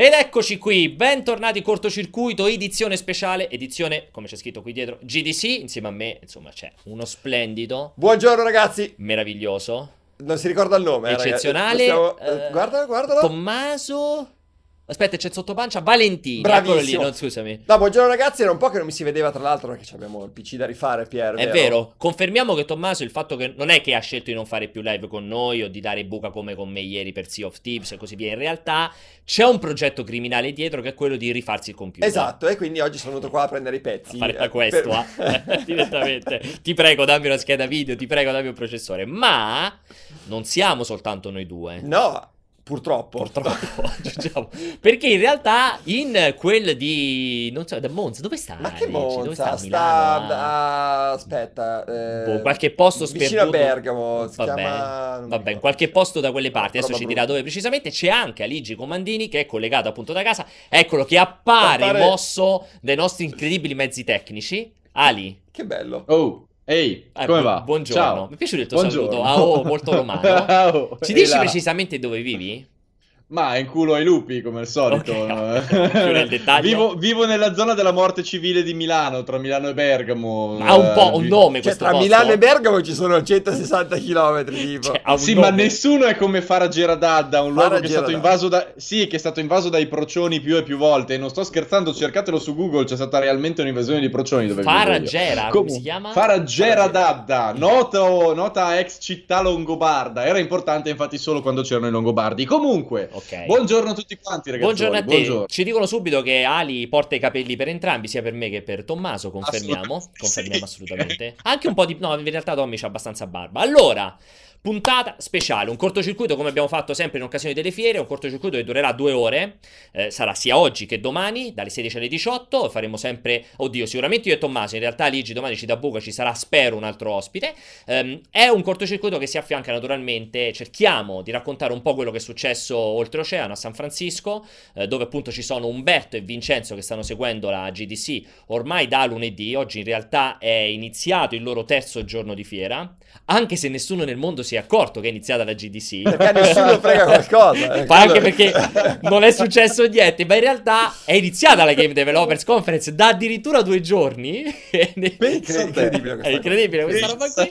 Ed eccoci qui, bentornati cortocircuito, edizione speciale, edizione, come c'è scritto qui dietro, GDC, insieme a me, insomma c'è uno splendido, Buongiorno ragazzi, meraviglioso, non si ricorda il nome. eh, ragazzi. eccezionale, Stiamo- eh, eh, guarda, guardalo. Tommaso... Aspetta, c'è sotto pancia Valentini, Bravissimo. eccolo lì, non scusami. No, buongiorno ragazzi, era un po' che non mi si vedeva tra l'altro perché abbiamo il PC da rifare, Pier. È vero, confermiamo che Tommaso il fatto che non è che ha scelto di non fare più live con noi o di dare buca come con me ieri per Sea of Thieves e così via, in realtà c'è un progetto criminale dietro che è quello di rifarsi il computer. Esatto, e quindi oggi sono venuto qua a prendere i a pezzi. fare da eh, questo per- ah. direttamente ti prego dammi una scheda video ti prego dammi un processore ma non siamo soltanto noi due No, purtroppo. purtroppo aggiungiamo. perché in realtà in quel di non so da Monza dove sta Ma che Alice? dove sta monza? a Sta, a- aspetta. eh, Boh, qualche posto Vicino a sperduto. Bergamo. Si Va chiama... bene, non mi Va bene, ricordo. qualche posto da quelle parti, adesso ci dirà dove precisamente. C'è anche Aligi Comandini che è collegato appunto da casa. Eccolo che appare Appare- mosso dai nostri incredibili mezzi tecnici. Ali, Che bello. Oh, ehi, eh, come bu- va? Buongiorno. Ciao. Mi è piaciuto il tuo Buongiorno. saluto. Ah, oh, molto romano. Ciao. Ci E dici precisamente dove vivi? Ma in culo ai lupi, come al solito. Ok, più nel dettaglio. Vivo, vivo nella zona della morte civile di Milano, tra Milano e Bergamo. Ha un po' Eh, un vi- nome Cioè, questo tra posto? Milano e Bergamo ci sono 160 km, tipo. Cioè, Sì, nome. ma nessuno è come Farageradadda, un luogo che è stato invaso da... Sì, che è stato invaso dai procioni più e più volte. E non sto scherzando, cercatelo su Google, c'è stata realmente un'invasione di procioni dove. Faragera, come si chiama? Farageradadda, noto- nota ex città longobarda. Era importante infatti solo quando c'erano i longobardi. Comunque, Ok. buongiorno a tutti quanti ragazzi. Buongiorno a te. Ci dicono subito che Ali porta i capelli per entrambi, sia per me che per Tommaso. Confermiamo. Assolutamente Confermiamo sì. assolutamente. Anche un po' di. No, in realtà Tommy c'ha abbastanza barba. Allora. Puntata speciale, un cortocircuito come abbiamo fatto sempre in occasione delle fiere, un cortocircuito che durerà due ore, eh, sarà sia oggi che domani, dalle 16 alle 18, faremo sempre, oddio sicuramente io e Tommaso, in realtà Ligi domani ci dà buca, ci sarà spero un altro ospite, Ehm, è un cortocircuito che si affianca naturalmente, cerchiamo di raccontare un po' quello che è successo oltreoceano a San Francisco, eh, dove appunto ci sono Umberto e Vincenzo che stanno seguendo la GDC ormai da lunedì, oggi in realtà è iniziato il loro terzo giorno di fiera, anche se nessuno nel mondo si è accorto che è iniziata la GDC. Perché a nessuno frega qualcosa. eh, Ma anche perché non è successo niente, ma in realtà è iniziata la Game Developers Conference da addirittura due giorni. Incredibile È incredibile questa roba qui.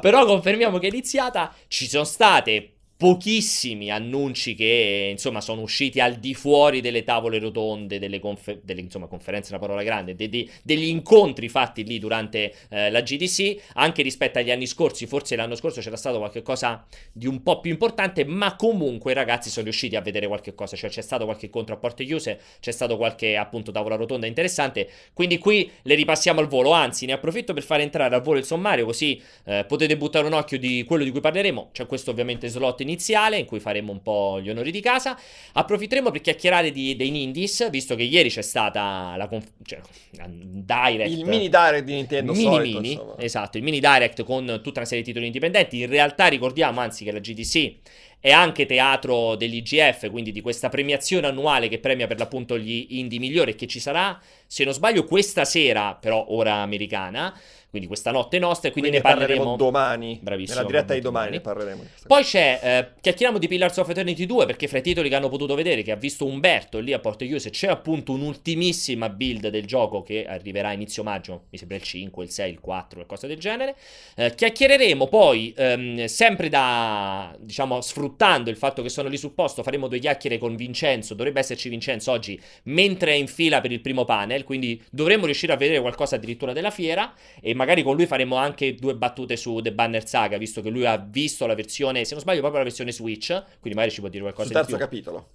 Però confermiamo che è iniziata. Ci sono state pochissimi annunci che insomma sono usciti al di fuori delle tavole rotonde, delle, confe- delle, insomma, conferenze una parola grande, de- de- degli incontri fatti lì durante eh, la GDC, anche rispetto agli anni scorsi, forse l'anno scorso c'era stato qualcosa di un po' più importante, ma comunque i ragazzi sono riusciti a vedere qualche cosa, cioè c'è stato qualche incontro a porte chiuse, c'è stato qualche appunto tavola rotonda interessante, quindi qui le ripassiamo al volo, anzi ne approfitto per fare entrare al volo il sommario così eh, potete buttare un occhio di quello di cui parleremo. C'è questo ovviamente slot iniziale in cui faremo un po' gli onori di casa. Approfitteremo per chiacchierare di, dei indies, visto che ieri c'è stata la conf- cioè, la direct. Il mini direct di Nintendo Mini solito, mini, insomma. esatto, il mini direct con tutta una serie di titoli indipendenti. In realtà ricordiamo anzi che la GDC è anche teatro dell'IGF, quindi di questa premiazione annuale che premia per l'appunto gli indie migliori e che ci sarà, se non sbaglio, questa sera, però ora americana, quindi questa notte nostra, e quindi, Quindi ne parleremo domani. Bravissimo, Nella diretta di domani. domani ne parleremo. poi c'è, eh, chiacchieriamo di Pillars of Eternity 2 perché fra i titoli che hanno potuto vedere, che ha visto Umberto lì a Porte Chiuse, c'è appunto un'ultimissima build del gioco che arriverà a inizio maggio, mi sembra il 5, il 6, il 4, qualcosa del genere. Eh, chiacchiereremo poi, ehm, sempre da, diciamo, sfruttando il fatto che sono lì sul posto, faremo due chiacchiere con Vincenzo, dovrebbe esserci Vincenzo oggi, mentre è in fila per il primo panel, quindi dovremmo riuscire a vedere qualcosa addirittura della fiera e magari con lui faremo anche due battute su The Banner Saga, visto che lui ha visto la versione, se non sbaglio, proprio la versione Switch, quindi magari ci può dire qualcosa Sul di terzo più. capitolo.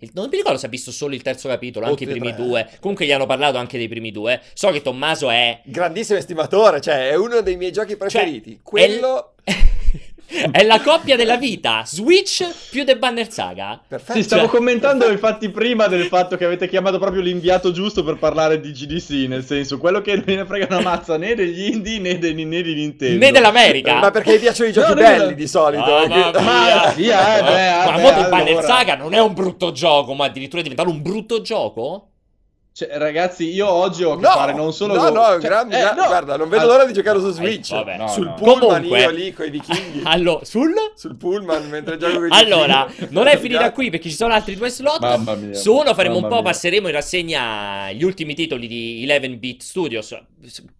Il- Non mi ricordo se ha visto solo il terzo capitolo, O anche i tutti primi tre. due. Comunque gli hanno parlato anche dei primi due. So che Tommaso è Grandissimo estimatore, cioè è uno dei miei giochi preferiti. Cioè, Quello... È la coppia della vita, Switch più The Banner Saga. Perfetto. Sì, stavo Cioè- commentando infatti prima del fatto che avete chiamato proprio l'inviato giusto per parlare di GDC, nel senso, quello che non ne frega una mazza né degli indie né, dei, né di Nintendo. Né dell'America. Ma perché gli piacciono i giochi No, belli no. di solito. Ah, mamma che- mia. via, eh, beh, ma eh, beh, The Banner. Saga non è un brutto gioco, ma addirittura è diventato un brutto gioco? Cioè, ragazzi, io oggi ho a che No, fare non solo no, con- no, cioè, gran- eh, gra- no. guarda, non vedo l'ora di giocare su Switch. vabbè. No, sul no. pullman Comunque- io lì con i vichinghi. Allora, sul... sul pullman mentre gioco con i Allora, non è finita qui perché ci sono altri due slot. Mamma mia. Su uno faremo un po', mia. passeremo in rassegna gli ultimi titoli di 11-bit Studios.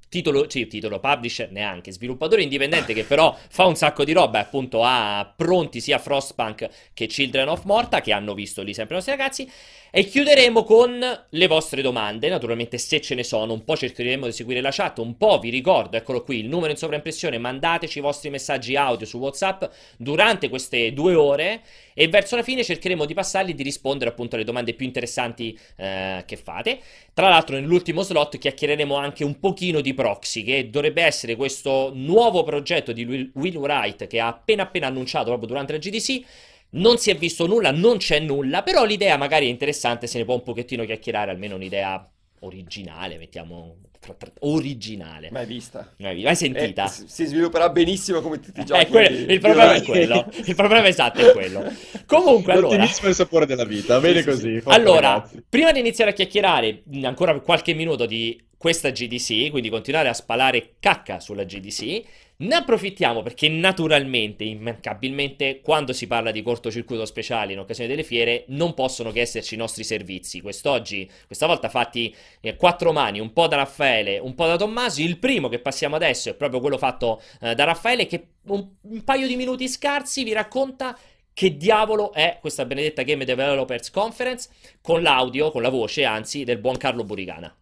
Titolo, sì, titolo publisher neanche, sviluppatore indipendente che però fa un sacco di roba e appunto ha pronti sia Frostpunk che Children of Morta che hanno visto lì sempre i nostri ragazzi e chiuderemo con le vostre domande, naturalmente se ce ne sono, un po' cercheremo di seguire la chat, un po' vi ricordo, eccolo qui, il numero in sovraimpressione, mandateci i vostri messaggi audio su WhatsApp durante queste due ore e verso la fine cercheremo di passarli e di rispondere appunto alle domande più interessanti eh, che fate. Tra l'altro nell'ultimo slot chiacchiereremo anche un pochino di Proxy, che dovrebbe essere questo nuovo progetto di Will Wright che ha appena appena annunciato proprio durante la GDC. Non si è visto nulla, non c'è nulla, però l'idea magari è interessante, se ne può un pochettino chiacchierare, almeno un'idea originale, mettiamo tra- tra- originale. Mai vista. Mai mai sentita? Eh, si svilupperà benissimo come tutti i giochi. Eh, que- di- il problema è quello. Il problema esatto è quello. Comunque, allora. L'ottimismo è il sapore della vita, bene Sì, sì, così. sì. Allora, ragazzi. prima di iniziare a chiacchierare, ancora qualche minuto di questa GDC, quindi continuare a spalare cacca sulla GDC, ne approfittiamo perché naturalmente, immancabilmente, quando si parla di cortocircuito speciale in occasione delle fiere, non possono che esserci i nostri servizi. Quest'oggi, questa volta fatti eh, quattro mani, un po' da Raffaele, un po' da Tommasi. Il primo che passiamo adesso è proprio quello fatto eh, da Raffaele che un, un paio di minuti scarsi vi racconta che diavolo è questa benedetta Game Developers Conference con l'audio, con la voce anzi, del buon Carlo Burigana.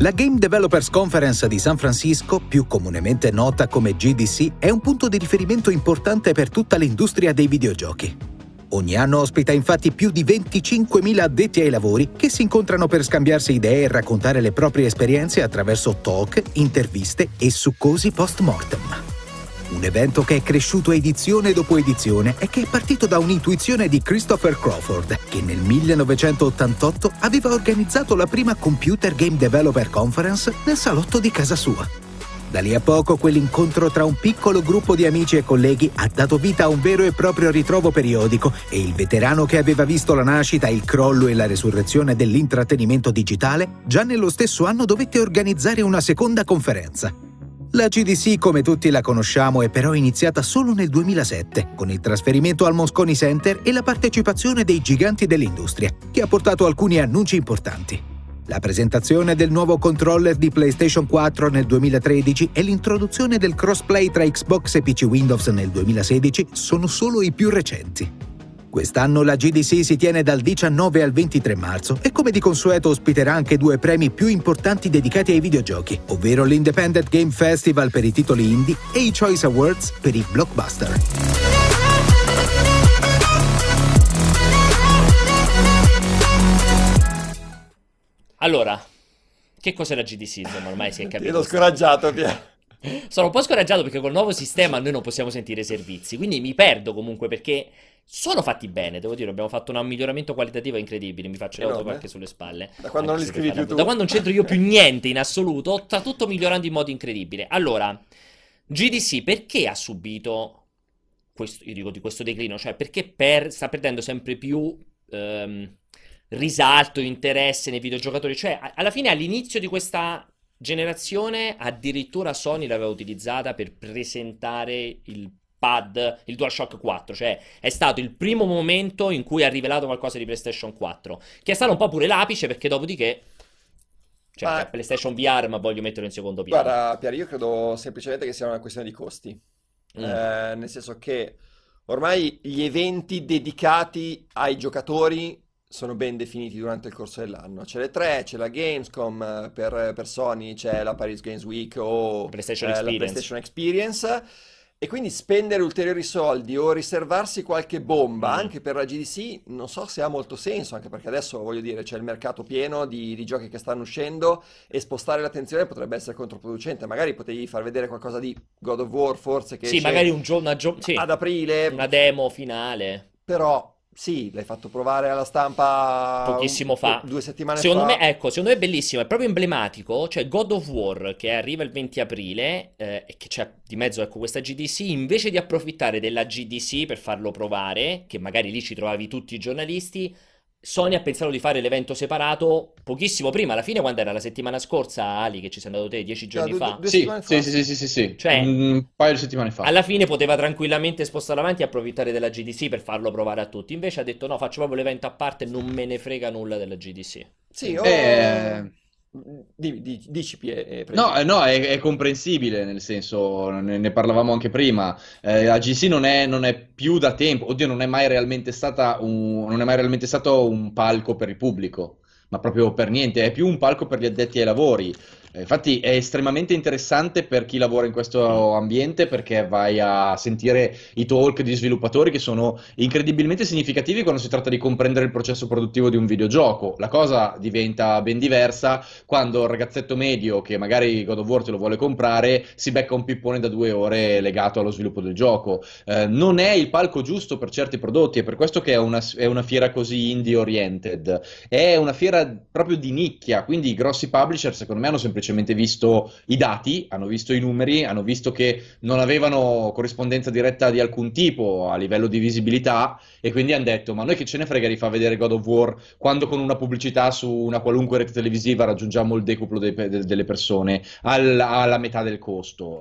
La Game Developers Conference di San Francisco, più comunemente nota come GDC, è un punto di riferimento importante per tutta l'industria dei videogiochi. Ogni anno ospita infatti più di 25.000 addetti ai lavori che si incontrano per scambiarsi idee e raccontare le proprie esperienze attraverso talk, interviste e succosi post-mortem. Un evento che è cresciuto edizione dopo edizione e che è partito da un'intuizione di Christopher Crawford, che nel 1988 aveva organizzato la prima Computer Game Developer Conference nel salotto di casa sua. Da lì a poco quell'incontro tra un piccolo gruppo di amici e colleghi ha dato vita a un vero e proprio ritrovo periodico e il veterano che aveva visto la nascita, il crollo e la resurrezione dell'intrattenimento digitale già nello stesso anno dovette organizzare una seconda conferenza. La GDC, come tutti la conosciamo, è però iniziata solo nel 2007, con il trasferimento al Moscone Center e la partecipazione dei giganti dell'industria, che ha portato alcuni annunci importanti. La presentazione del nuovo controller di PlayStation 4 nel 2013 e l'introduzione del crossplay tra Xbox e PC Windows nel 2016 sono solo i più recenti. Quest'anno la GDC si tiene dal 19 al 23 marzo e come di consueto ospiterà anche due premi più importanti dedicati ai videogiochi, ovvero l'Independent Game Festival per i titoli indie e i Choice Awards per i blockbuster. Allora, che cos'è la GDC? Insomma, ormai si è capito. vedo scoraggiato, Pier. Sono un po' scoraggiato perché col nuovo sistema noi non possiamo sentire servizi, quindi mi perdo comunque perché sono fatti bene, devo dire, abbiamo fatto un miglioramento qualitativo incredibile, mi faccio Enorme. l'auto anche sulle spalle. Da quando non li scrivi più la- Da tu. quando non c'entro io più niente in assoluto, sta tutto migliorando in modo incredibile. Allora, GDC perché ha subito questo, io dico di questo declino, cioè perché per- sta perdendo sempre più ehm, risalto, interesse nei videogiocatori, cioè a- alla fine all'inizio di questa generazione addirittura Sony l'aveva utilizzata per presentare il pad, il DualShock 4, cioè è stato il primo momento in cui ha rivelato qualcosa di PlayStation 4, che è stato un po' pure l'apice perché dopodiché cioè Ma- c'è PlayStation VR, ma voglio metterlo in secondo piano. Guarda, Pier, io credo semplicemente che sia una questione di costi. Mm. Eh, nel senso che ormai gli eventi dedicati ai giocatori sono ben definiti durante il corso dell'anno. C'è le tre, c'è la Gamescom per, per Sony, c'è la Paris Games Week o PlayStation eh, la. PlayStation Experience. E quindi spendere ulteriori soldi o riservarsi qualche bomba Mm. anche per la GDC non so se ha molto senso, anche perché adesso voglio dire c'è il mercato pieno di, di giochi che stanno uscendo e spostare l'attenzione potrebbe essere controproducente. Magari potevi far vedere qualcosa di God of War forse che Sì, magari un giorno, una, gio- sì, ad aprile, una demo finale. però Sì, l'hai fatto provare alla stampa pochissimo un- fa. due settimane Secondo fa. me, ecco, secondo me è bellissimo, è proprio emblematico. Cioè, God of War che arriva il 20 aprile eh, e che c'è di mezzo ecco, questa GDC, invece di approfittare della GDC per farlo provare, che magari lì ci trovavi tutti i giornalisti, Sony ha pensato di fare l'evento separato pochissimo prima, alla fine, quando era la settimana scorsa, Ali, che ci sei andato te dieci giorni fa. Sì, sì, sì, sì, sì. Cioè- un paio di settimane fa. Alla fine poteva tranquillamente spostare avanti e approfittare della GDC per farlo provare a tutti. Invece ha detto: No, faccio proprio l'evento a parte, non me ne frega nulla della GDC. Sì, o... Di- di- dici, eh. No, eh, no, è, è comprensibile, nel senso, ne, ne parlavamo anche prima. Eh, la GC non è, non è più da tempo, oddio, non è mai realmente stata un, non è mai realmente stato un palco per il pubblico, ma proprio per niente, è più un palco per gli addetti ai lavori. Eh, Infatti è estremamente interessante per chi lavora in questo ambiente perché vai a sentire i talk di sviluppatori che sono incredibilmente significativi quando si tratta di comprendere il processo produttivo di un videogioco. La cosa diventa ben diversa quando il ragazzetto medio che magari God of War te lo vuole comprare si becca un pippone da due ore legato allo sviluppo del gioco. Eh, non è il palco giusto per certi prodotti, è per questo che è una, è una fiera così indie oriented. È una fiera proprio di nicchia, quindi i grossi publisher secondo me hanno semplicemente visto i dati, hanno visto i numeri, hanno visto che non avevano corrispondenza diretta di alcun tipo a livello di visibilità e quindi hanno detto ma noi che ce ne frega di far vedere God of War quando con una pubblicità su una qualunque rete televisiva raggiungiamo il decuplo pe- de- delle persone al- alla metà del costo.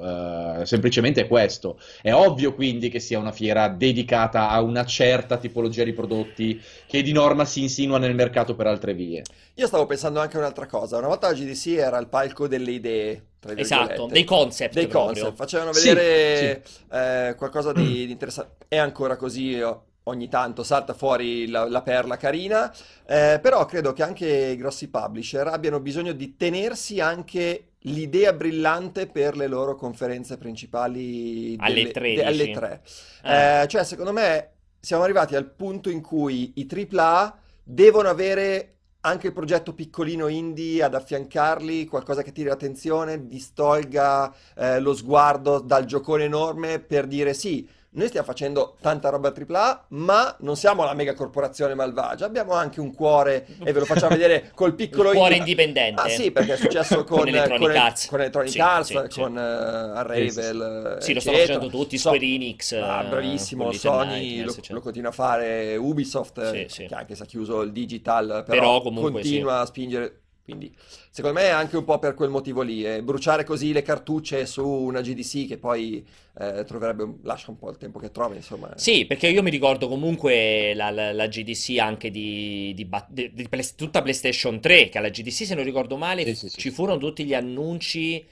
Eh, semplicemente è questo. È ovvio quindi che sia una fiera dedicata a una certa tipologia di prodotti che di norma si insinua nel mercato per altre vie. Io stavo pensando anche a un'altra cosa. Una volta la GDC era il palco delle idee, Esatto, dei concept dei proprio. concept, facevano Sì, vedere eh, qualcosa di, di interessante. È ancora così, ogni tanto salta fuori la, la perla carina, eh, però credo che anche i grossi publisher abbiano bisogno di tenersi anche l'idea brillante per le loro conferenze principali Alle delle- 13. de- alle tre. Ah. Eh, cioè, secondo me siamo arrivati al punto in cui i AAA devono avere anche il progetto piccolino indie ad affiancarli, qualcosa che tiri l'attenzione, distolga eh, lo sguardo dal giocone enorme per dire sì, noi stiamo facendo tanta roba AAA, ma non siamo la mega corporazione malvagia, abbiamo anche un cuore e ve lo facciamo vedere col piccolo cuore indie. indipendente. Ah sì, perché è successo con, Con Electronic con- Arts. con Electronic Sì, Arts, sì, sì. con eh, Unravel, Sì, lo stanno facendo tutti, So- Square Enix, Ah, eh, bravissimo, Sony Nightmares, lo, lo continua a fare, Ubisoft, Sì, eh, sì. che anche se ha chiuso il digital, però, Però comunque continua a spingere. Quindi, secondo me è anche un po' per quel motivo lì. eh, bruciare così le cartucce su una GDC che poi eh, troverebbe, lascia un po' il tempo che trova, insomma. Sì, perché io mi ricordo comunque la, la- la GDC anche di, di di- di Play- tutta PlayStation 3, che alla GDC, se non ricordo male, Sì, sì, sì. ci furono tutti gli annunci,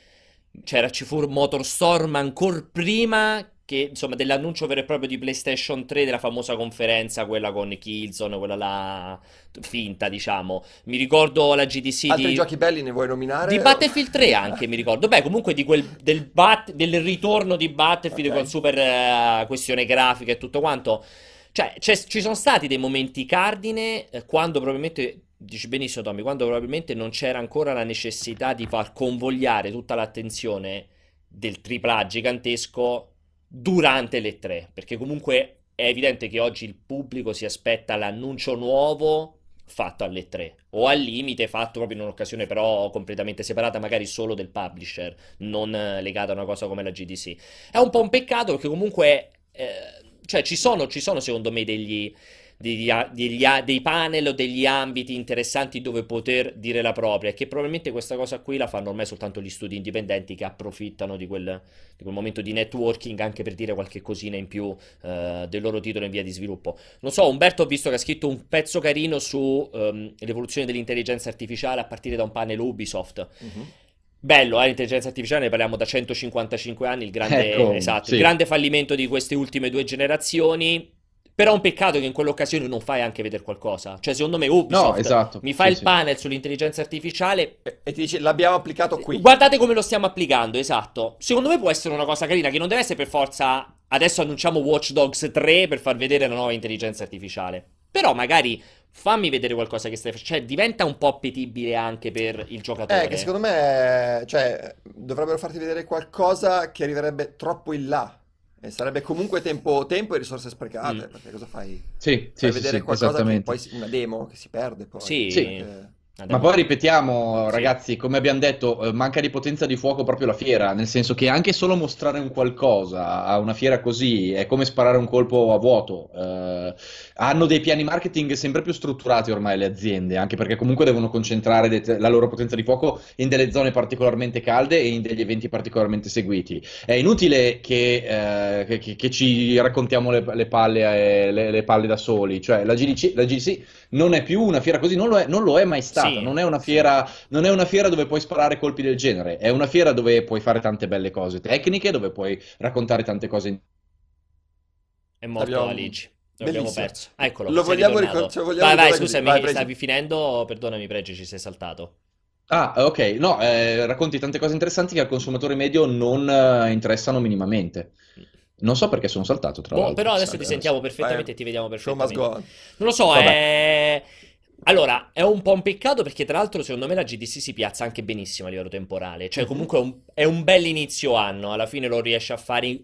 c'era, ci fu Motorstorm ancora prima che, insomma, dell'annuncio vero e proprio di PlayStation 3, della famosa conferenza, quella con Killzone, quella là finta, diciamo. Mi ricordo la GDC Altri di... giochi belli ne vuoi nominare? Di Battlefield 3 anche, mi ricordo. Beh, comunque di quel, del, bat- del ritorno di Battlefield con super eh, questione grafica e tutto quanto. Cioè, ci sono stati dei momenti cardine eh, quando probabilmente, dici benissimo Tommy, quando probabilmente non c'era ancora la necessità di far convogliare tutta l'attenzione del AAA gigantesco durante le tre, perché comunque è evidente che oggi il pubblico si aspetta l'annuncio nuovo fatto alle 3 o al limite fatto proprio in un'occasione però completamente separata magari solo del publisher non eh, legata a una cosa come la GDC è un po' un peccato perché comunque eh, cioè ci sono, ci sono secondo me degli, degli degli dei panel o degli ambiti interessanti dove poter dire la propria che probabilmente questa cosa qui la fanno ormai soltanto gli studi indipendenti che approfittano di quel, di quel momento di networking anche per dire qualche cosina in più eh, del loro titolo in via di sviluppo non so, Umberto ho visto che ha scritto un pezzo carino su ehm, dell'intelligenza artificiale a partire da un panel Ubisoft. Mhm. Bello, eh, l'intelligenza artificiale, ne parliamo da 155 anni, il grande, Ecco, esatto, sì. il grande fallimento di queste ultime due generazioni. Però è un peccato che in quell'occasione non fai anche vedere qualcosa. Cioè, secondo me Ubisoft No, esatto, mi fa sì, il sì. panel sull'intelligenza artificiale. E, e ti dice, l'abbiamo applicato qui. Guardate come lo stiamo applicando, esatto. Secondo me può essere una cosa carina che non deve essere per forza. Adesso annunciamo Watch Dogs 3 per far vedere la nuova intelligenza artificiale. Però magari fammi vedere qualcosa che stai facendo. Cioè, diventa un po' appetibile anche per il giocatore. Eh, che secondo me, cioè, dovrebbero farti vedere qualcosa che arriverebbe troppo in là. E sarebbe comunque tempo, tempo e risorse sprecate, Mm. perché cosa fai? Sì, Fai sì, vedere sì, qualcosa che poi una demo che si perde poi. Sì. Sì. Perché- Ma poi ripetiamo, ragazzi, come abbiamo detto, eh, manca di potenza di fuoco proprio la fiera, nel senso che anche solo mostrare un qualcosa a una fiera così è come sparare un colpo a vuoto. Eh, hanno dei piani marketing sempre più strutturati ormai le aziende, anche perché comunque devono concentrare det- la loro potenza di fuoco in delle zone particolarmente calde e in degli eventi particolarmente seguiti. È inutile che, eh, che- che ci raccontiamo le, le palle, eh, le- le palle da soli, cioè la GDC, la GDC non è più una fiera così, non lo è, non lo è mai stata, Sì, non è una sì. fiera, non è una fiera dove puoi sparare colpi del genere, è una fiera dove puoi fare tante belle cose tecniche, dove puoi raccontare tante cose. È morto Abbiamo- Aligi. Lo abbiamo Bellissimo. perso. Ah, Eccolo, Lo vogliamo ritornato. ricor- ce lo vogliamo Vai, vai, ricordare scusami. Vai, Pregi. stavi finendo? Perdonami, Pregi, ci sei saltato. Ah, ok, no, eh, racconti tante cose interessanti che al consumatore medio non eh, interessano minimamente. Non so perché sono saltato, tra Boh, l'altro. però adesso ti sentiamo perfettamente e ti vediamo perfettamente. Non lo so, Vabbè. è... Allora, è un po' un peccato perché tra l'altro secondo me la GDC si piazza anche benissimo a livello temporale, cioè Mhm. comunque è un, è un bel inizio anno, alla fine lo riesce a fare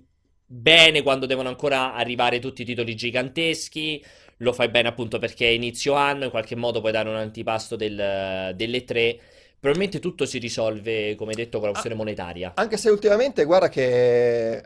bene quando devono ancora arrivare tutti i titoli giganteschi, lo fai bene appunto perché è inizio anno, in qualche modo puoi dare un antipasto del- delle tre, probabilmente tutto si risolve, come detto, con la questione monetaria. Anche se ultimamente, guarda che eh,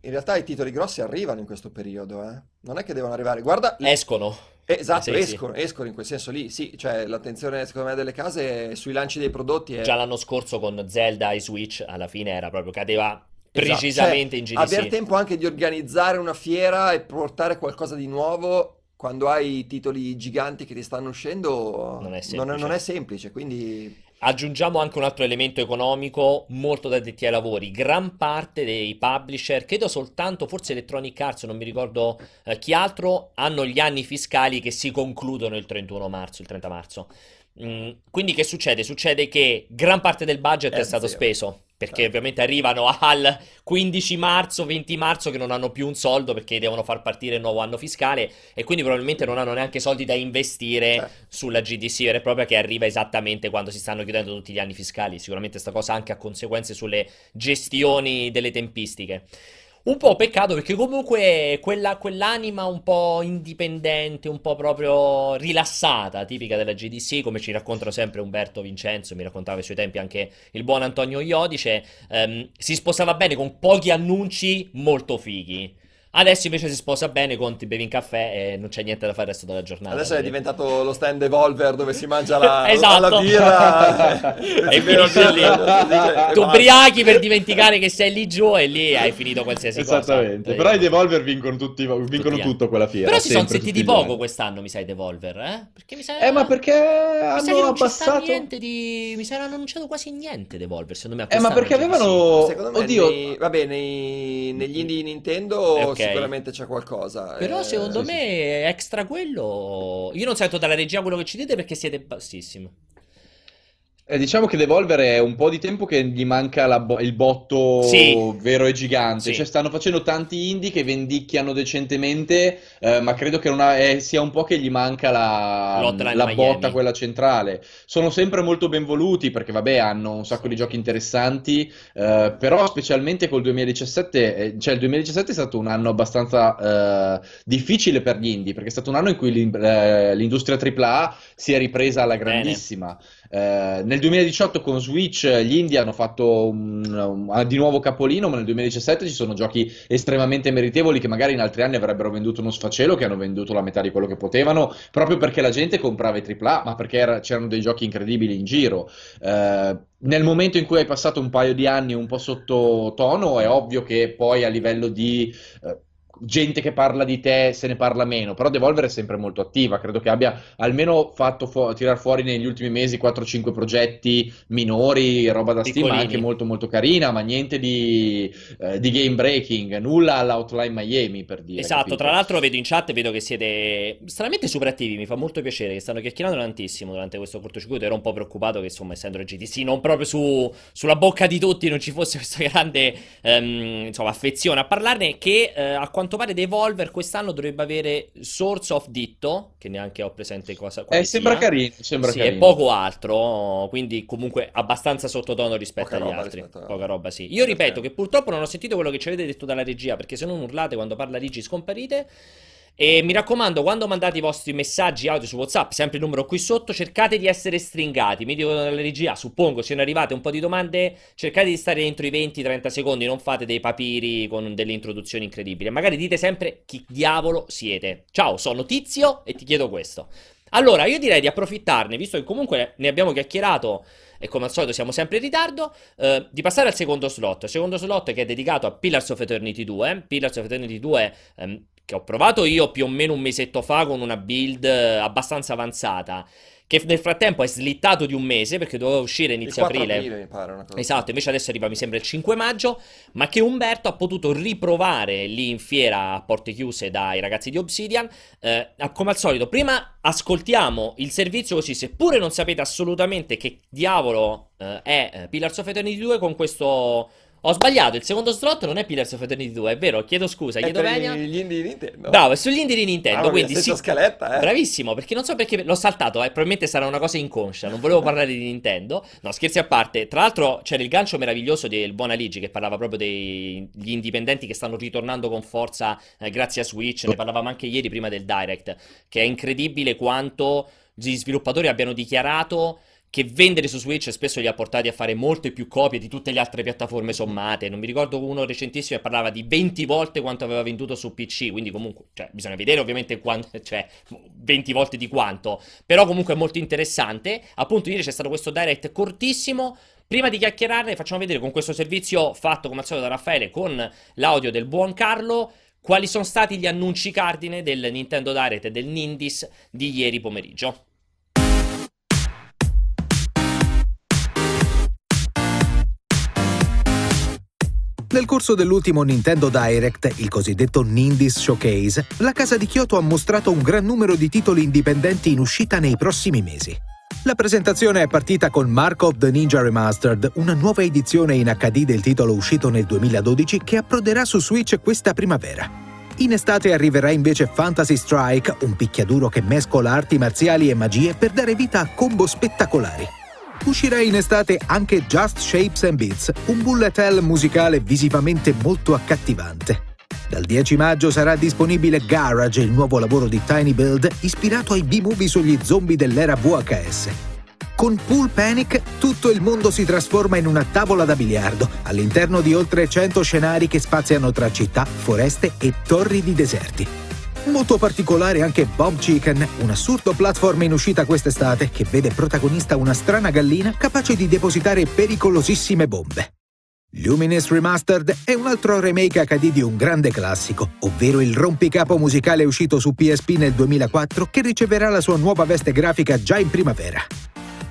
in realtà i titoli grossi arrivano in questo periodo, eh. Non è che devono arrivare. Guarda, Escono. Esatto, sì, sì. escono, escono in quel senso lì, sì, cioè l'attenzione secondo me delle case sui lanci dei prodotti è... Già l'anno scorso con Zelda e Switch alla fine era proprio cadeva Esatto, precisamente cioè, in GDC. Aver tempo anche di organizzare una fiera e portare qualcosa di nuovo quando hai titoli giganti che ti stanno uscendo Non è non semplice. non è semplice, quindi Aggiungiamo anche un altro elemento economico molto da detti ai lavori. Gran parte dei publisher, credo soltanto forse Electronic Arts, non mi ricordo eh, chi altro, hanno gli anni fiscali che si concludono il 31 marzo, il 30 marzo. Mm, quindi che succede? Succede che gran parte del budget è È stato zero. speso, perché Certo. ovviamente arrivano al 15 marzo, 20 marzo che non hanno più un soldo perché devono far partire il nuovo anno fiscale e quindi probabilmente non hanno neanche soldi da investire Certo. sulla GDC vera e propria che arriva esattamente quando si stanno chiudendo tutti gli anni fiscali. Sicuramente sta cosa anche ha conseguenze sulle gestioni delle tempistiche. Un po' peccato perché comunque quella, quell'anima un po' indipendente, un po' proprio rilassata, tipica della GDC, come ci raccontano sempre Umberto Vincenzo, mi raccontava ai suoi tempi anche il buon Antonio Iodice, ehm, si sposava bene con pochi annunci molto fighi. Adesso invece si sposa bene con ti bevi un caffè e non c'è niente da fare il resto della giornata. adesso è diventato lo stand Evolver dove si mangia la, Esatto. la birra E finisce lì. Tu ubriachi per dimenticare che sei lì giù e lì hai finito qualsiasi cosa. Esattamente, però i Devolver vincono, tutti, vincono Tutti anni. tutto quella fiera. Però si sono sentiti poco quest'anno, mi sa, i Devolver, eh? Perché mi sa... Eh, ma perché mi hanno abbassato... niente di... Mi sa che hanno annunciato quasi niente Devolver, secondo me. Eh, ma perché avevano... Secondo me, Oddio, nei, vabbè, nei- negli indie Nintendo Eh, ok. sicuramente c'è qualcosa. Però eh, secondo sì, me, extra quello... Io non sento dalla regia quello che ci dite perché siete bassissimi. Eh, diciamo che Devolver è un po' di tempo che gli manca bo- il botto Sì. vero e gigante. Sì. Cioè, stanno facendo tanti indie che vendicchiano decentemente, eh, ma credo che non ha- eh, sia un po' che gli manca la, la botta, quella centrale. Sono sempre molto ben voluti perché, vabbè, hanno un sacco di giochi interessanti, eh, però specialmente col 2017, eh, cioè il 2017 è stato un anno abbastanza eh, difficile per gli indie, perché è stato un anno in cui l'in- l'industria AAA si è ripresa alla Bene. Eh, nel 2018 con Switch eh, gli indie hanno fatto un- un- di nuovo capolino, ma nel 2017 ci sono giochi estremamente meritevoli che magari in altri anni avrebbero venduto uno sfacelo, che hanno venduto la metà di quello che potevano, proprio perché la gente comprava i AAA, ma perché era- c'erano dei giochi incredibili in giro. Eh, nel momento in cui hai passato un paio di anni un po' sottotono, è ovvio che poi a livello di eh, gente che parla di te se ne parla meno, però Devolver è sempre molto attiva, credo che abbia almeno fatto fu- tirar fuori negli ultimi mesi 4-5 progetti minori, roba da Steam, ma Piccolini. anche molto molto carina, ma niente di, eh, di game breaking, nulla all'Outline Miami per dire. Esatto, capito? tra l'altro vedo in chat, vedo che siete stranamente super attivi, mi fa molto piacere che stanno chiacchierando tantissimo durante questo cortocircuito, ero un po' preoccupato che insomma essendo il GTC non proprio su- sulla bocca di tutti non ci fosse questa grande ehm, insomma, affezione a parlarne che eh, a quanto quanto pare Devolver quest'anno dovrebbe avere Source of Ditto, che neanche ho presente cosa Eh, sembra sia. carino, sembra Sì, carino. e poco altro, quindi comunque abbastanza sottotono rispetto Poca agli altri. rispetto a- Poca roba, sì. Io ripeto che purtroppo non ho sentito quello che ci avete detto dalla regia, perché se non urlate quando parla Rigi scomparite. E mi raccomando, quando mandate i vostri messaggi audio su WhatsApp, sempre il numero qui sotto, cercate di essere stringati. Mi dicono dalla regia, suppongo siano arrivate un po' di domande, cercate di stare dentro i 20-30 secondi, non fate dei papiri con delle introduzioni incredibili. Magari dite sempre chi diavolo siete. Ciao, sono Tizio e ti chiedo questo. Allora, io direi di approfittarne, visto che comunque ne abbiamo chiacchierato e come al solito siamo sempre in ritardo, eh, di passare al secondo slot. Il secondo slot che è dedicato a Pillars of Eternity 2. Pillars of Eternity 2 ehm, che ho provato io più o meno un mesetto fa con una build eh, abbastanza avanzata. Che nel frattempo è slittato di un mese perché doveva uscire inizio 4 aprile. aprile, pare. Esatto, invece adesso arriva, mi sembra, il 5 maggio, ma che Umberto ha potuto riprovare lì in fiera a porte chiuse dai ragazzi di Obsidian. Eh, come al solito, prima ascoltiamo il servizio così, seppure non sapete assolutamente che diavolo eh, è eh, Pillars of Eternity 2 con questo... Ho sbagliato, il secondo slot non è Pillars of Eternity 2, è vero, chiedo scusa, È chiedo venia. gli indie di Nintendo. Bravo, è sugli indie di Nintendo, mia, quindi sì, scaletta, eh. Bravissimo, perché non so perché l'ho saltato, eh, probabilmente sarà una cosa inconscia, non volevo parlare di Nintendo. No, scherzi a parte. Tra l'altro c'era il gancio meraviglioso del Buon Aligi che parlava proprio degli indipendenti che stanno ritornando con forza eh, grazie a Switch, ne parlavamo anche ieri prima del Direct, che è incredibile quanto gli sviluppatori abbiano dichiarato che vendere su Switch spesso li ha portati a fare molte più copie di tutte le altre piattaforme sommate. Non mi ricordo uno recentissimo che parlava di 20 volte quanto aveva venduto su PC, quindi comunque, cioè, bisogna vedere ovviamente quanto, cioè, 20 volte di quanto, però comunque è molto interessante. Appunto, ieri c'è stato questo direct cortissimo. Prima di chiacchierarne, facciamo vedere con questo servizio fatto come al solito da Raffaele con l'audio del buon Carlo. Quali sono stati gli annunci cardine del Nintendo Direct e del Nindis di ieri pomeriggio? Nel corso dell'ultimo Nintendo Direct, il cosiddetto Nindies Showcase, la casa di Kyoto ha mostrato un gran numero di titoli indipendenti in uscita nei prossimi mesi. La presentazione è partita con Mark of the Ninja Remastered, una nuova edizione in HD del titolo uscito nel 2012 che approderà su Switch questa primavera. In estate arriverà invece Fantasy Strike, un picchiaduro che mescola arti marziali e magie per dare vita a combo spettacolari. Uscirà in estate anche Just Shapes and Beats, un bullet hell musicale visivamente molto accattivante. Dal 10 maggio sarà disponibile Garage, il nuovo lavoro di Tiny Build ispirato ai B-movie sugli zombie dell'era VHS. Con Pool Panic tutto il mondo si trasforma in una tavola da biliardo, all'interno di oltre 100 scenari che spaziano tra città, foreste e torri di deserti. Molto particolare anche Bomb Chicken, un assurdo platform in uscita quest'estate che vede protagonista una strana gallina capace di depositare pericolosissime bombe. Luminous Remastered è un altro remake HD di un grande classico, ovvero il rompicapo musicale uscito su PSP nel 2004 che riceverà la sua nuova veste grafica già in primavera.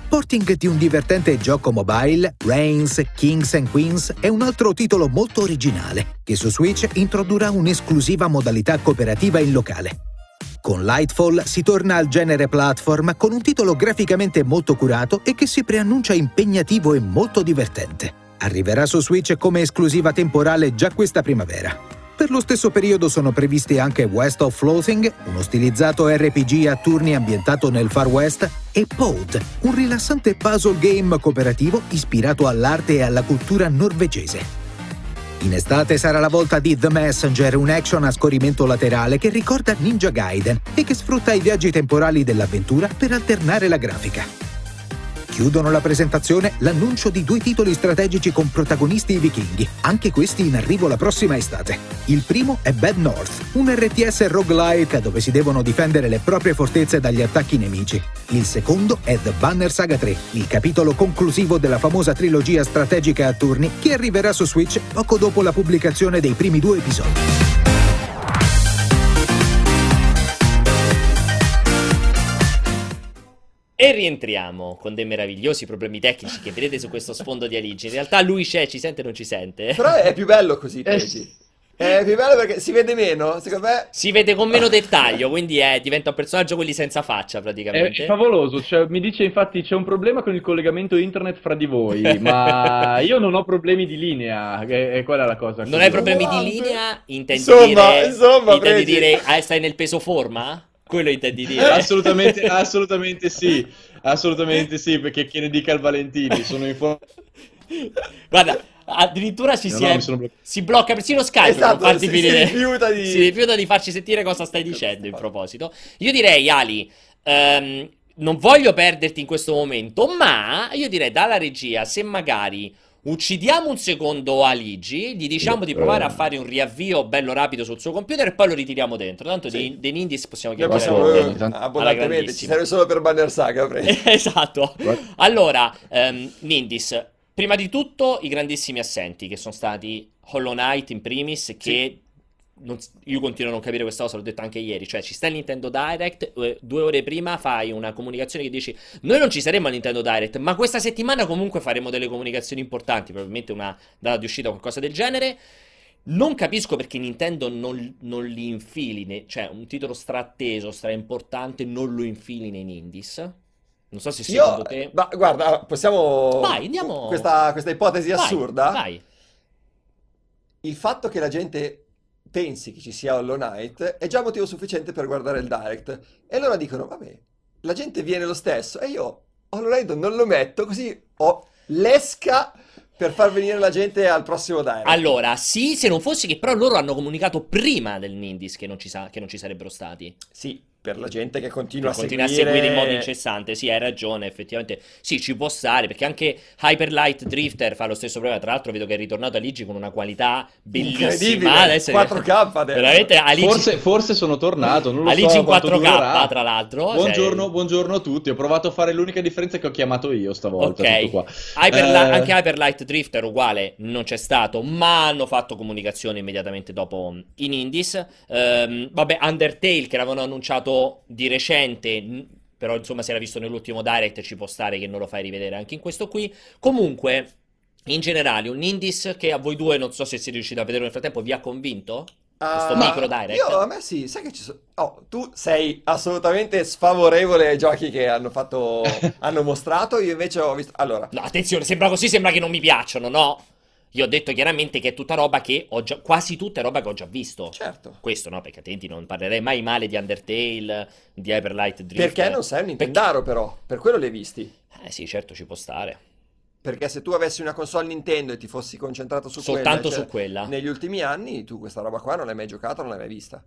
Porting di un divertente gioco mobile, Reigns, Kings and Queens è un altro titolo molto originale, che su Switch introdurrà un'esclusiva modalità cooperativa in locale. Con Lightfall si torna al genere platform con un titolo graficamente molto curato e che si preannuncia impegnativo e molto divertente. Arriverà su Switch come esclusiva temporale già questa primavera. Per lo stesso periodo sono previsti anche West of Floating, uno stilizzato RPG a turni ambientato nel Far West, e Pod, un rilassante puzzle game cooperativo ispirato all'arte e alla cultura norvegese. In estate sarà la volta di The Messenger, un action a scorrimento laterale che ricorda Ninja Gaiden e che sfrutta i viaggi temporali dell'avventura per alternare la grafica. Chiudono la presentazione l'annuncio di due titoli strategici con protagonisti vichinghi, anche questi in arrivo la prossima estate. Il primo è Bad North, un RTS roguelike dove si devono difendere le proprie fortezze dagli attacchi nemici. Il secondo è The Banner Saga 3, il capitolo conclusivo della famosa trilogia strategica a turni che arriverà su Switch poco dopo la pubblicazione dei primi due episodi. E rientriamo con dei meravigliosi problemi tecnici che vedete su questo sfondo di Aligi. In realtà lui c'è, ci sente o non ci sente? Però è più bello così, Eh. È più bello perché si vede meno, secondo me. Si vede con meno dettaglio, quindi è, diventa un personaggio quelli senza faccia praticamente. È favoloso, cioè, mi dice infatti c'è un problema con il collegamento internet fra di voi, ma io non ho problemi di linea, è, è quella la cosa. Non hai problemi di linea? Intendi Insomma, dire, insomma, intendi dire ah, stai nel peso forma? Quello intendi dire? Assolutamente, assolutamente sì, assolutamente sì, perché chi ne dica il Valentini, sono in forma. Guarda, addirittura ci No, si, no, è- sono si blocca persino Skype per Esatto, farti si- si rifiuta di- si rifiuta di farci sentire cosa stai dicendo in proposito. Io direi, Ali, ehm, non voglio perderti in questo momento, ma io direi dalla regia, se magari uccidiamo un secondo Aligi, gli diciamo di provare a fare un riavvio bello rapido sul suo computer e poi lo ritiriamo dentro. Tanto Sì. dei, dei Nindis possiamo chiamare possiamo eh, abbondantemente, ci serve solo per Banner Saga, esatto. Allora, ehm, Nindis, prima di tutto i grandissimi assenti che sono stati Hollow Knight in primis, che non- io continuo a non capire questa cosa, l'ho detto anche ieri, cioè ci sta il Nintendo Direct, eh, due ore prima fai una comunicazione che dici noi non ci saremo al Nintendo Direct, ma questa settimana comunque faremo delle comunicazioni importanti, probabilmente una data di uscita o qualcosa del genere. Non capisco perché Nintendo non, non li infili, ne- cioè un titolo straatteso, straimportante, non lo infili nei indies. Non so se Io, secondo te... ma guarda, possiamo... Vai, andiamo- Questa, questa ipotesi Vai, assurda. Vai. Il fatto che la gente pensi che ci sia Hollow Knight è già motivo sufficiente per guardare il Direct. E allora dicono, vabbè, la gente viene lo stesso e io Hollow Knight non lo metto così ho l'esca per far venire la gente al prossimo Direct. Allora, sì, se non fosse che però loro hanno comunicato prima del Nindis che non ci, sa- che non ci sarebbero stati. Sì, per la gente che continua a Continua a seguire... seguire in modo incessante, sì, hai ragione, effettivamente. Sì, ci può stare, perché anche Hyper Light Drifter fa lo stesso problema. Tra l'altro vedo che è ritornato Aligi con una qualità bellissima. Incredibile, Adesso 4K adesso. Veramente Aligi, Forse, forse sono tornato, non lo Aligi so in quanto 4K, durerà. tra l'altro. cioè- Buongiorno, buongiorno a tutti. Ho provato a fare l'unica differenza che ho chiamato io stavolta. Ok. tutto qua. Hyper Eh, anche Hyper Light Drifter uguale non c'è stato, ma hanno fatto comunicazione immediatamente dopo mm, in Indies. Ehm, vabbè, Undertale che l'avevano annunciato di recente, però insomma si era visto nell'ultimo Direct, ci può stare che non lo fai rivedere anche in questo qui. Comunque, in generale, un Indies che a voi due, non so se siete riusciti a vedere nel frattempo, vi ha convinto? Questo Ah, micro direct? Io, a me sì, sai che ci sono... Oh, tu sei assolutamente sfavorevole ai giochi che hanno fatto... hanno mostrato, io invece ho visto... Allora, No, attenzione, sembra così, sembra che non mi piacciono, no? Io ho detto chiaramente che è tutta roba che ho già, quasi tutta è roba che ho già visto. certo. Questo no, perché altrimenti non parlerei mai male di Undertale, di Hyper Light Drifter. Perché non sei un Nintendaro però, per quello li hai visti. Eh sì, certo, ci può stare. Perché se tu avessi una console Nintendo e ti fossi concentrato su Soltanto quella, cioè, su quella. negli ultimi anni, tu questa roba qua non l'hai mai giocata, non l'hai mai vista.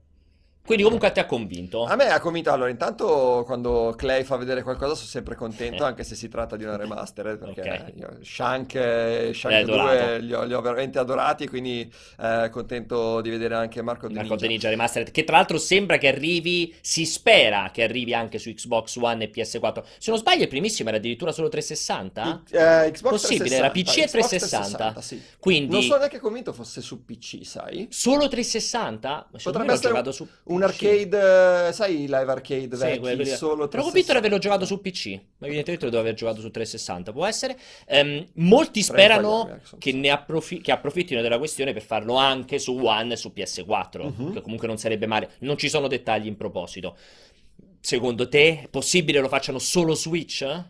Quindi comunque a te ha convinto. A me ha convinto, allora, intanto quando Clay fa vedere qualcosa sono sempre contento, Eh. anche se si tratta di una remaster, perché Ok. io Shank, eh, Shank L'hai 2 adorato. li ho, li ho veramente adorati, quindi eh, contento di vedere anche Marco De Marco Ninja. The Ninja Remastered, che tra l'altro sembra che arrivi, si spera che arrivi anche su Xbox One e PS4. Se non sbaglio, il primissimo era addirittura solo 360. Eh, Xbox Possibile, era 360, PC e Xbox 360. sì. Quindi Non sono neanche convinto fosse su PC, sai? solo 360? Ma Potrebbe essere giocato su Un arcade, eh, sai, live arcade Sì, vecchi, solo Ero convinto di averlo 360. giocato su PC, ma evidentemente lo devo aver giocato su 360, può essere. Ehm, molti sperano ecco, che, ne approfi- che approfittino della questione per farlo anche su One e su PS4, Mhm. che comunque non sarebbe male. Non ci sono dettagli in proposito. Secondo te è possibile lo facciano solo Switch? Eh,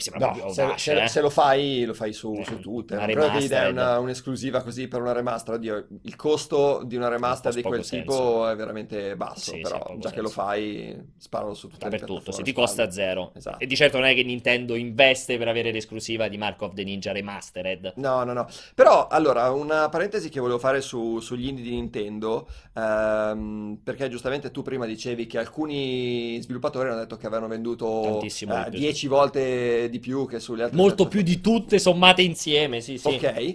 Mi sembra No, proprio se, audace, se- eh. se lo fai, lo fai su, Eh, su tutte. Non credo che gli dai una- un'esclusiva così per una remaster. Oddio, il costo di una remaster di quel poco tipo senso. è veramente basso. Sì, sì, però, poco già che senso. lo fai, sparalo su tutte Dappertutto, se ti costa zero. Esatto. E di certo non è che Nintendo investe per avere l'esclusiva di Mark of the Ninja Remastered. No, no, no. Però, allora, una parentesi che volevo fare su- sugli indie di Nintendo, ehm, perché giustamente tu prima dicevi che alcuni sviluppatori hanno detto che avevano venduto eh, più, 10 volte di più che sulle altre Molto più di tutte sommate insieme, sì, sì. Ok.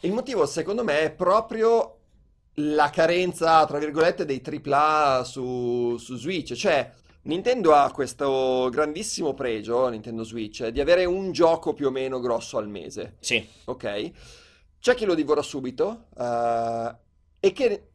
Il motivo, secondo me, è proprio la carenza, tra virgolette, dei AAA su, su Switch. Cioè, Nintendo ha questo grandissimo pregio, Nintendo Switch, di avere un gioco più o meno grosso al mese. Sì. Ok? C'è chi lo divora subito, eh, e che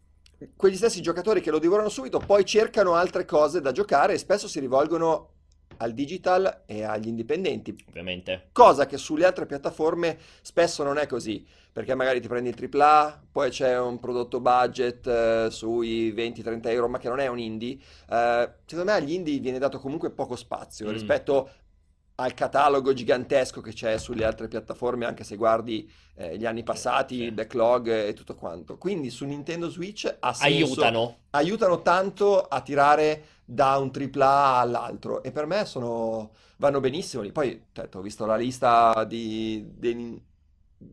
quegli stessi giocatori che lo divorano subito poi cercano altre cose da giocare e spesso si rivolgono al digital e agli indipendenti. Ovviamente. Cosa che sulle altre piattaforme spesso non è così, perché magari ti prendi il AAA, poi c'è un prodotto budget eh, sui 20-30 euro, ma che non è un indie. Eh, secondo me agli indie viene dato comunque poco spazio Mm. rispetto al catalogo gigantesco che c'è sulle altre piattaforme, anche se guardi eh, gli anni passati, il backlog e tutto quanto. Quindi su Nintendo Switch ha senso Aiutano. aiutano tanto a tirare da un AAA all'altro e per me sono, vanno benissimo lì. Poi, certo, ho visto la lista di, dei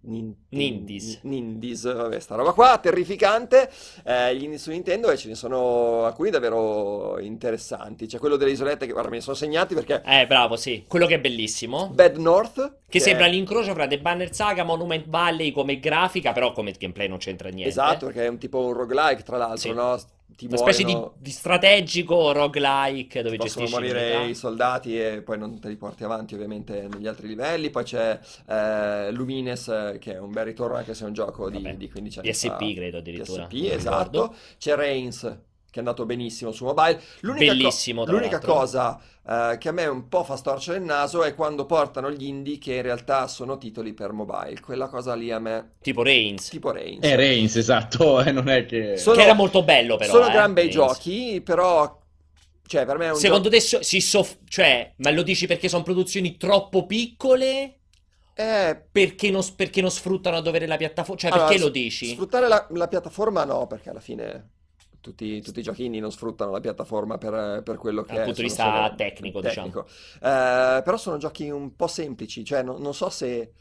nin- nin- Nindies. Nindies, vabbè, sta roba qua, terrificante, eh, gli indie su Nintendo e ce ne sono alcuni davvero interessanti. C'è quello delle isolette che, guarda, me ne sono segnati perché Eh, bravo, sì. Quello che è bellissimo. Bad North, Che è- sembra l'incrocio fra The Banner Saga, Monument Valley come grafica, però come gameplay non c'entra niente. Esatto, perché è un tipo un roguelike, tra l'altro, Sì. no? Ti Una specie di, di strategico roguelike dove Possono gestisci morire l'unità. i soldati e poi non te li porti avanti ovviamente negli altri livelli. Poi c'è eh, Lumines eh, che è un bel ritorno anche se è un gioco di, di 15 anni PSP fa. credo addirittura. PSP, non ricordo. esatto. C'è Reigns che è andato benissimo su mobile. L'unica, co- l'unica l'altro. cosa eh, che a me un po' fa storcere il naso è quando portano gli indie che in realtà sono titoli per mobile. Quella cosa lì a me, Tipo Reigns. tipo Reigns. È Reigns, esatto, e non è che... Sono- Che era molto bello però. sono eh, gran bei Reigns. giochi, però... Cioè, per me è un Secondo gioco... te so- si soff- cioè, ma lo dici perché sono produzioni troppo piccole? Eh, Perché non, perché non sfruttano a dovere la piattaforma? Cioè, Allora, perché lo dici? Sfruttare la, la piattaforma no, perché alla fine tutti, tutti i giochi indie non sfruttano la piattaforma per, per quello che Dal è. punto di vista solo- tecnico, diciamo. tecnico. Eh, però sono giochi un po' semplici, cioè non, non so se,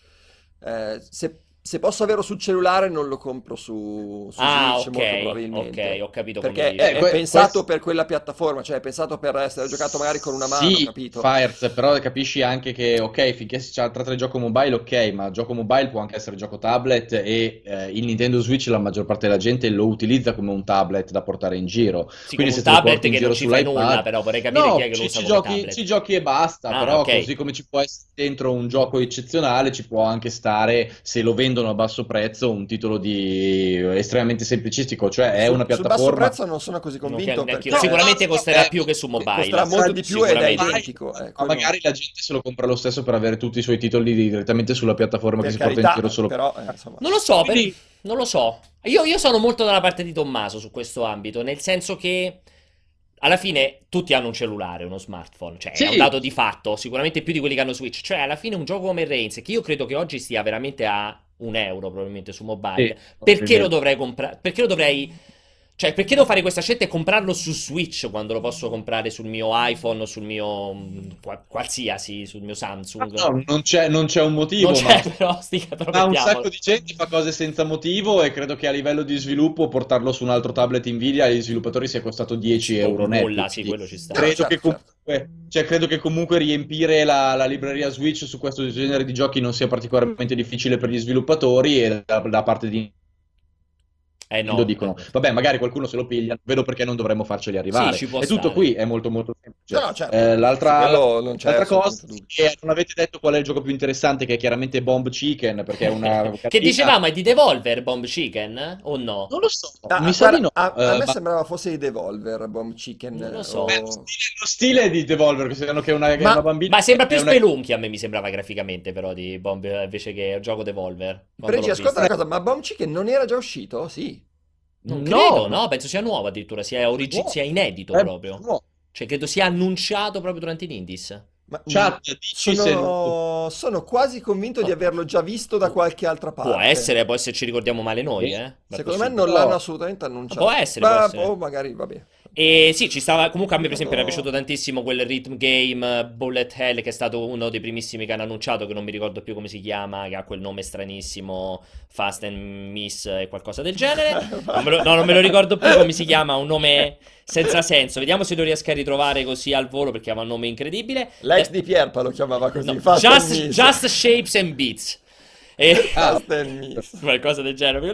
eh, se, se posso averlo sul cellulare non lo compro su, su Ah, Switch molto ok, probabilmente. ok, ho capito come Perché dici. è, Eh, que- pensato questo- per quella piattaforma, cioè è pensato per essere giocato magari con una mano, Sì, capito? Fires, però capisci anche che, ok, finché si tratta di gioco mobile, ok, ma gioco mobile può anche essere gioco tablet e eh, il Nintendo Switch la maggior parte della gente lo utilizza come un tablet da portare in giro. Sì, Quindi come un se lo tablet porti in che giro non ci fai nulla, però vorrei capire No, chi è che lo ci, usa ci come giochi, tablet. ci giochi e basta, Ah, però ok. così come ci può essere dentro un gioco eccezionale, ci può anche stare, se lo vendono a basso prezzo, un titolo di estremamente semplicistico, cioè è una Sul basso piattaforma... prezzo non sono così convinto perché Sicuramente No, costerà eh, più che su mobile. costerà molto di più ed è identico. eh, Ma quello- magari la gente se lo compra lo stesso per avere tutti i suoi titoli direttamente sulla piattaforma che per si porta in carità, giro solo però eh, insomma. Non lo so, per- Quindi- non lo so. Io, io sono molto dalla parte di Tommaso su questo ambito, nel senso che alla fine tutti hanno un cellulare, uno smartphone, cioè Sì. è un dato di fatto, sicuramente più di quelli che hanno Switch. Cioè, alla fine un gioco come Reigns, che io credo che oggi stia veramente a un euro probabilmente su mobile, Sì, perché lo dovrei comprare? Perché lo dovrei... Cioè, perché devo fare questa scelta e comprarlo su Switch quando lo posso comprare sul mio iPhone o sul mio... mm, qua- qualsiasi, sul mio Samsung? No, non c'è, non c'è un motivo, non ma c'è, però, stica, però ma un sacco di gente fa cose senza motivo e credo che a livello di sviluppo portarlo su un altro tablet Nvidia agli sviluppatori sia costato 10 euro netti. Nulla, sì, Quindi quello ci sta. Credo Certo, che comunque, cioè, credo che comunque riempire la, la libreria Switch su questo genere di giochi non sia particolarmente difficile per gli sviluppatori e da, da parte di Eh no. lo dicono. Vabbè, magari qualcuno se lo piglia, vedo perché non dovremmo farceli arrivare. Sì, ci può è tutto stare. qui, è molto molto semplice. No, certo. Eh, l'altra, l'altra cosa è che non avete detto qual è il gioco più interessante, che è chiaramente Bomb Chicken, perché è una Che dicevamo, è di Devolver Bomb Chicken? O no? Non lo so, Ah, mi sa di no. a, a Eh, me ma- sembrava fosse di Devolver, Bomb Chicken. Non lo o- so. Beh, lo stile, lo stile di Devolver, che sanno che è una, che Ma- una bambina. Ma sembra più una- Spelunky a me mi sembrava graficamente però di Bomb invece che gioco Devolver. Pregi, ascolta una cosa, ma Bomb Chicken non era già uscito? Sì. Non No. credo, no, penso sia nuovo addirittura, sia, origi- sia inedito Eh, proprio. no. Cioè credo sia annunciato proprio durante i Indies. Ma, Chat, non- sono, sono quasi convinto di averlo già visto da qualche altra parte. Può essere, può essere ci ricordiamo male noi, eh. È Secondo me non No. l'hanno assolutamente annunciato. Può essere, Ma- può essere. O magari, vabbè. E sì, ci stava. Comunque a me, per esempio, era piaciuto tantissimo quel rhythm game uh, Bullet Hell, che è stato uno dei primissimi che hanno annunciato, che non mi ricordo più come si chiama, che ha quel nome stranissimo, Fast and Miss e qualcosa del genere. Non lo, no, non me lo ricordo più come si chiama, un nome senza senso. Vediamo se lo riesco a ritrovare così al volo, perché aveva un nome incredibile. L'ex Eh, di Pierpa lo chiamava così. no, just. Just Shapes and Beats. E... Ah, qualcosa del genere.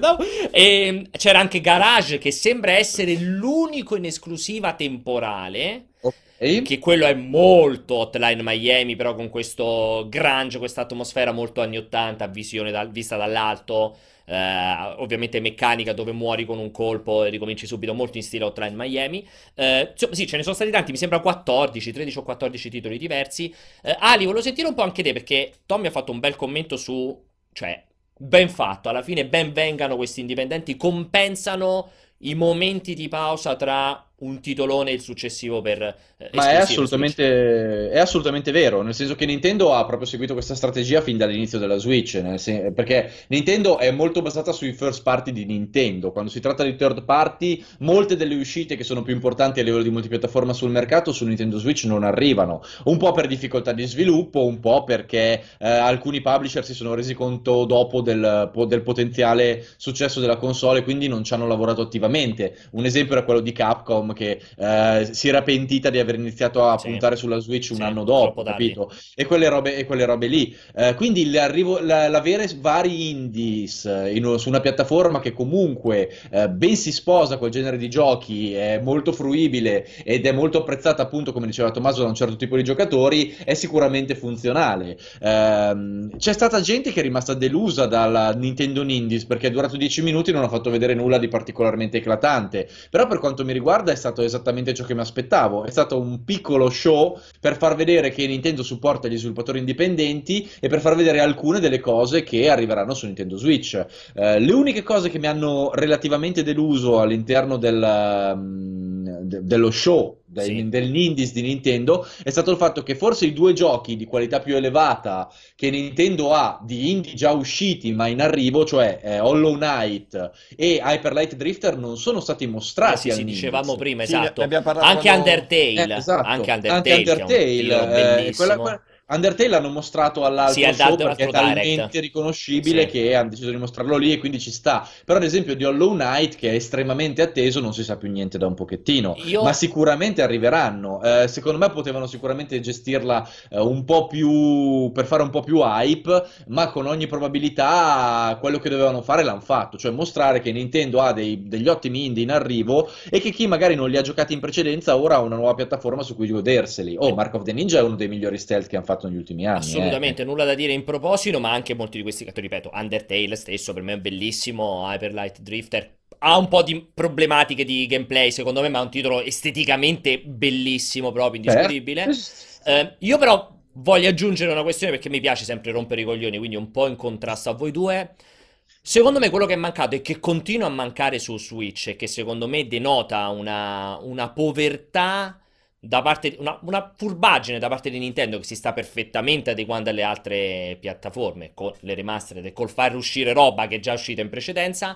E c'era anche Garage che sembra essere l'unico in esclusiva temporale. Ok. Che quello è molto Hotline Miami, però con questo grunge, questa atmosfera molto anni 80, visione dal- vista dall'alto. eh, ovviamente meccanica dove muori con un colpo e ricominci subito, molto in stile Hotline Miami. Insomma, sì, ce ne sono stati tanti, mi sembra 14, 13 o 14 titoli diversi. Eh, Ali, volevo sentire un po' anche te perché Tommy ha fatto un bel commento su, cioè, ben fatto, alla fine ben vengano questi indipendenti, compensano i momenti di pausa tra un titolone il successivo per eh, Ma è assolutamente, è assolutamente vero, nel senso che Nintendo ha proprio seguito questa strategia fin dall'inizio della Switch, sen- perché Nintendo è molto basata sui first party di Nintendo. Quando si tratta di third party, molte delle uscite che sono più importanti a livello di multipiattaforma sul mercato su Nintendo Switch non arrivano, un po' per difficoltà di sviluppo, un po' perché eh, alcuni publisher si sono resi conto dopo del, del potenziale successo della console e quindi non ci hanno lavorato attivamente. Un esempio era quello di Capcom che eh, si era pentita di aver iniziato a Sì. puntare sulla Switch un Sì, anno dopo, capito? E quelle robe, e quelle robe lì. Eh, quindi l'arrivo- la- l'avere vari indies eh, in- su una piattaforma che comunque eh, ben si sposa col genere di giochi, è molto fruibile ed è molto apprezzata appunto, come diceva Tommaso, da un certo tipo di giocatori, è sicuramente funzionale. Ehm, c'è stata gente che è rimasta delusa dalla Nintendo Indies perché è durato 10 minuti e non ha fatto vedere nulla di particolarmente eclatante. Però per quanto mi riguarda è stato esattamente ciò che mi aspettavo. È stato un piccolo show per far vedere che Nintendo supporta gli sviluppatori indipendenti e per far vedere alcune delle cose che arriveranno su Nintendo Switch. Eh, le uniche cose che mi hanno relativamente deluso all'interno del, mm, de- dello show dei- Sì. dell'Indies di Nintendo è stato il fatto che forse i due giochi di qualità più elevata che Nintendo ha di indie già usciti ma in arrivo, cioè eh, Hollow Knight e Hyper Light Drifter, non sono stati mostrati Ah, sì, sì, dicevamo prima, Sì, ne esatto. abbiamo parlato Anche quando- Undertale, Eh, esatto. anche Undertale, Anche che è un Undertale, titolo eh, bellissimo. quella- quella- Undertale l'hanno mostrato all'altro Sì, show perché è talmente direct. riconoscibile Sì. che hanno deciso di mostrarlo lì e quindi ci sta. Però ad esempio di Hollow Knight, che è estremamente atteso, non si sa più niente da un pochettino. Io- Ma sicuramente arriveranno. Eh, secondo me potevano sicuramente gestirla eh, un po' più per fare un po' più hype, ma con ogni probabilità quello che dovevano fare l'hanno fatto, cioè mostrare che Nintendo ha dei- degli ottimi indie in arrivo e che chi magari non li ha giocati in precedenza ora ha una nuova piattaforma su cui goderseli. Oh, Mark of the Ninja è uno dei migliori stealth che hanno fatto negli ultimi anni. eh. Assolutamente, nulla da dire in proposito, ma anche molti di questi, ripeto, Undertale stesso per me è bellissimo, Hyper Light Drifter ha un po' di problematiche di gameplay, secondo me, ma è un titolo esteticamente bellissimo, proprio indiscutibile. Eh, io però voglio aggiungere una questione perché mi piace sempre rompere i coglioni, quindi un po' in contrasto a voi due. Secondo me quello che è mancato e che continua a mancare su Switch e che secondo me denota una, una povertà da parte, una, una furbaggine da parte di Nintendo che si sta perfettamente adeguando alle altre piattaforme con le remastered e col far uscire roba che è già uscita in precedenza.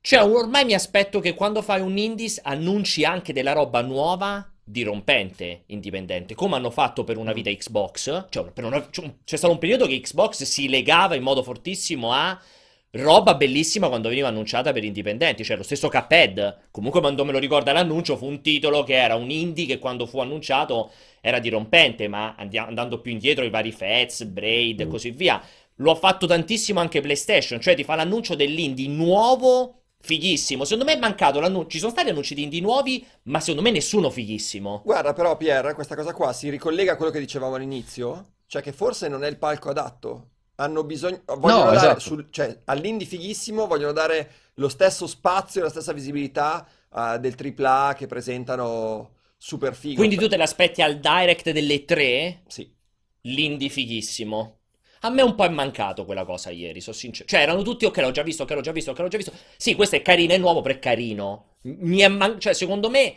Cioè, ormai mi aspetto che quando fai un indies annunci anche della roba nuova, dirompente, indipendente, come hanno fatto per una vita Xbox. Cioè, una- cioè, c'è stato un periodo che Xbox si legava in modo fortissimo a roba bellissima quando veniva annunciata per indipendenti. Cioè, lo stesso Cuphead, comunque quando me lo ricorda l'annuncio, fu un titolo che era un indie che quando fu annunciato era dirompente, ma andi- andando più indietro i vari Fats, Braid e così via. Lo ha fatto tantissimo anche PlayStation, cioè ti fa l'annuncio dell'indie nuovo, fighissimo. Secondo me è mancato l'annuncio. Ci sono stati annunci di indie nuovi, ma secondo me nessuno fighissimo. Guarda, però, Pier, questa cosa qua si ricollega a quello che dicevamo all'inizio, cioè che forse non è il palco adatto. Hanno bisogno, vogliono No, dare esatto. sul, cioè, all'indie fighissimo vogliono dare lo stesso spazio e la stessa visibilità eh, del AAA che presentano super figo. Quindi tu te l'aspetti al direct delle tre? Sì. L'indie fighissimo. A me un po' è mancato quella cosa ieri, sono sincero. Cioè, erano tutti, ok, l'ho già visto, ok, l'ho già visto, ok, l'ho già visto. Sì, questo è carino, è nuovo, però è carino. Man- Cioè, secondo me,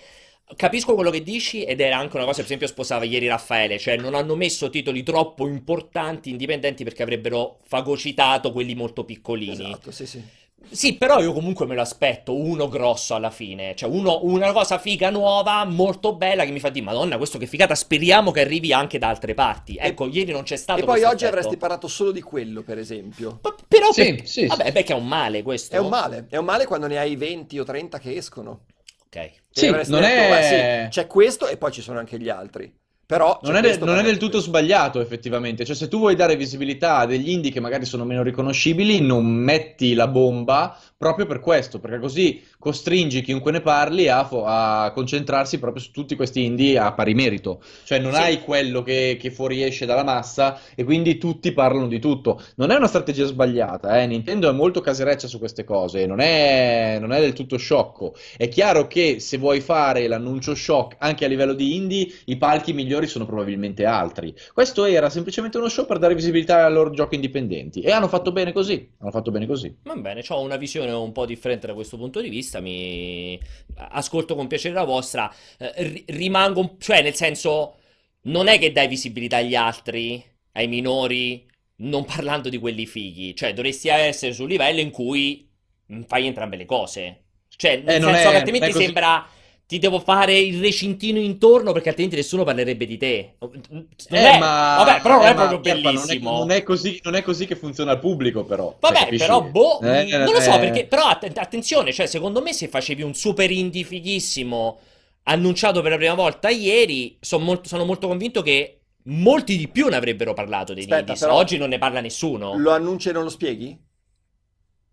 capisco quello che dici ed era anche una cosa, per esempio, sposava ieri Raffaele. Cioè, non hanno messo titoli troppo importanti, indipendenti, perché avrebbero fagocitato quelli molto piccolini. Esatto, sì, sì. Sì, però io comunque me lo aspetto uno grosso alla fine, cioè uno- una cosa figa nuova, molto bella che mi fa dire, Madonna, questo che figata, speriamo che arrivi anche da altre parti. Ecco, ieri non c'è stato E poi oggi aspetto. avresti parlato solo di quello, per esempio. P- Però, Sì, per- sì, vabbè, sì. beh, che è un male questo. È un male, è un male quando ne hai 20 o 30 che escono. Ok. Sì, non detto, è- "Beh, sì, c'è questo e poi ci sono anche gli altri. Però Non è, non è del tutto sbagliato, effettivamente. Cioè, se tu vuoi dare visibilità a degli indie che magari sono meno riconoscibili, non metti la bomba proprio per questo, perché così costringi chiunque ne parli a, fo- a concentrarsi proprio su tutti questi indie a pari merito. Cioè, non Sì. hai quello che, che fuoriesce dalla massa e quindi tutti parlano di tutto. Non è una strategia sbagliata, eh. Nintendo è molto casereccia su queste cose, non è, non è del tutto sciocco. È chiaro che se vuoi fare l'annuncio shock anche a livello di indie, i palchi migliori sono probabilmente altri. Questo era semplicemente uno show per dare visibilità ai loro giochi indipendenti e hanno fatto bene così. Hanno fatto bene così. Va bene, ho una visione un po' differente da questo punto di vista, mi ascolto con piacere la vostra, eh, ri- rimango, un- cioè nel senso, non è che dai visibilità agli altri, ai minori, non parlando di quelli fighi, cioè dovresti essere sul livello in cui mm, fai entrambe le cose, cioè nel Eh, senso è- che altrimenti sembra... Ti devo fare il recintino intorno perché altrimenti nessuno parlerebbe di te. Non Eh, è- ma, Vabbè, però non eh, è ma, proprio Pierpa, non è- bellissimo. Non è, così, non è così che funziona il pubblico, però. Cioè, Vabbè, però, boh, Eh, non lo so, eh, perché, però att- attenzione, cioè, secondo me se facevi un super indie fighissimo annunciato per la prima volta ieri, son molto- sono molto convinto che molti di più ne avrebbero parlato dei Aspetta, indies. però- Oggi non ne parla nessuno. Lo annunci e non lo spieghi?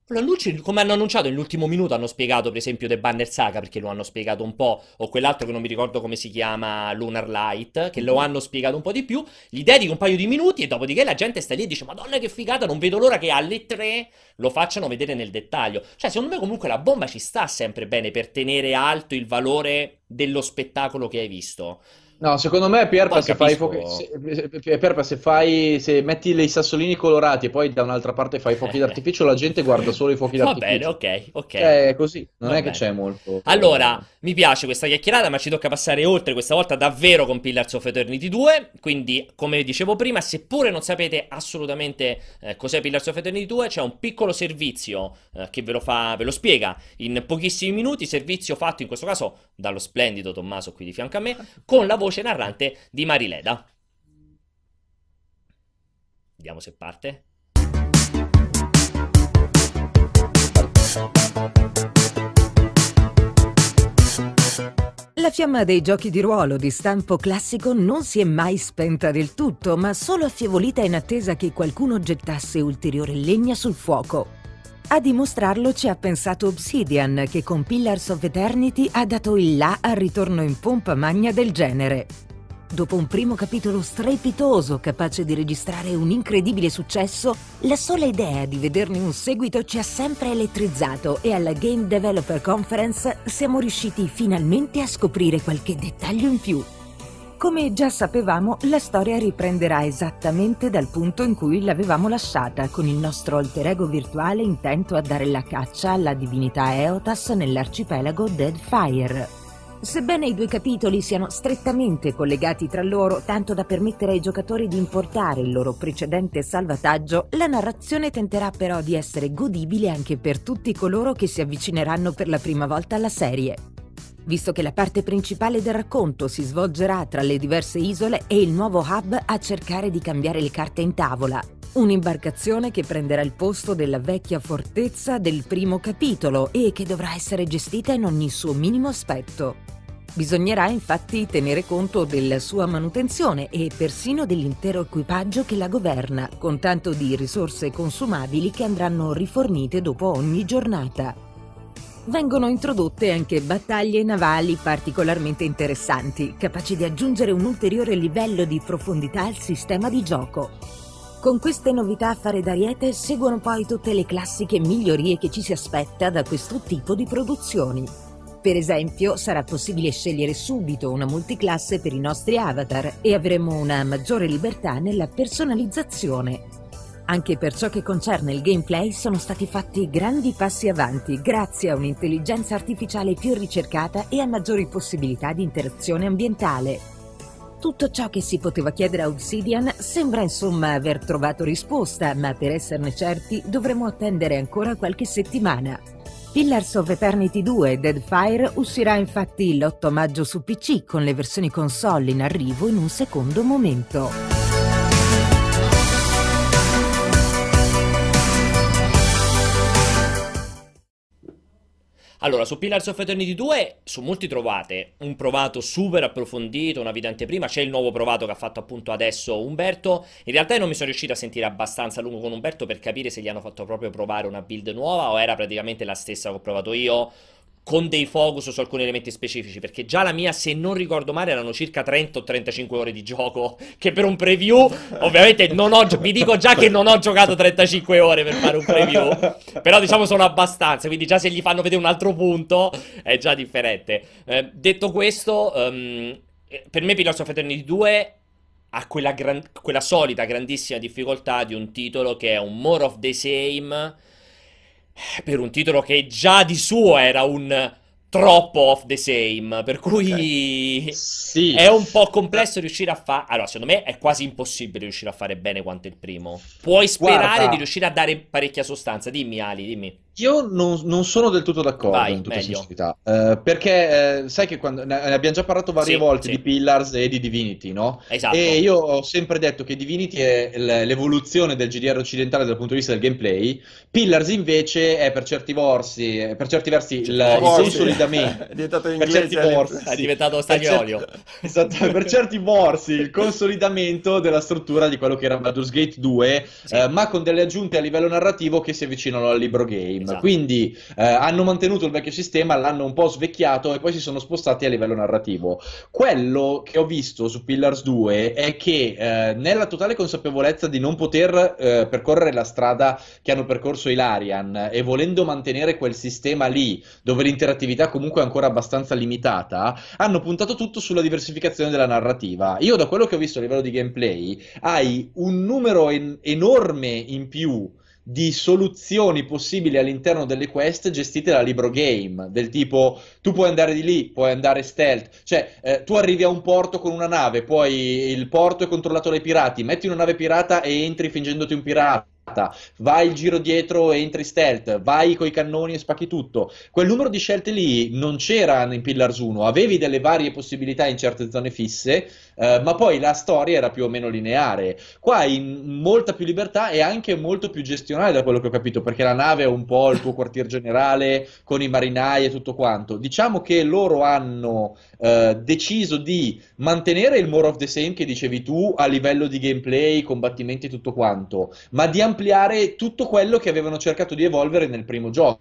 Lo annunci, come hanno annunciato nell'ultimo minuto, hanno spiegato per esempio The Banner Saga, perché lo hanno spiegato un po', o quell'altro che non mi ricordo come si chiama, Lunar Light, che lo hanno spiegato un po' di più, gli dedichi un paio di minuti e dopodiché la gente sta lì e dice Madonna che figata, non vedo l'ora che alle 3 lo facciano vedere nel dettaglio. Cioè, secondo me comunque la bomba ci sta sempre bene per tenere alto il valore dello spettacolo che hai visto. No, secondo me Pierpa se fuochi- se, se- Pierpa, se fai se metti i sassolini colorati e poi da un'altra parte fai fuochi d'artificio, la gente guarda solo i fuochi Va bene, d'artificio. ok, ok. Cioè, è così, non Va è che bene. c'è molto. Allora, mi piace questa chiacchierata, ma ci tocca passare oltre questa volta davvero con Pillars of Eternity 2. Quindi, come dicevo prima, seppure non sapete assolutamente eh, cos'è Pillars of Eternity 2, c'è un piccolo servizio eh, che ve lo fa, ve lo spiega in pochissimi minuti. Servizio fatto in questo caso dallo splendido Tommaso qui di fianco a me, con la voce narrante di Marileda. Vediamo se parte. La fiamma dei giochi di ruolo di stampo classico non si è mai spenta del tutto, ma solo affievolita in attesa che qualcuno gettasse ulteriore legna sul fuoco. A dimostrarlo ci ha pensato Obsidian, che con Pillars of Eternity ha dato il là al ritorno in pompa magna del genere. Dopo un primo capitolo strepitoso capace di registrare un incredibile successo, la sola idea di vederne un seguito ci ha sempre elettrizzato e alla Game Developer Conference siamo riusciti finalmente a scoprire qualche dettaglio in più. Come già sapevamo, la storia riprenderà esattamente dal punto in cui l'avevamo lasciata, con il nostro alter ego virtuale intento a dare la caccia alla divinità Eotas nell'arcipelago Deadfire. Sebbene i due capitoli siano strettamente collegati tra loro, tanto da permettere ai giocatori di importare il loro precedente salvataggio, la narrazione tenterà però di essere godibile anche per tutti coloro che si avvicineranno per la prima volta alla serie. Visto che la parte principale del racconto si svolgerà tra le diverse isole e il nuovo hub a cercare di cambiare le carte in tavola, un'imbarcazione che prenderà il posto della vecchia fortezza del primo capitolo e che dovrà essere gestita in ogni suo minimo aspetto. Bisognerà infatti tenere conto della sua manutenzione e persino dell'intero equipaggio che la governa, con tanto di risorse consumabili che andranno rifornite dopo ogni giornata. Vengono introdotte anche battaglie navali particolarmente interessanti, capaci di aggiungere un ulteriore livello di profondità al sistema di gioco. Con queste novità a fare d'ariete seguono poi tutte le classiche migliorie che ci si aspetta da questo tipo di produzioni. Per esempio, sarà possibile scegliere subito una multiclasse per i nostri avatar e avremo una maggiore libertà nella personalizzazione. Anche per ciò che concerne il gameplay sono stati fatti grandi passi avanti grazie a un'intelligenza artificiale più ricercata e a maggiori possibilità di interazione ambientale. Tutto ciò che si poteva chiedere a Obsidian sembra insomma aver trovato risposta, ma per esserne certi dovremo attendere ancora qualche settimana. Pillars of Eternity 2 Deadfire uscirà infatti l'8 maggio su PC con le versioni console in arrivo in un secondo momento. Allora, su Pillars of Eternity 2 su molti trovate. Un provato super approfondito, una vita anteprima, c'è il nuovo provato che ha fatto appunto adesso Umberto. In realtà non mi sono riuscito a sentire abbastanza a lungo con Umberto per capire se gli hanno fatto proprio provare una build nuova o era praticamente la stessa che ho provato io con dei focus su alcuni elementi specifici, perché già la mia, se non ricordo male, erano circa 30 o 35 ore di gioco, che per un preview, ovviamente non ho, vi dico già che non ho giocato 35 ore per fare un preview, però diciamo sono abbastanza, quindi già se gli fanno vedere un altro punto è già differente. Eh, detto questo, um, per me Pillars of Eternity 2 ha quella, gran- quella solita grandissima difficoltà di un titolo che è un more of the same per un titolo che già di suo era un troppo off the same, per cui okay. sì. è un po' complesso riuscire a fare... Allora, secondo me è quasi impossibile riuscire a fare bene quanto il primo. Puoi sperare Guarda. di riuscire a dare parecchia sostanza. Dimmi Ali, dimmi. Io non, non, sono del tutto d'accordo, Vai, in tutta meglio. sincerità, uh, perché uh, sai che quando, ne abbiamo già parlato varie sì, volte sì. di Pillars e di Divinity, no? Esatto. E io ho sempre detto che Divinity è l'evoluzione del GDR occidentale dal punto di vista del gameplay, Pillars invece è per certi versi, per certi versi il, il consolidamento. è diventato inglese, per versi, è diventato stagliolio. esatto, per certi versi il consolidamento della struttura di quello che era Baldur's Gate 2, sì. uh, ma con delle aggiunte a livello narrativo che si avvicinano al libro game. Esatto. Quindi eh, hanno mantenuto il vecchio sistema, l'hanno un po' svecchiato e poi si sono spostati a livello narrativo. Quello che ho visto su Pillars 2 è che eh, nella totale consapevolezza di non poter eh, percorrere la strada che hanno percorso i Larian e volendo mantenere quel sistema lì, dove l'interattività comunque è ancora abbastanza limitata, hanno puntato tutto sulla diversificazione della narrativa. Io da quello che ho visto a livello di gameplay, hai un numero en- enorme in più di soluzioni possibili all'interno delle quest gestite da libro game, del tipo tu puoi andare di lì, puoi andare stealth, cioè eh, tu arrivi a un porto con una nave, poi il porto è controllato dai pirati, metti una nave pirata e entri fingendoti un pirata vai il giro dietro e entri stealth, vai coi cannoni e spacchi tutto. Quel numero di scelte lì non c'era in Pillars 1, avevi delle varie possibilità in certe zone fisse, eh, ma poi la storia era più o meno lineare. Qua hai molta più libertà e anche molto più gestionale da quello che ho capito, perché la nave è un po' il tuo quartier generale con i marinai e tutto quanto. Diciamo che loro hanno eh, deciso di mantenere il more of the same che dicevi tu a livello di gameplay, combattimenti e tutto quanto, ma di ampliare tutto quello che avevano cercato di evolvere nel primo gioco.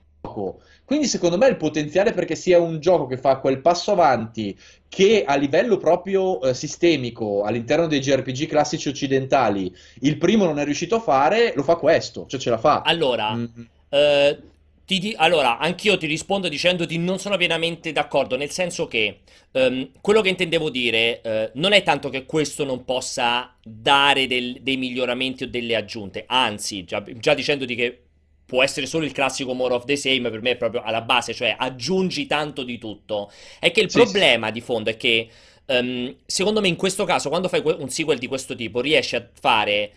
Quindi secondo me il potenziale perché sia un gioco che fa quel passo avanti che a livello proprio eh, sistemico all'interno dei JRPG classici occidentali il primo non è riuscito a fare, lo fa questo, cioè ce la fa. Allora, mm. eh, ti di- allora, anch'io ti rispondo dicendoti non sono pienamente d'accordo, nel senso che um, quello che intendevo dire uh, non è tanto che questo non possa dare del- dei miglioramenti o delle aggiunte, anzi, già, già dicendoti che può essere solo il classico more of the same, per me è proprio alla base, cioè aggiungi tanto di tutto. È che il sì, problema sì. di fondo è che, um, secondo me in questo caso, quando fai un sequel di questo tipo, riesci a fare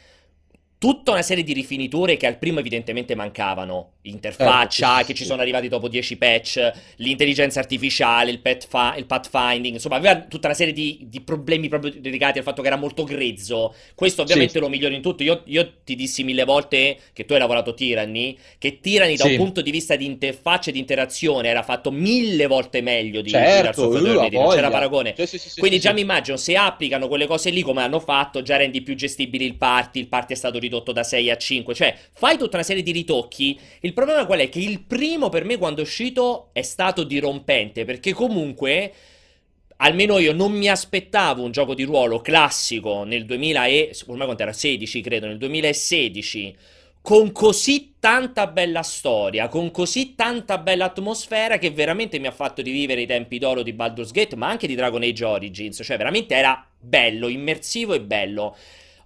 tutta una serie di rifiniture che al primo evidentemente mancavano. L'interfaccia, eh, sì, che sì. ci sono arrivati dopo 10 patch, l'intelligenza artificiale, il, pet fa- il pathfinding, insomma, aveva tutta una serie di, di, problemi proprio legati al fatto che era molto grezzo. Questo ovviamente sì. lo migliora in tutto. Io, io, ti dissi mille volte che tu hai lavorato Tyranny, che Tyranny da un punto di vista di interfaccia e di interazione era fatto mille volte meglio di certo, Eternity, non c'era paragone. Quindi già mi immagino, se applicano quelle cose lì come hanno fatto, già rendi più gestibile il party, il party è stato ridotto da 6 a 5, cioè fai tutta una serie di ritocchi. Il problema qual è? Che il primo per me quando è uscito è stato dirompente, perché comunque almeno io non mi aspettavo un gioco di ruolo classico nel 2000 e ormai quanto era 16 credo, nel 2016 con così tanta bella storia, con così tanta bella atmosfera che veramente mi ha fatto rivivere i tempi d'oro di Baldur's Gate, ma anche di Dragon Age Origins, cioè veramente era bello, immersivo e bello.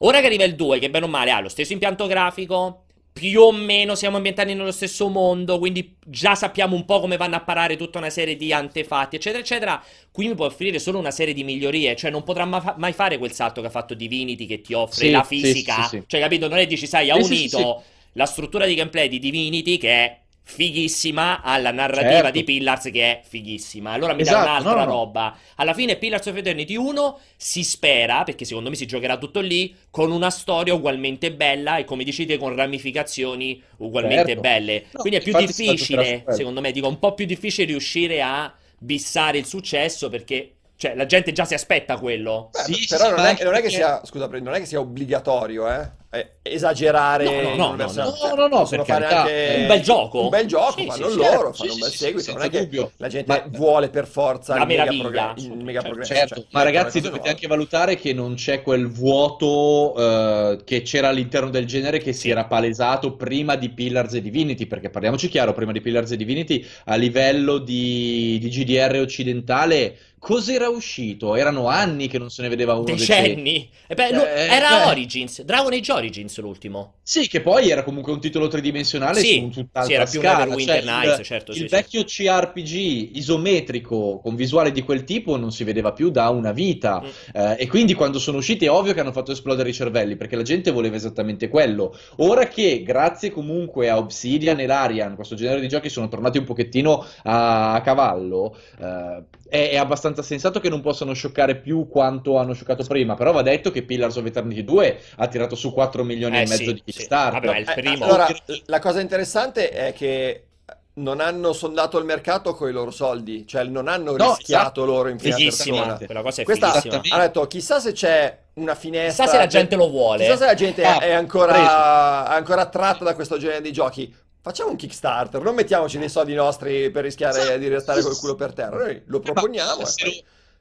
Ora che arriva il 2, che bene o male ha lo stesso impianto grafico, più o meno siamo ambientati nello stesso mondo, quindi già sappiamo un po' come vanno a parare tutta una serie di antefatti, eccetera, eccetera. Qui mi può offrire solo una serie di migliorie, cioè non potrà ma- mai fare quel salto che ha fatto Divinity che ti offre sì, la fisica. Sì, sì, cioè, capito? Non è dici, sai, ha unito la struttura di gameplay di Divinity che è fighissima alla narrativa Certo. di Pillars che è fighissima. Allora mi dà Esatto, un'altra no, no. roba. Alla fine Pillars of Eternity 1 si spera, perché secondo me si giocherà tutto lì, con una storia ugualmente bella e come dici te con ramificazioni ugualmente Certo. belle. No, Quindi è più difficile, secondo me, dico un po' più difficile riuscire a bissare il successo perché cioè la gente già si aspetta quello. Beh, Sì, però non, è, non è sia, scusa, non è che sia obbligatorio, eh? Eh, esagerare No, no, no, no, no. Cioè, No, no, no, per carità. anche Un bel gioco. Un bel gioco, Sì, fanno sì, loro, certo, fanno sì, un bel seguito. non è che dubbio. la gente Ma- vuole per forza La il mega, progre- il mega progresso. Certo, cioè, ma mettono ragazzi cose dovete anche valutare che non c'è quel vuoto eh, che c'era all'interno del genere che si era palesato prima di Pillars e Divinity, perché parliamoci chiaro, prima di Pillars e Divinity a livello di, di GDR occidentale cos'era uscito? Erano anni che non se ne vedeva uno. Decenni. E beh, lo- Eh, era beh. Origins, Dragon Age Origins l'ultimo. Sì, che poi era comunque un titolo tridimensionale Sì, su tutt'altra sì, era più scala. Neverwinter Cioè, Nights, il, certo, il sì, sì. vecchio CRPG isometrico con visuale di quel tipo non si vedeva più da una vita. Mm. Eh, e quindi quando sono usciti è ovvio che hanno fatto esplodere i cervelli, perché la gente voleva esattamente quello. Ora che grazie comunque a Obsidian e Larian, questo genere di giochi sono tornati un pochettino a, a cavallo, eh, è, è abbastanza sensato che non possano scioccare più quanto hanno scioccato prima, però va detto che Pillars of Eternity 2 ha tirato su 4 milioni Eh e mezzo sì, di sì. Kickstarter. Vabbè, ma il Eh, primo. allora, la cosa interessante è che non hanno sondato il mercato con i loro soldi, cioè non hanno No, rischiato esatto. loro in prima persona. quella cosa è Questa ha detto chissà se c'è una finestra Chissà se la gente lo vuole. chissà se la gente Ah, è ancora, ancora attratta da questo genere di giochi facciamo un Kickstarter non mettiamoci dei soldi nostri per rischiare Esatto. di restare col culo per terra noi lo proponiamo Ma se lo-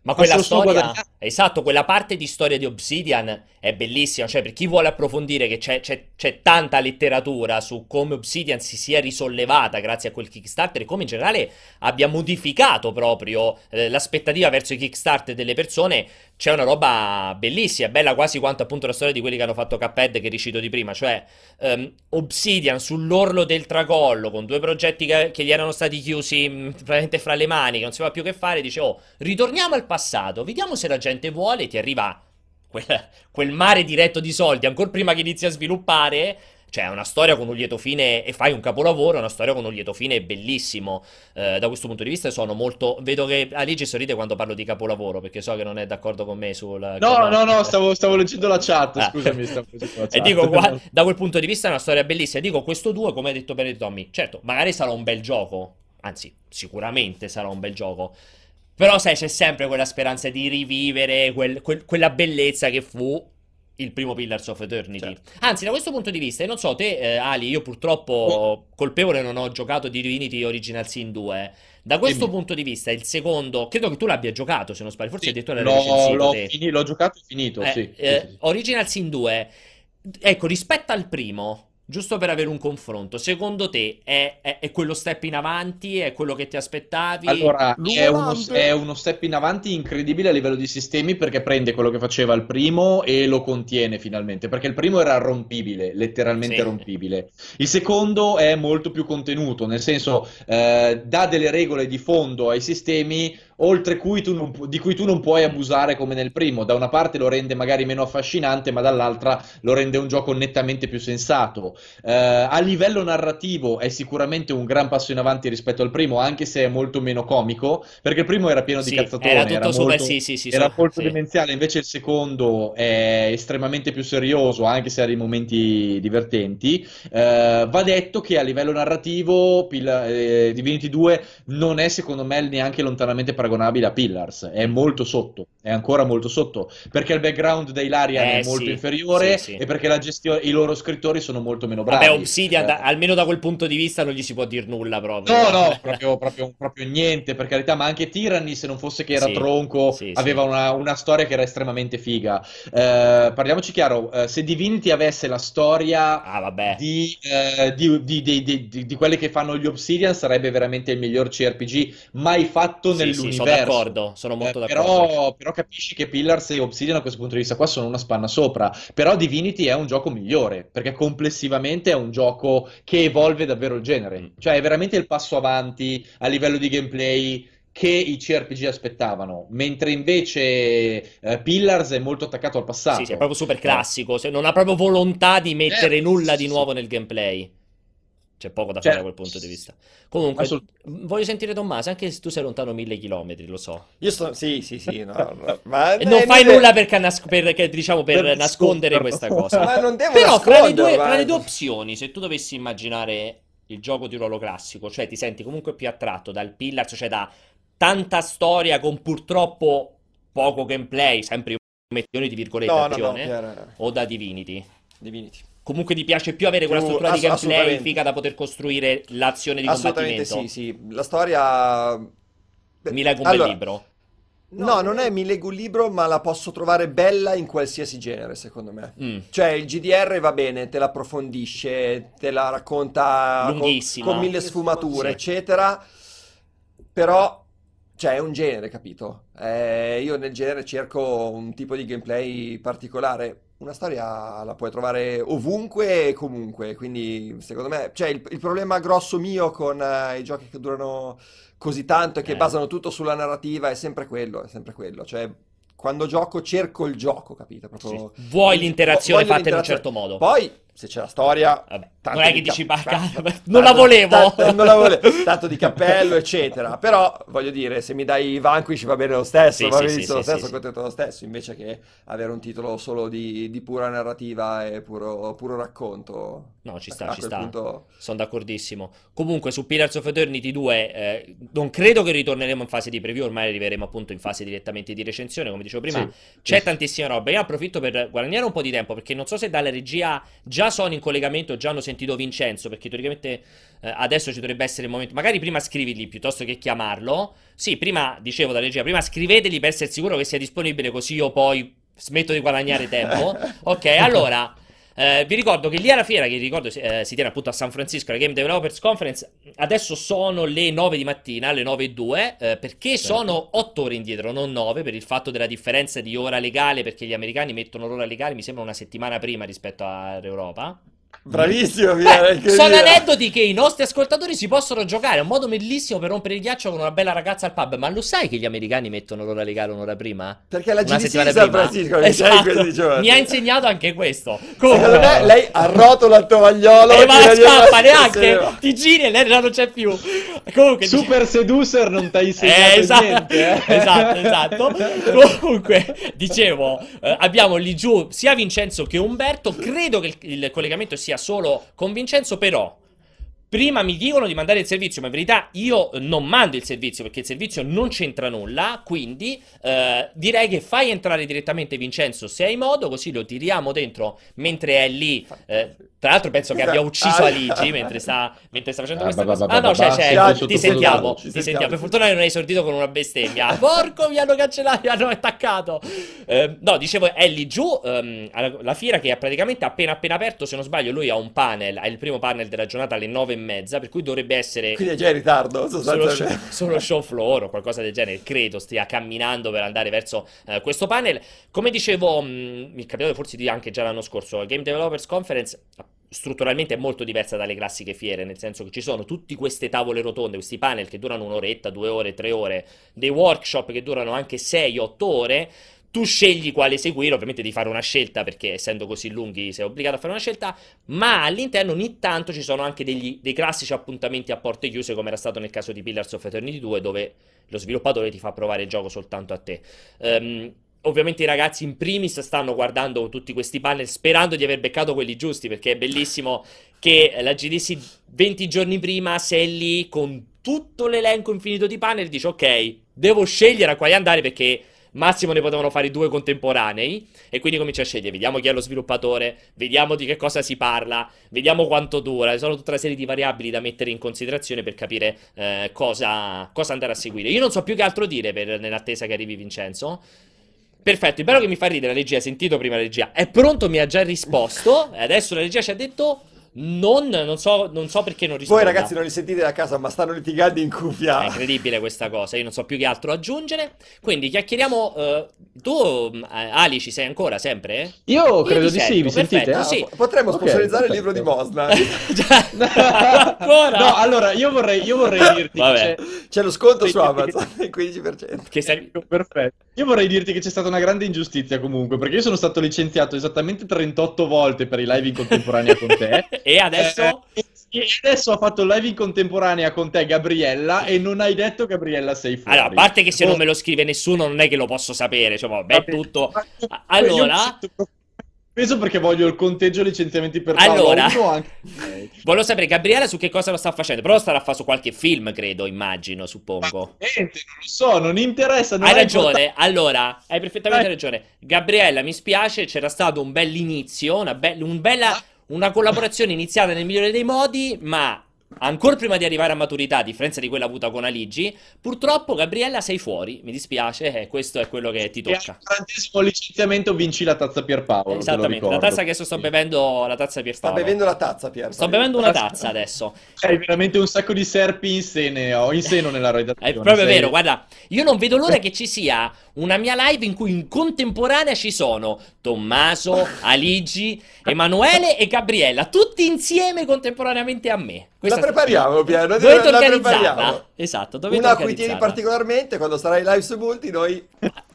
Ma quella storia, esatto, quella parte di storia di Obsidian è bellissima. Cioè, per chi vuole approfondire, che c'è, c'è- c'è tanta letteratura su come Obsidian si sia risollevata grazie a quel Kickstarter e come in generale abbia modificato proprio eh, l'aspettativa verso i Kickstarter delle persone. C'è una roba bellissima, bella quasi quanto appunto la storia di quelli che hanno fatto Cuphead che ricito di prima. Cioè, ehm, Obsidian sull'orlo del tracollo con due progetti che, che gli erano stati chiusi mh, praticamente fra le mani, che non si sapeva più che fare. Dice, oh, ritorniamo al passato, vediamo se la gente vuole. Ti arriva quel, quel mare diretto di soldi ancora prima che inizi a sviluppare. Cioè, è una storia con un lieto fine e fai un capolavoro, è una storia con un lieto fine bellissimo. Eh, da questo punto di vista sono molto... Vedo che Alice sorride quando parlo di capolavoro, perché so che non è d'accordo con me sul... No, no, no, stavo, stavo leggendo la chat, Ah. scusami, stavo leggendo la E chat. dico, gua- da quel punto di vista è una storia bellissima. Dico, questo 2, come hai detto bene Tommy, certo, magari sarà un bel gioco. Anzi, sicuramente sarà un bel gioco. Però, sai, c'è sempre quella speranza di rivivere quel- quel- quella bellezza che fu il primo Pillars of Eternity. Certo. Anzi, da questo punto di vista, non so, te, eh, Ali, io purtroppo colpevole non ho giocato di Divinity Original Sin 2. Da questo Dimmi. punto di vista, il secondo, credo che tu l'abbia giocato, se non sbaglio, forse Sì, addirittura l'hai recensito l'ho fini- l'ho giocato e finito, Eh, sì. eh, sì, sì. Original Sin 2, ecco, rispetto al primo, giusto per avere un confronto, secondo te è, è- è quello step in avanti? È quello che ti aspettavi? Allora, è uno, è uno step in avanti incredibile a livello di sistemi perché prende quello che faceva il primo e lo contiene finalmente, perché il primo era rompibile, letteralmente Sì. rompibile. Il secondo è molto più contenuto, nel senso eh, dà delle regole di fondo ai sistemi oltre cui tu non di cui tu non puoi abusare come nel primo. Da una parte lo rende magari meno affascinante, ma dall'altra lo rende un gioco nettamente più sensato. Eh, a livello narrativo è sicuramente un gran passo in avanti rispetto al primo, anche se è molto meno comico, perché il primo era pieno Sì, di cazzatone, era era super, molto, sì, sì, sì, era so- molto sì. demenziale, invece il secondo è estremamente più serioso, anche se ha dei momenti divertenti. Eh, va detto che a livello narrativo Pill- eh, Divinity 2 non è secondo me neanche lontanamente paragonabile a Pillars, è molto sotto, è ancora molto sotto, perché il background dei Larian Eh, è molto sì, inferiore sì, sì. e perché la gestione, i loro scrittori sono molto meno bravi. Vabbè, Obsidian, Eh, da- almeno da quel punto di vista non gli si può dire nulla proprio. No, no, proprio, proprio- proprio niente, per carità, ma anche Tyranny, se non fosse che era tronco, aveva una, una storia che era estremamente figa. Eh, parliamoci chiaro, eh, se Divinity avesse la storia Ah, di, eh, di- di- di- di- quelle che fanno gli Obsidian, sarebbe veramente il miglior CRPG mai fatto nell'universo. Sono d'accordo, sono molto Eh, d'accordo. però, però capisci che Pillars e Obsidian a questo punto di vista qua sono una spanna sopra. Però Divinity è un gioco migliore, perché complessivamente è un gioco che evolve davvero il genere. Mm. Cioè è veramente il passo avanti a livello di gameplay che i CRPG aspettavano, mentre invece eh, Pillars è molto attaccato al passato. Sì, sì, è proprio super classico, se- non ha proprio volontà di mettere Eh, nulla di nuovo nel gameplay. C'è poco da Cioè, fare da quel punto di vista. Comunque, assolut- voglio sentire Tommaso, anche se tu sei lontano mille chilometri, lo so. Io sto... Sì, sì, sì, no, no, ma... E non eh, fai nulla per, canas- per- che- diciamo, per Per nascondere questa cosa. Ma non devo Però fra le, due, fra le due opzioni, se tu dovessi immaginare il gioco di ruolo classico, cioè ti senti comunque più attratto dal Pillars, cioè da tanta storia con purtroppo poco gameplay, sempre mettioni di virgolette No, no, no, o da Divinity? Divinity. Comunque ti piace più avere quella struttura di ass- gameplay assolutamente. figa da poter costruire l'azione di Assolutamente combattimento? sì, sì. La storia... Mi leggo un Allora, bel libro. No, non è mi leggo un libro, ma la posso trovare bella in qualsiasi genere, secondo me. Mm. Cioè, il GDR va bene, te la approfondisce, te la racconta con- con, mille sfumature, Sì. eccetera. Però, cioè, è un genere, capito? Eh, io nel genere cerco un tipo di gameplay particolare. Una storia la puoi trovare ovunque e comunque, quindi secondo me, cioè il, il problema grosso mio con eh, i giochi che durano così tanto e che Eh. basano tutto sulla narrativa è sempre quello, è sempre quello. Cioè, quando gioco cerco il gioco, capito? Proprio... Sì. Vuoi l'interazione fatta in un certo modo. Poi, se c'è la storia, Vabbè, non è che di dici, cap- "Ma tanto- cazzo, non la volevo." tanto- non la volevo, tanto di cappello, eccetera. Però, voglio dire, se mi dai Vanquish va bene lo stesso, Sì, va sì, benissimo sì, lo stesso, contento lo stesso, invece che avere un titolo solo di, di pura narrativa e puro, puro racconto. No, ci sta, ci sta. punto- Sono d'accordissimo. Comunque, su Pillars of Eternity 2, eh, non credo che ritorneremo in fase di preview, ormai arriveremo appunto in fase direttamente di recensione, come dicevo prima. C'è tantissima roba. Io approfitto per guadagnare un po' di tempo, perché non so se dalla regia già sono in collegamento, già hanno sentito Vincenzo, perché teoricamente eh, adesso ci dovrebbe essere il momento. Magari prima scrivigli piuttosto che chiamarlo. Sì, prima, dicevo dalla regia, prima scrivetegli per essere sicuro che sia disponibile, così io poi smetto di guadagnare tempo. Ok, allora... Eh, vi ricordo che lì alla fiera, che ricordo eh, si tiene appunto a San Francisco, la Game Developers Conference, adesso sono le 9 di mattina, le 9 e 2, eh, perché Certo. sono 8 ore indietro, non 9, per il fatto della differenza di ora legale, perché gli americani mettono l'ora legale, mi sembra una settimana prima rispetto all'Europa. Bravissimo, Beh, sono aneddoti che i nostri ascoltatori si possono giocare, è un modo bellissimo per rompere il ghiaccio con una bella ragazza al pub, ma lo sai che gli americani mettono l'ora legale un'ora prima? Perché la settimana di San. Francisco, Esatto. Mi ha insegnato anche questo. Secondo me lei arrotola il tovagliolo e va tira la scappa neanche ti giri e lei già non c'è più comunque dice- Super Seducer non ti ha Eh, insegnato esatto, niente, eh? esatto, esatto. Comunque, dicevo, eh, abbiamo lì giù sia Vincenzo che Umberto. Credo che il, il collegamento sia solo con Vincenzo, però. Prima mi dicono di mandare il servizio, ma in verità io non mando il servizio perché il servizio non c'entra nulla. Quindi eh, direi che fai entrare direttamente Vincenzo se hai modo, così lo tiriamo dentro mentre è lì. Eh, tra l'altro, penso che abbia ucciso Ah. Aligi mentre sta, mentre sta facendo Ah, questa cosa. Ah, no, c'è, sì, ti sentiamo. Ti sentiamo. Per fortuna non hai esordito con una bestemmia. Porco, mi hanno cancellato, mi hanno attaccato. Eh, no, dicevo, è lì giù. ehm, alla- la fiera che è praticamente appena appena aperto. Se non sbaglio, lui ha un panel. Ha il primo panel della giornata alle nove e mezza. Per cui dovrebbe essere. Quindi è già in ritardo, Solo, sostanzialmente. show- solo show floor o qualcosa del genere, credo stia camminando per andare verso eh, questo panel. Come dicevo, mh, mi è capitato forse di anche già l'anno scorso, Game Developers Conference strutturalmente è molto diversa dalle classiche fiere, nel senso che ci sono tutte queste tavole rotonde, questi panel che durano un'oretta, due ore, tre ore, dei workshop che durano anche 6-8 ore. Tu scegli quale seguire, ovviamente devi fare una scelta perché essendo così lunghi sei obbligato a fare una scelta, ma all'interno ogni tanto ci sono anche degli- dei classici appuntamenti a porte chiuse come era stato nel caso di Pillars of Eternity 2 dove lo sviluppatore ti fa provare il gioco soltanto a te. Ehm, ovviamente i ragazzi in primis stanno guardando tutti questi panel sperando di aver beccato quelli giusti perché è bellissimo che la GDC 20 giorni prima sei lì con tutto l'elenco infinito di panel e dici ok, devo scegliere a quali andare perché massimo ne potevano fare due contemporanei e quindi cominci a scegliere, vediamo chi è lo sviluppatore, vediamo di che cosa si parla, vediamo quanto dura, sono tutta una serie di variabili da mettere in considerazione per capire eh, cosa, cosa andare a seguire. Io non so più che altro dire per- nell'attesa che arrivi Vincenzo. Perfetto, il bello che mi fa ridere la regia, hai sentito prima la regia, è pronto, mi ha già risposto, e adesso la regia ci ha detto non, non so, non so perché non Voi risponda. ragazzi non li sentite da casa, ma stanno litigando in È cuffia. incredibile questa cosa, io non so più che altro aggiungere. Quindi chiacchieriamo. eh, tu, eh, Ali, ci sei ancora sempre? Io credo ti di sì, mi sentite? Ah, sì. po- Potremmo Ok, sponsorizzare il perfetto. libro di Mosna. Già, ancora? No, allora io vorrei, io vorrei dirti Vabbè. che c'è... C'è lo sconto su Amazon, il 15%. Che sei- perfetto. Io vorrei dirti che c'è stata una grande ingiustizia comunque, perché io sono stato licenziato esattamente 38 volte per i live in contemporanea con te. E adesso? Eh, E adesso ha fatto live in contemporanea con te, Gabriella, e non hai detto Gabriella sei fuori. Allora, a parte che se Oh, non me lo scrive nessuno, non è che lo posso sapere. Cioè, vabbè, è tutto. Allora, io Peso perché voglio il conteggio licenziamenti per Paolo Allora. anche volevo sapere Gabriele su che cosa lo sta facendo. Però lo starà a fare su qualche film, credo, immagino, suppongo. Niente, non lo so, non interessa. non Hai ha ragione, allora, hai perfettamente Eh. ragione. Gabriella, mi spiace, c'era stato un bell'inizio, una, be- un bella, una collaborazione iniziata nel migliore dei modi, ma ancora prima di arrivare a maturità, a differenza di quella avuta con Aligi, purtroppo Gabriella sei fuori, mi dispiace, eh, questo è quello che ti E al tocca. quarantesimo licenziamento vinci la tazza Pierpaolo. te lo Esattamente, la tazza che adesso sto bevendo, la tazza Sta Pierpaolo. bevendo la tazza, Pier. Sto bevendo una tazza adesso. Hai veramente un sacco di serpi in seno, ho in seno nella redazione. È proprio sei- vero, guarda, io non vedo l'ora che ci sia una mia live in cui in contemporanea ci sono Tommaso, Aligi, Emanuele e Gabriella, tutti insieme contemporaneamente a me. La Questa- prepariamo, Pier. noi Dovete la prepariamo. Esatto, dovete Una a cui tieni particolarmente quando sarai live su Multi, noi...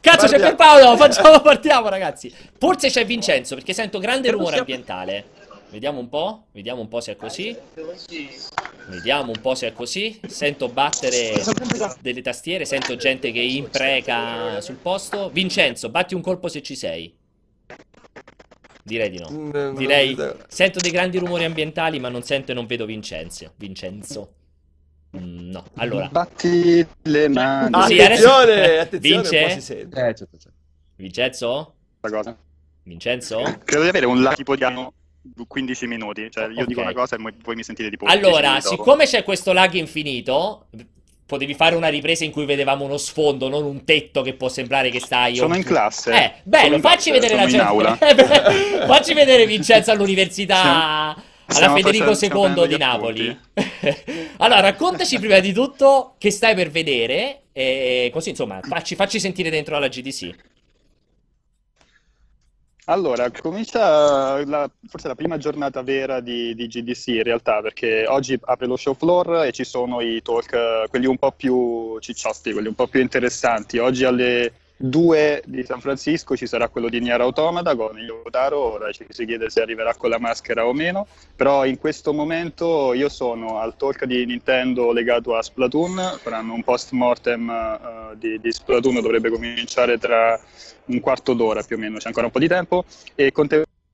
Cazzo, c'è Guardiamo. per Paolo, facciamo, partiamo ragazzi. Forse c'è Vincenzo, perché sento grande rumore ambientale. Vediamo un po', vediamo un po' se è così. Vediamo un po' se è così. Sento battere delle tastiere, sento gente che impreca sul posto. Vincenzo, batti un colpo se ci sei. Direi di no. Mm, Direi, sento dei grandi rumori ambientali, ma non sento e non vedo Vincenzo. Vincenzo. Mm, no, allora, Batti le mani. Attenzione, attenzione, Vince? un po' si sente. Vincenzo? Vincenzo? Credo di avere un tipo di anno 15 minuti. Cioè, io Ok. dico una cosa e voi mi sentite tipo 10 Allora, siccome c'è questo lag infinito, potevi fare una ripresa in cui vedevamo uno sfondo, non un tetto che può sembrare che stai... Sono in classe. Eh, bello, facci classe, vedere la gente. aula. facci vedere Vincenzo all'università alla Federico II di Napoli. allora, raccontaci prima di tutto che stai per vedere e così, insomma, facci, facci sentire dentro alla GDC. Allora, comincia la- forse la prima giornata vera di, di GDC in realtà, perché oggi apre lo show floor e ci sono i talk, eh, quelli un po' più cicciosti, quelli un po' più interessanti. Oggi alle 2 di San Francisco ci sarà quello di Nier Automata con Yotaro, ora ci si chiede se arriverà con la maschera o meno, però in questo momento io sono al talk di Nintendo legato a Splatoon, faranno un post mortem eh, di, di Splatoon, dovrebbe cominciare tra un quarto d'ora più o meno, c'è ancora un po' di tempo e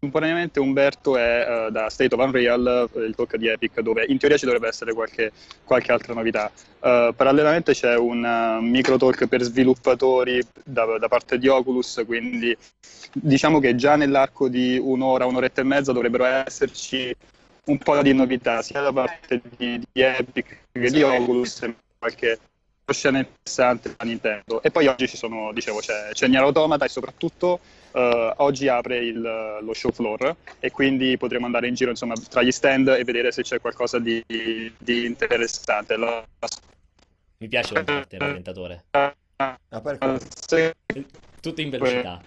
contemporaneamente Umberto è eh, da State of Unreal, eh, il talk di Epic, dove in teoria ci dovrebbe essere qualche, qualche altra novità. Eh, parallelamente c'è un eh, micro talk per sviluppatori da, da parte di Oculus, quindi diciamo che già nell'arco di un'ora, un'oretta e mezza dovrebbero esserci un po' di novità, sia da parte di, di Epic che di Oculus, e qualche scena interessante da Nintendo. E poi oggi ci sono, dicevo, c'è, c'è Nier Automata e soprattutto eh, oggi apre il- lo show floor e quindi potremo andare in giro insomma tra gli stand e vedere se c'è qualcosa di, di interessante. La- Mi piace la parte, rallentatore. Ah, quello. Tutto in velocità.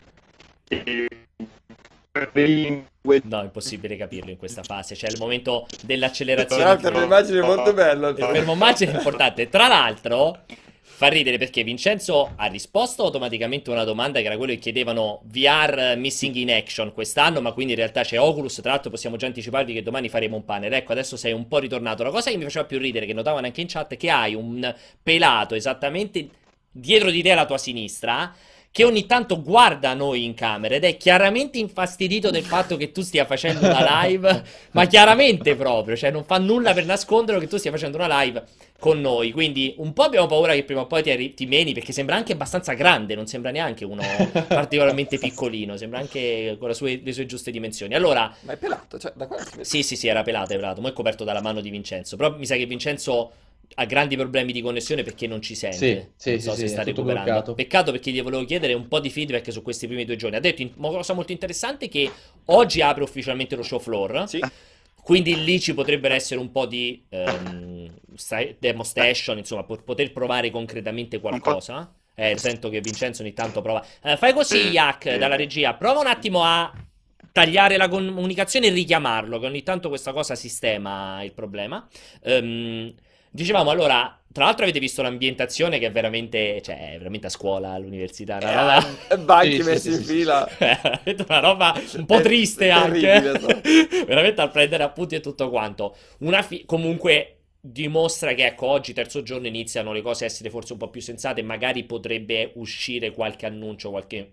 No, è impossibile capirlo in questa fase. C'è il momento dell'accelerazione. Tra l'altro l'immagine è molto bella. Il fermo immagine è importante. Tra l'altro, fa ridere perché Vincenzo ha risposto automaticamente a una domanda che era quello che chiedevano VR Missing in Action quest'anno, ma quindi in realtà c'è Oculus. Tra l'altro possiamo già anticiparvi che domani faremo un panel. Ecco, adesso sei un po' ritornato. La cosa che mi faceva più ridere, che notavano anche in chat, è che hai un pelato esattamente dietro di te alla tua sinistra che ogni tanto guarda noi in camera ed è chiaramente infastidito del fatto che tu stia facendo una live, ma chiaramente proprio, cioè non fa nulla per nasconderlo che tu stia facendo una live con noi, quindi un po' abbiamo paura che prima o poi ti, arri- ti meni perché sembra anche abbastanza grande, non sembra neanche uno particolarmente piccolino, sembra anche con le sue, le sue giuste dimensioni. Allora, Ma è pelato, cioè, da qua si vede. sì, sì, sì, era pelato, è pelato, ma è coperto dalla mano di Vincenzo, però mi sa che Vincenzo ha grandi problemi di connessione perché non ci sente. Sì, sì, non sì, so sì, se è sta recuperando. bloccato. Peccato perché gli volevo chiedere un po' di feedback su questi primi due giorni. Ha detto una cosa molto interessante che oggi apre ufficialmente lo show floor. Sì. Quindi lì ci potrebbero essere un po' di ehm, sta- demo station, insomma, po- poter provare concretamente qualcosa. Eh, sento che Vincenzo ogni tanto prova. Eh, fai così, Yak, dalla regia. Prova un attimo a tagliare la comunicazione e richiamarlo, che ogni tanto questa cosa sistema il problema. Ehm, dicevamo allora, Tra l'altro avete visto l'ambientazione che è veramente, cioè, è veramente a scuola, all'università, una Eh, roba... e banchi Sì, messi sì, in sì, fila. una roba un po' È triste anche. veramente al prendere appunti e tutto quanto. Una fi- comunque dimostra che ecco oggi terzo giorno iniziano le cose a essere forse un po' più sensate, magari potrebbe uscire qualche annuncio, qualche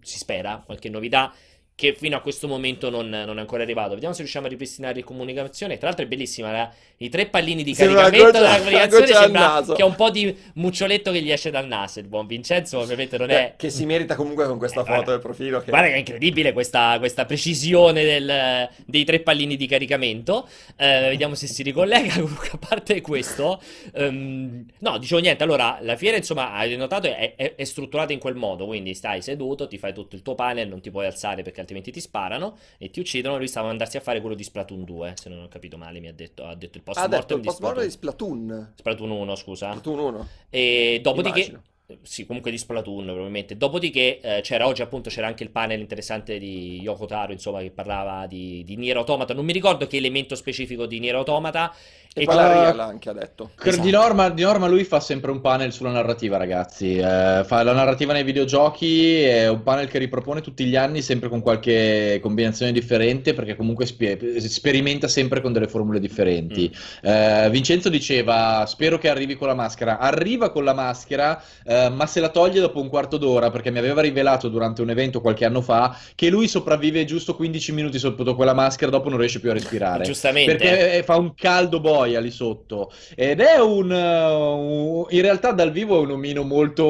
si spera, qualche novità che fino a questo momento non, non è ancora arrivato. Vediamo se riusciamo a ripristinare la comunicazione. Tra l'altro è bellissima, la- i tre pallini di Sembra caricamento della comunicazione sembra che ha un po' di muccioletto che gli esce dal naso. Il buon Vincenzo ovviamente non è... Che si merita comunque con questa Eh, foto guarda. del profilo. Che... Guarda che è incredibile questa, questa precisione del- dei tre pallini di caricamento. Eh, vediamo se si ricollega. Comunque, a parte questo, ehm, no, dicevo niente. Allora, la fiera, insomma, hai notato, è, è- è strutturata in quel modo. Quindi stai seduto, ti fai tutto il tuo panel, non ti puoi alzare perché altrimenti ti sparano e ti uccidono. Lui stava andarsi a fare quello di Splatoon 2. Se non ho capito male, mi ha detto, ha detto il post mortem di Splatoon. Splatoon. Splatoon 1, scusa. Splatoon 1. E dopodiché, Immagino. Sì, comunque di Splatoon probabilmente. Dopodiché eh, c'era oggi appunto c'era anche il panel interessante di Yoko Taro, insomma, che parlava di, di Nier Automata. Non mi ricordo che elemento specifico di Nier Automata. E E poi co- la qua- Real anche ha detto. Esatto. Di, norma, di norma lui fa sempre un panel sulla narrativa, ragazzi. Eh, fa la narrativa nei videogiochi, è un panel che ripropone tutti gli anni, sempre con qualche combinazione differente, perché comunque spie- sperimenta sempre con delle formule differenti. Eh, Vincenzo diceva: Spero che arrivi con la maschera. Arriva con la maschera, eh, ma se la toglie dopo un quarto d'ora, perché mi aveva rivelato durante un evento qualche anno fa che lui sopravvive giusto 15 minuti sotto quella maschera, dopo non riesce più a respirare. Giustamente. Perché eh, fa un caldo boia lì sotto. Ed è un, eh, un- In realtà dal vivo è un omino molto,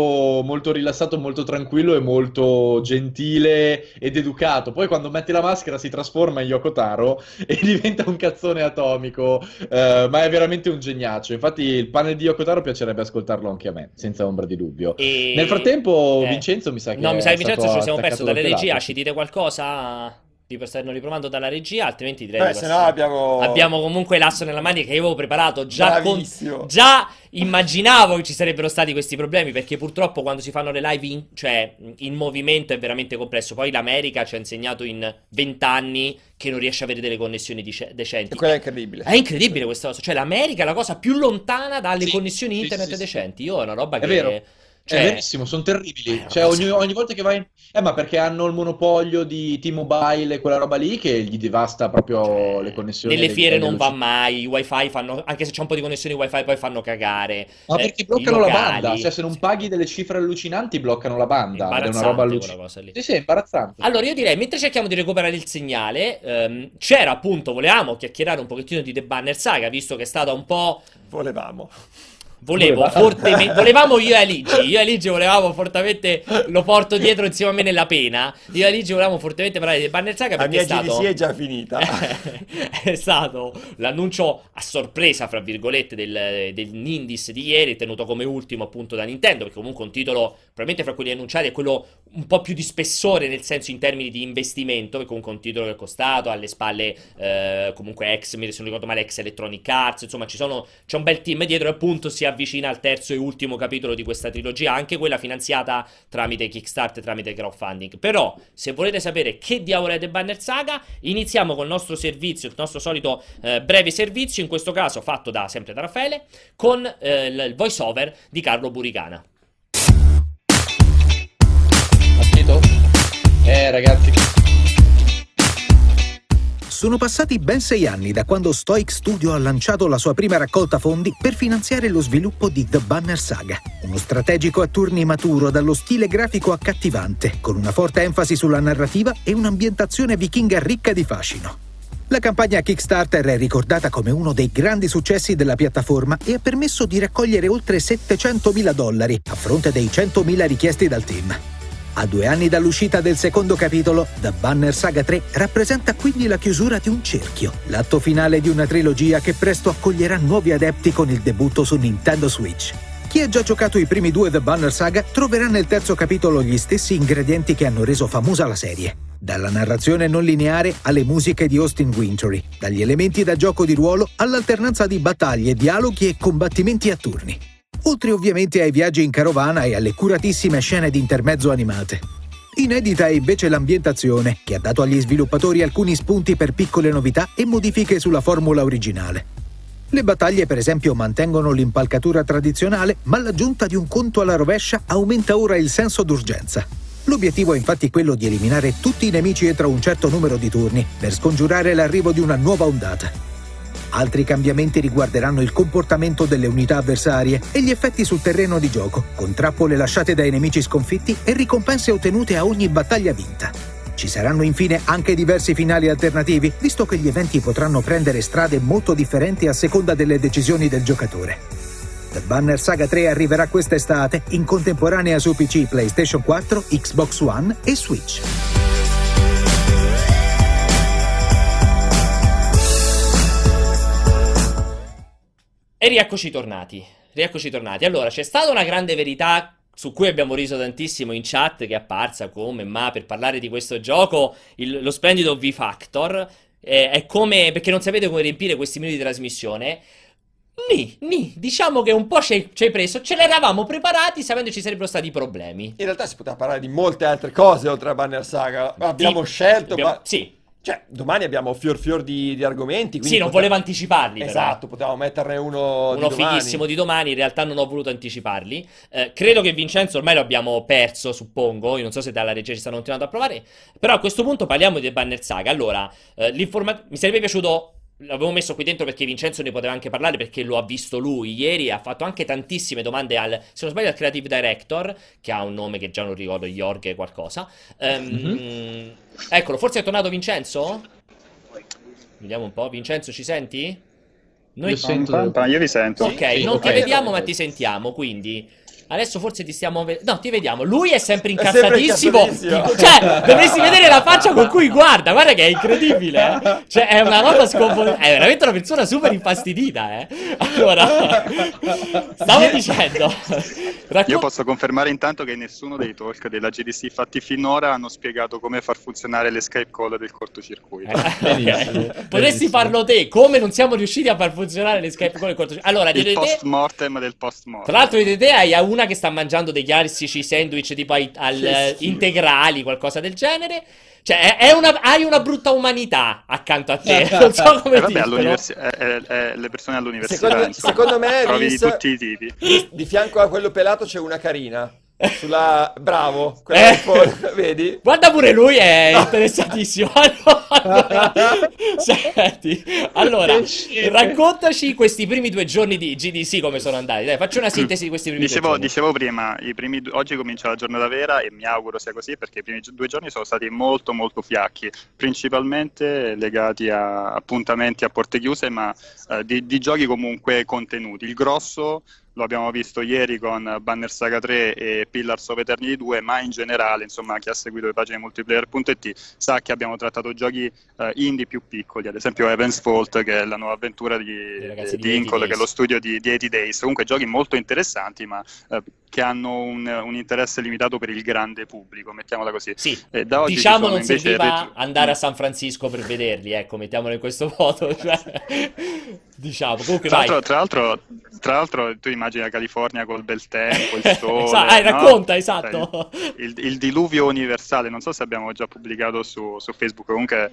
molto rilassato, molto tranquillo e molto gentile ed educato. Poi quando mette la maschera si trasforma in Yoko Taro e diventa un cazzone atomico. eh, ma è veramente un geniaccio. Infatti il panel di Yoko Taro piacerebbe ascoltarlo anche a me, senza ombra di dubbio. E- Nel frattempo, eh, Vincenzo mi sa che No, mi sa che Vincenzo lo siamo perso dalle dal regia. Ci dite qualcosa? Di stanno riprovando dalla regia, altrimenti direi Beh, di se no abbiamo... Abbiamo comunque l'asso nella manica che io avevo preparato già con... Bravissimo. Già immaginavo che ci sarebbero stati questi problemi perché purtroppo quando si fanno le live in, cioè, in movimento è veramente complesso. Poi l'America ci ha insegnato in vent'anni che non riesce a avere delle connessioni dice- E decenti. quella è incredibile. È incredibile questa cosa. Cioè, l'America è la cosa più lontana dalle Sì, connessioni internet sì, sì. decenti. Io è una roba È che. vero. Cioè, È verissimo, sono terribili. Eh, Cioè, ogni, ogni volta che vai in... Eh, ma perché hanno il monopolio di T-Mobile e quella roba lì che gli devasta proprio Cioè, le connessioni. Nelle le- fiere non va mai, i wifi fanno, anche se c'è un po' di connessioni wifi poi fanno cagare. Ma Eh, perché bloccano la banda? Cioè, se non paghi delle cifre allucinanti, bloccano la banda. È una roba allucinante. Sì, sì, è imbarazzante. Allora io direi, mentre cerchiamo di recuperare il segnale, ehm, c'era appunto, volevamo chiacchierare un pochettino di The Banner Saga, visto che è stata un po'... Volevamo. Volevo fortemente, volevamo io e Aligi, io e Aligi volevamo fortemente, lo porto dietro insieme a me nella pena, io e Aligi volevamo fortemente parlare di Banner Saga La perché mia è stato... GDC è già finita. è stato l'annuncio a sorpresa, fra virgolette, del, del Nindis di ieri, tenuto come ultimo appunto da Nintendo, perché comunque un titolo, probabilmente fra quelli annunciati, è quello un po' più di spessore, nel senso in termini di investimento, perché comunque un titolo che è costato, alle spalle eh, comunque ex, non ricordo male, ex Electronic Arts, insomma sono, c'è un bel team dietro e appunto si avvicina al terzo e ultimo capitolo di questa trilogia, anche quella finanziata tramite Kickstarter, tramite crowdfunding. Però, se volete sapere che diavolo è The Banner Saga, iniziamo col nostro servizio, il nostro solito eh, breve servizio, in questo caso fatto da, sempre da Raffaele, con eh, il voice over di Carlo Buricana. Capito? Eh, ragazzi. Sono passati ben sei anni da quando Stoic Studio ha lanciato la sua prima raccolta fondi per finanziare lo sviluppo di The Banner Saga, uno strategico a turni maturo dallo stile grafico accattivante, con una forte enfasi sulla narrativa e un'ambientazione vichinga ricca di fascino. La campagna Kickstarter è ricordata come uno dei grandi successi della piattaforma e ha permesso di raccogliere oltre 700.000 dollari a fronte dei 100.000 richiesti dal team. A due anni dall'uscita del secondo capitolo, The Banner Saga 3 rappresenta quindi la chiusura di un cerchio, l'atto finale di una trilogia che presto accoglierà nuovi adepti con il debutto su Nintendo Switch. Chi ha già giocato i primi due The Banner Saga troverà nel terzo capitolo gli stessi ingredienti che hanno reso famosa la serie. Dalla narrazione non lineare alle musiche di Austin Wintory, dagli elementi da gioco di ruolo all'alternanza di battaglie, dialoghi e combattimenti a turni. Oltre ovviamente ai viaggi in carovana e alle curatissime scene di intermezzo animate. Inedita è invece l'ambientazione, che ha dato agli sviluppatori alcuni spunti per piccole novità e modifiche sulla formula originale. Le battaglie, per esempio, mantengono l'impalcatura tradizionale, ma l'aggiunta di un conto alla rovescia aumenta ora il senso d'urgenza. L'obiettivo è infatti quello di eliminare tutti i nemici entro un certo numero di turni, per scongiurare l'arrivo di una nuova ondata. Altri cambiamenti riguarderanno il comportamento delle unità avversarie e gli effetti sul terreno di gioco, con trappole lasciate dai nemici sconfitti e ricompense ottenute a ogni battaglia vinta. Ci saranno infine anche diversi finali alternativi, visto che gli eventi potranno prendere strade molto differenti a seconda delle decisioni del giocatore. The Banner Saga 3 arriverà quest'estate in contemporanea su PC, PlayStation 4, Xbox One e Switch. E rieccoci tornati. Rieccoci tornati. Allora, c'è stata una grande verità su cui abbiamo riso tantissimo in chat che è apparsa come, ma per parlare di questo gioco, il- lo splendido V-Factor eh, è come, perché non sapete come riempire questi minuti di trasmissione. Nì, nì, diciamo che un po' ci hai, preso, ce l'eravamo preparati sapendo ci sarebbero stati problemi. In realtà si poteva parlare di molte altre cose oltre a Banner Saga. Abbiamo Sì, scelto, abbiamo- ma... Sì, Cioè, domani abbiamo fior fior di, di argomenti, sì, non pote- volevo anticiparli però. Esatto, potevamo metterne uno, di Uno domani. fighissimo di domani, in realtà non ho voluto anticiparli. Eh, credo che Vincenzo ormai lo abbiamo perso, suppongo. Io non so se dalla regia ci stanno continuando a provare. Però a questo punto parliamo di Banner Saga. Allora, eh, mi sarebbe piaciuto. L'avevo messo qui dentro perché Vincenzo ne poteva anche parlare perché lo ha visto lui ieri. Ha fatto anche tantissime domande al, se non sbaglio, al Creative Director, che ha un nome che già non ricordo, Jorge qualcosa. Ehm, Eccolo, forse è tornato Vincenzo? Vediamo un po'. Vincenzo, ci senti? Noi Io sento- Io vi sento. Ok, Sì, non ok. ti vediamo ma ti sentiamo, quindi adesso forse ti stiamo ve- No, ti vediamo. Lui è sempre È sempre incazzatissimo. incazzatissimo. Tipo, cioè, dovresti vedere la faccia con cui guarda, guarda che è incredibile. eh. Cioè, è una roba sconvolgente. È veramente una persona super infastidita, eh. Allora, stavo dicendo raccon- Io posso confermare intanto che nessuno dei talk della GDC fatti finora hanno spiegato come far funzionare le Skype call del cortocircuito. Eh, Benissimo, ok. Potresti farlo te, come non siamo riusciti a far funzionare le Skype con il cortocircuito. Allora, Il te post mortem del post mortem. Tra l'altro, di te hai una che sta mangiando dei classici sandwich tipo ai- al- integrali, qualcosa del genere. Cioè, è- è una- hai una brutta umanità accanto a te. Non so come Eh, vabbè, all'universi- eh, eh, eh, le persone all'università, Secondo- secondo me, Vince- tutti i tipi. Di fianco a quello pelato c'è una carina. Sulla... Bravo, Eh. po- vedi? Guarda pure lui, è interessatissimo. Allora, senti, allora, raccontaci questi primi due giorni di GDC come sono andati. Dai, faccio una sintesi di questi primi Dicevo, due giorni. dicevo prima, i primi due- oggi comincia la giornata vera e mi auguro sia così perché i primi gi- due giorni sono stati molto molto fiacchi, principalmente legati a appuntamenti a porte chiuse, ma eh, di, di giochi comunque contenuti. Il grosso lo abbiamo visto ieri con Banner Saga 3 e Pillars of Eternity 2, ma in generale, insomma, chi ha seguito le pagine multiplayer.it sa che abbiamo trattato giochi eh, indie più piccoli, ad esempio Heaven's Fault, che è la nuova avventura di, di di 80 Inkle, che è lo studio di, di 80 Days. Comunque giochi molto interessanti, ma eh, che hanno un, un interesse limitato per il grande pubblico, mettiamola così. Sì, E da oggi ci diciamo non serviva retro- andare a San Francisco per vederli, ecco, mettiamolo in questo modo. Cioè, diciamo, comunque Tra l'altro, tra, l'altro, tra l'altro, tu immagini la California col bel tempo, il sole. Esatto, eh, no? racconta, esatto. Cioè, Il, il diluvio universale, non so se abbiamo già pubblicato su, su Facebook, comunque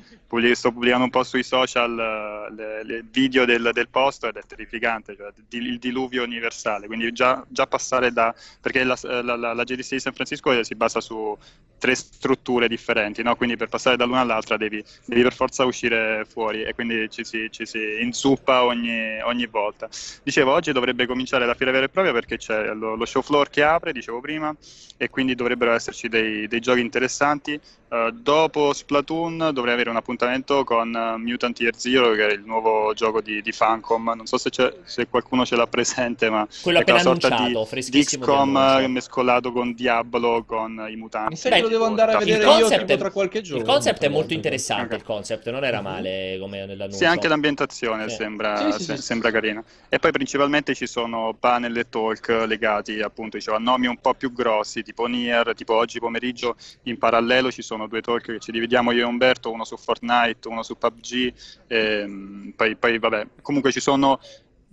sto pubblicando un po' sui social eh, le, le video del, del posto ed è terrificante, cioè, il diluvio universale, quindi già, già passare da... perché la, la, la, la GDC di San Francisco si basa su tre strutture differenti, no? quindi per passare dall'una all'altra devi, devi per forza uscire fuori e quindi ci si, ci si inzuppa ogni, ogni volta. Dicevo, oggi dovrebbe cominciare la fiera vera e propria perché c'è lo, lo show floor che apre, dicevo prima, e quindi dovrebbero esserci dei, dei giochi interessanti. Eh, dopo Splatoon dovrei avere un appuntamento con eh, Mutant Year Zero, che è il nuovo gioco di, di Funcom. Non so se, c'è- se qualcuno ce l'ha presente, ma Quello è appena annunciato, di, freschissimo XCOM eh, mescolato con Diablo, con i mutanti. Mi sa che lo devo andare a vedere concept io tipo tra qualche giorno. Il concept è molto interessante, Ok. il concept non era male come nell'annuncio. Sì, anche l'ambientazione Sì. sembra, Sì, sì, se- sì. sembra carina. E poi principalmente ci sono panel e talk legati appunto dicevo, a nomi un po' più grossi, tipo Nier, tipo oggi pomeriggio in parallelo ci sono due talk che ci dividiamo io e Umberto, uno su Fortnite, uno su PUBG, ehm, poi, poi vabbè, comunque ci sono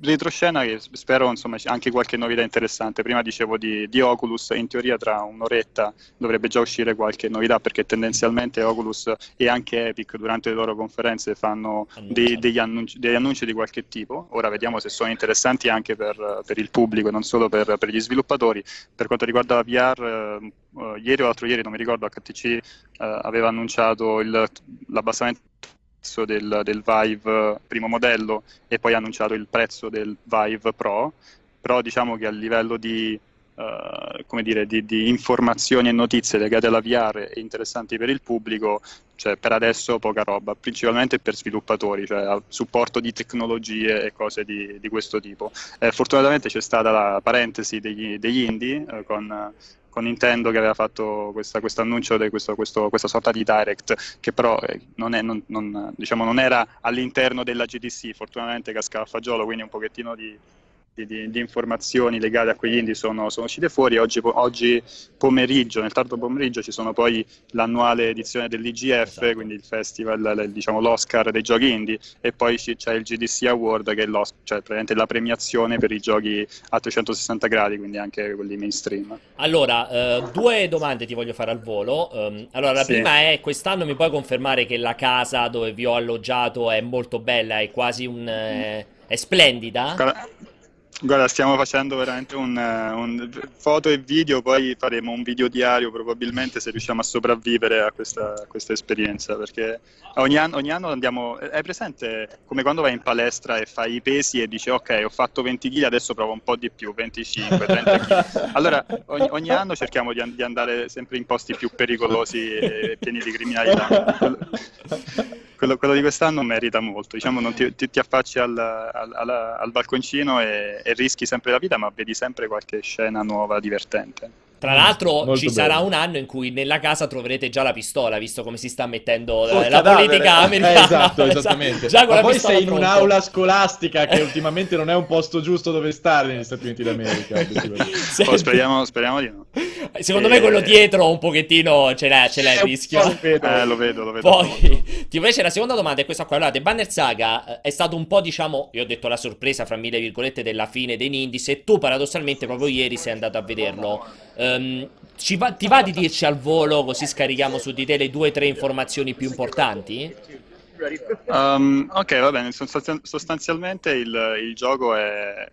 retroscena che spero insomma anche qualche novità interessante. Prima dicevo di, di, Oculus, in teoria tra un'oretta dovrebbe già uscire qualche novità perché tendenzialmente Oculus e anche Epic durante le loro conferenze fanno dei, degli, annunci, degli, annunci, di qualche tipo. Ora vediamo se sono interessanti anche per, per il pubblico e non solo per, per, gli sviluppatori. Per quanto riguarda la VR, eh, uh, ieri o l'altro ieri, non mi ricordo, HTC eh, aveva annunciato il, l'abbassamento del, del, Vive primo modello e poi ha annunciato il prezzo del Vive Pro, però diciamo che a livello di, uh, come dire, di, di informazioni e notizie legate alla VR e interessanti per il pubblico, cioè per adesso poca roba, principalmente per sviluppatori, cioè a supporto di tecnologie e cose di, di questo tipo. Eh, fortunatamente c'è stata la parentesi degli, degli indie eh, con con Nintendo che aveva fatto questo annuncio questa sorta di direct che però eh, non, è, non, non, diciamo, non, era all'interno della GDC, fortunatamente cascava a fagiolo, quindi un pochettino di, di, di, informazioni legate a quegli indie sono, sono uscite fuori. Oggi, oggi, pomeriggio, nel tardo pomeriggio, ci sono poi l'annuale edizione dell'IGF, esatto. quindi il festival, diciamo, l'Oscar dei giochi indie, e poi c'è il GDC Award, che è cioè, la premiazione per i giochi a 360 gradi, quindi anche quelli mainstream. Allora, eh, due domande ti voglio fare al volo. Um, allora, la sì. prima è: quest'anno mi puoi confermare che la casa dove vi ho alloggiato è molto bella, è quasi un. Eh, è splendida? Guarda, stiamo facendo veramente un, un, foto e video, poi faremo un video diario probabilmente se riusciamo a sopravvivere a questa, a questa esperienza, perché ogni anno, ogni anno, andiamo, è presente come quando vai in palestra e fai i pesi e dici ok ho fatto 20 kg, adesso provo un po' di più, 25, 30 kg. Allora ogni, ogni anno cerchiamo di, di, andare sempre in posti più pericolosi e pieni di criminalità. Quello, quello, di quest'anno merita molto, diciamo, ti, ti, ti, affacci al, al, al, al balconcino e, e rischi sempre la vita, ma vedi sempre qualche scena nuova divertente. Tra l'altro Molto ci bello. sarà un anno in cui nella casa troverete già la pistola, visto come si sta mettendo oh, la, politica americana. Eh, esatto, esattamente. Già con Ma poi sei in pronto. un'aula scolastica che ultimamente non è un posto giusto dove stare negli Stati Uniti d'America. oh, speriamo, speriamo, di no. Secondo e... me quello dietro un pochettino ce l'è, ce l'è il rischio. Eh, lo vedo, lo vedo. Poi, ti invece la seconda domanda è questa qua. Allora, The Banner Saga eh, è stato un po', diciamo, io ho detto la sorpresa, fra mille virgolette, della fine dei Nindis e tu paradossalmente proprio ieri sei andato a vederlo. Um, va, ti va di dirci al volo, così scarichiamo su di te le due o tre informazioni più importanti? Um, ok, va bene, sostanzialmente il, il gioco è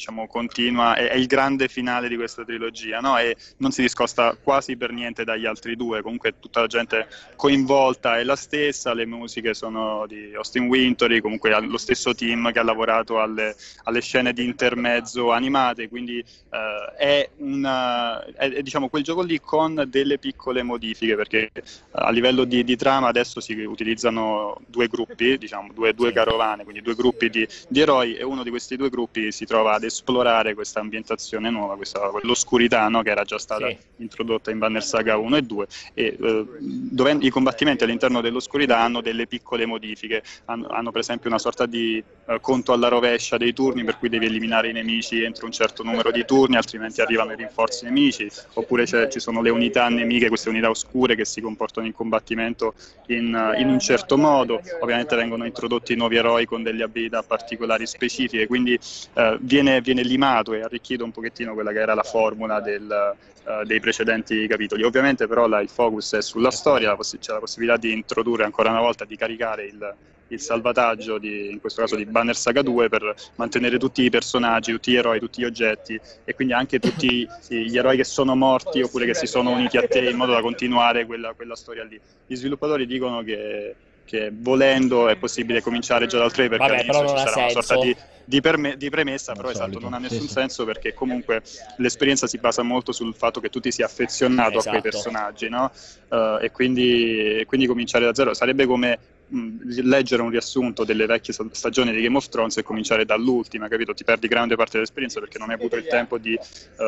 diciamo, continua, è, è, il grande finale di questa trilogia, no? E non si discosta quasi per niente dagli altri due, comunque tutta la gente coinvolta è la stessa, le musiche sono di Austin Wintory, comunque lo stesso team che ha lavorato alle, alle scene di intermezzo animate, quindi uh, è, una, è, è diciamo, quel gioco lì con delle piccole modifiche, perché uh, a livello di, di, trama adesso si utilizzano due gruppi, diciamo, due, due carovane, quindi due gruppi di, di eroi e uno di questi due gruppi si trova ad esplorare questa ambientazione nuova, questa, l'oscurità no, che era già stata sì. introdotta in Banner Saga 1 e 2 e eh, dove i combattimenti all'interno dell'oscurità hanno delle piccole modifiche, hanno, hanno per esempio una sorta di eh, conto alla rovescia dei turni per cui devi eliminare i nemici entro un certo numero di turni, altrimenti arrivano i rinforzi nemici, oppure ci sono le unità nemiche, queste unità oscure che si comportano in combattimento in, in un certo modo, ovviamente vengono introdotti nuovi eroi con delle abilità particolari specifiche, quindi eh, viene viene, limato e arricchito un pochettino quella che era la formula del, uh, dei precedenti capitoli. Ovviamente però là, il focus è sulla storia, c'è la possibilità di introdurre ancora una volta, di caricare il, il salvataggio, di, in questo caso di Banner Saga 2, per mantenere tutti i personaggi, tutti gli eroi, tutti gli oggetti e quindi anche tutti gli eroi che sono morti oppure che si sono uniti a te in modo da continuare quella, quella storia lì. Gli sviluppatori dicono che che volendo è possibile cominciare già dal 3 perché Vabbè, all'inizio ci sarà senso. una sorta di, di, perme- di premessa, però esatto, non ha nessun sì, senso perché comunque l'esperienza si basa molto sul fatto che tu ti sia affezionato esatto. a quei esatto. personaggi, no? Uh, e quindi, quindi cominciare da zero sarebbe come leggere un riassunto delle vecchie stagioni di Game of Thrones e cominciare dall'ultima, capito? Ti perdi grande parte dell'esperienza perché non hai avuto il tempo di uh,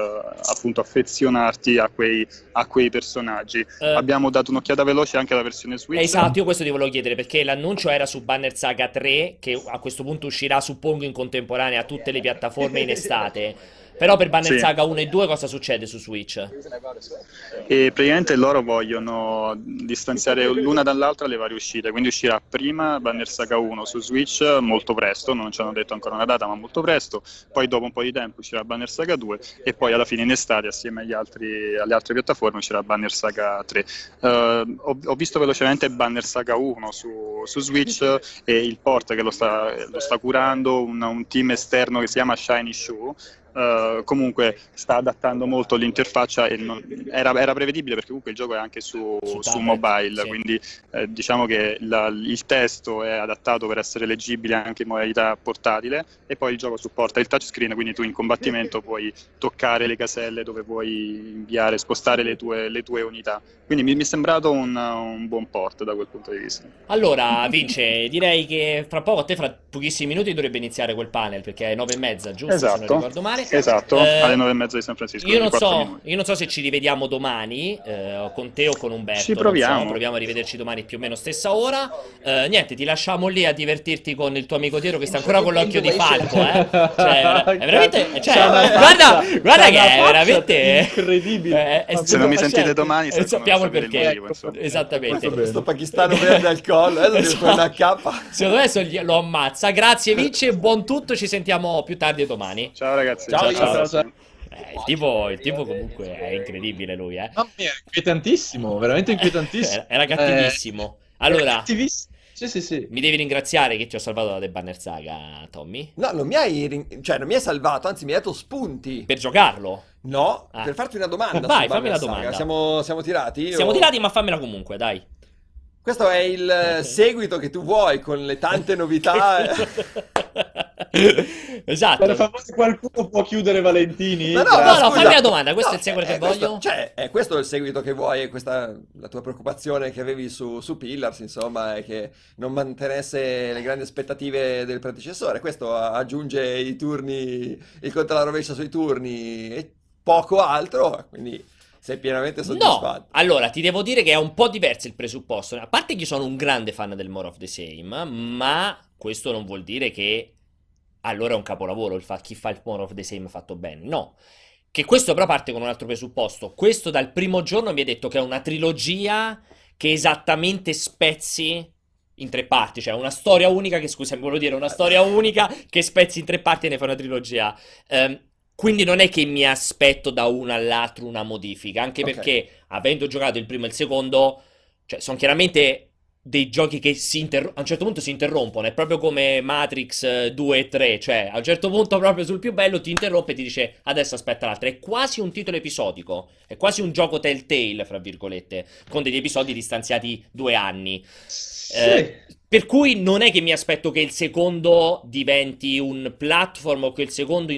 appunto affezionarti a quei, a quei personaggi. Uh, Abbiamo dato un'occhiata veloce anche alla versione Switch. Esatto, io questo ti volevo chiedere perché l'annuncio era su Banner Saga 3 che a questo punto uscirà suppongo in contemporanea a tutte le piattaforme in estate. Però per Banner Sì. Saga 1 e 2 cosa succede su Switch? E praticamente loro vogliono distanziare l'una dall'altra le varie uscite, quindi uscirà prima Banner Saga 1 su Switch molto presto, non ci hanno detto ancora una data, ma molto presto, poi dopo un po' di tempo uscirà Banner Saga 2 e poi alla fine in estate assieme agli altri, alle altre piattaforme uscirà Banner Saga 3. Eh, ho, ho visto velocemente Banner Saga 1 su, su Switch e il port che lo sta, lo sta curando un, un team esterno che si chiama Shiny Shoe. Eh, comunque sta adattando molto l'interfaccia e non- era, era prevedibile perché comunque il gioco è anche su, Su mobile, sì. quindi eh, diciamo che la- il testo è adattato per essere leggibile anche in modalità portatile e poi il gioco supporta il touchscreen, quindi tu in combattimento puoi toccare le caselle dove vuoi inviare, spostare le tue, le tue unità. Quindi mi, mi è sembrato un, un buon port da quel punto di vista. Allora, Vince, direi che fra poco, a te fra pochissimi minuti dovrebbe iniziare quel panel perché è 9 e mezza, giusto? Se non Esatto. ricordo male. Esatto, Eh, alle nove e mezza di San Francisco. Io non, so, io non so se ci rivediamo domani, eh, con te o con Umberto. Ci proviamo. so, proviamo a rivederci domani più o meno stessa ora. Eh, niente, ti lasciamo lì a divertirti con il tuo amico Diero che sta ancora con l'occhio di falco, eh. Cioè, è veramente... Cioè, guarda, faccia- guarda che è veramente... incredibile. Eh, è Se non mi sentite domani, Eh, sappiamo- il perché. motivo. Esattamente. Questo, questo pakistano verde al collo, adesso deve fare una cappa. Secondo me adesso lo ammazza. Grazie Vince, buon tutto, ci sentiamo più tardi domani. Ciao ragazzi. Ciao, ciao, ciao. Eh, il, tipo, il tipo comunque è incredibile lui, eh. Mamma mia, inquietantissimo, veramente inquietantissimo. Era, cattivissimo. Allora, Cattivissimo. Sì, sì, sì. mi devi ringraziare che ti ho salvato da The Banner Saga, Tommy. No, non mi hai, rin- cioè, non mi hai salvato, anzi mi hai dato spunti. Per giocarlo. No, Ah. per farti una domanda. Vai, fammi la domanda. Siamo, siamo tirati? Io- Siamo tirati, ma fammela comunque, dai. Questo è il eh, seguito che tu vuoi con le tante novità. esatto. Per favore, qualcuno può chiudere Valentini? Ma no, no, scusa. fammi la domanda, questo No, è il seguito eh, che questo- voglio? Cioè, è questo il seguito che vuoi, e questa la tua preoccupazione che avevi su, su Pillars, insomma, è che non mantenesse le grandi aspettative del predecessore. Questo aggiunge i turni, il conto alla rovescia sui turni e poco altro, quindi sei pienamente No, soddisfatto. allora ti devo dire che è un po' diverso il presupposto. A parte che io sono un grande fan del More of the Same, ma questo non vuol dire che allora è un capolavoro il fa- chi fa il More of the Same fatto bene. No. Che questo però parte con un altro presupposto. Questo dal primo giorno mi ha detto che è una trilogia che esattamente spezzi in tre parti, cioè una storia unica che, scusami, volevo dire, una storia unica che spezzi in tre parti e ne fa una trilogia. Ehm, quindi non è che mi aspetto da uno all'altro una modifica, anche Ok. perché avendo giocato il primo e il secondo, cioè sono chiaramente dei giochi che si interro- a un certo punto si interrompono, è proprio come Matrix eh, 2 e 3, cioè a un certo punto proprio sul più bello ti interrompe e ti dice adesso aspetta l'altro, è quasi un titolo episodico, è quasi un gioco telltale, fra virgolette, con degli episodi distanziati due anni. Eh, per cui non è che mi aspetto che il secondo diventi un platform o che il secondo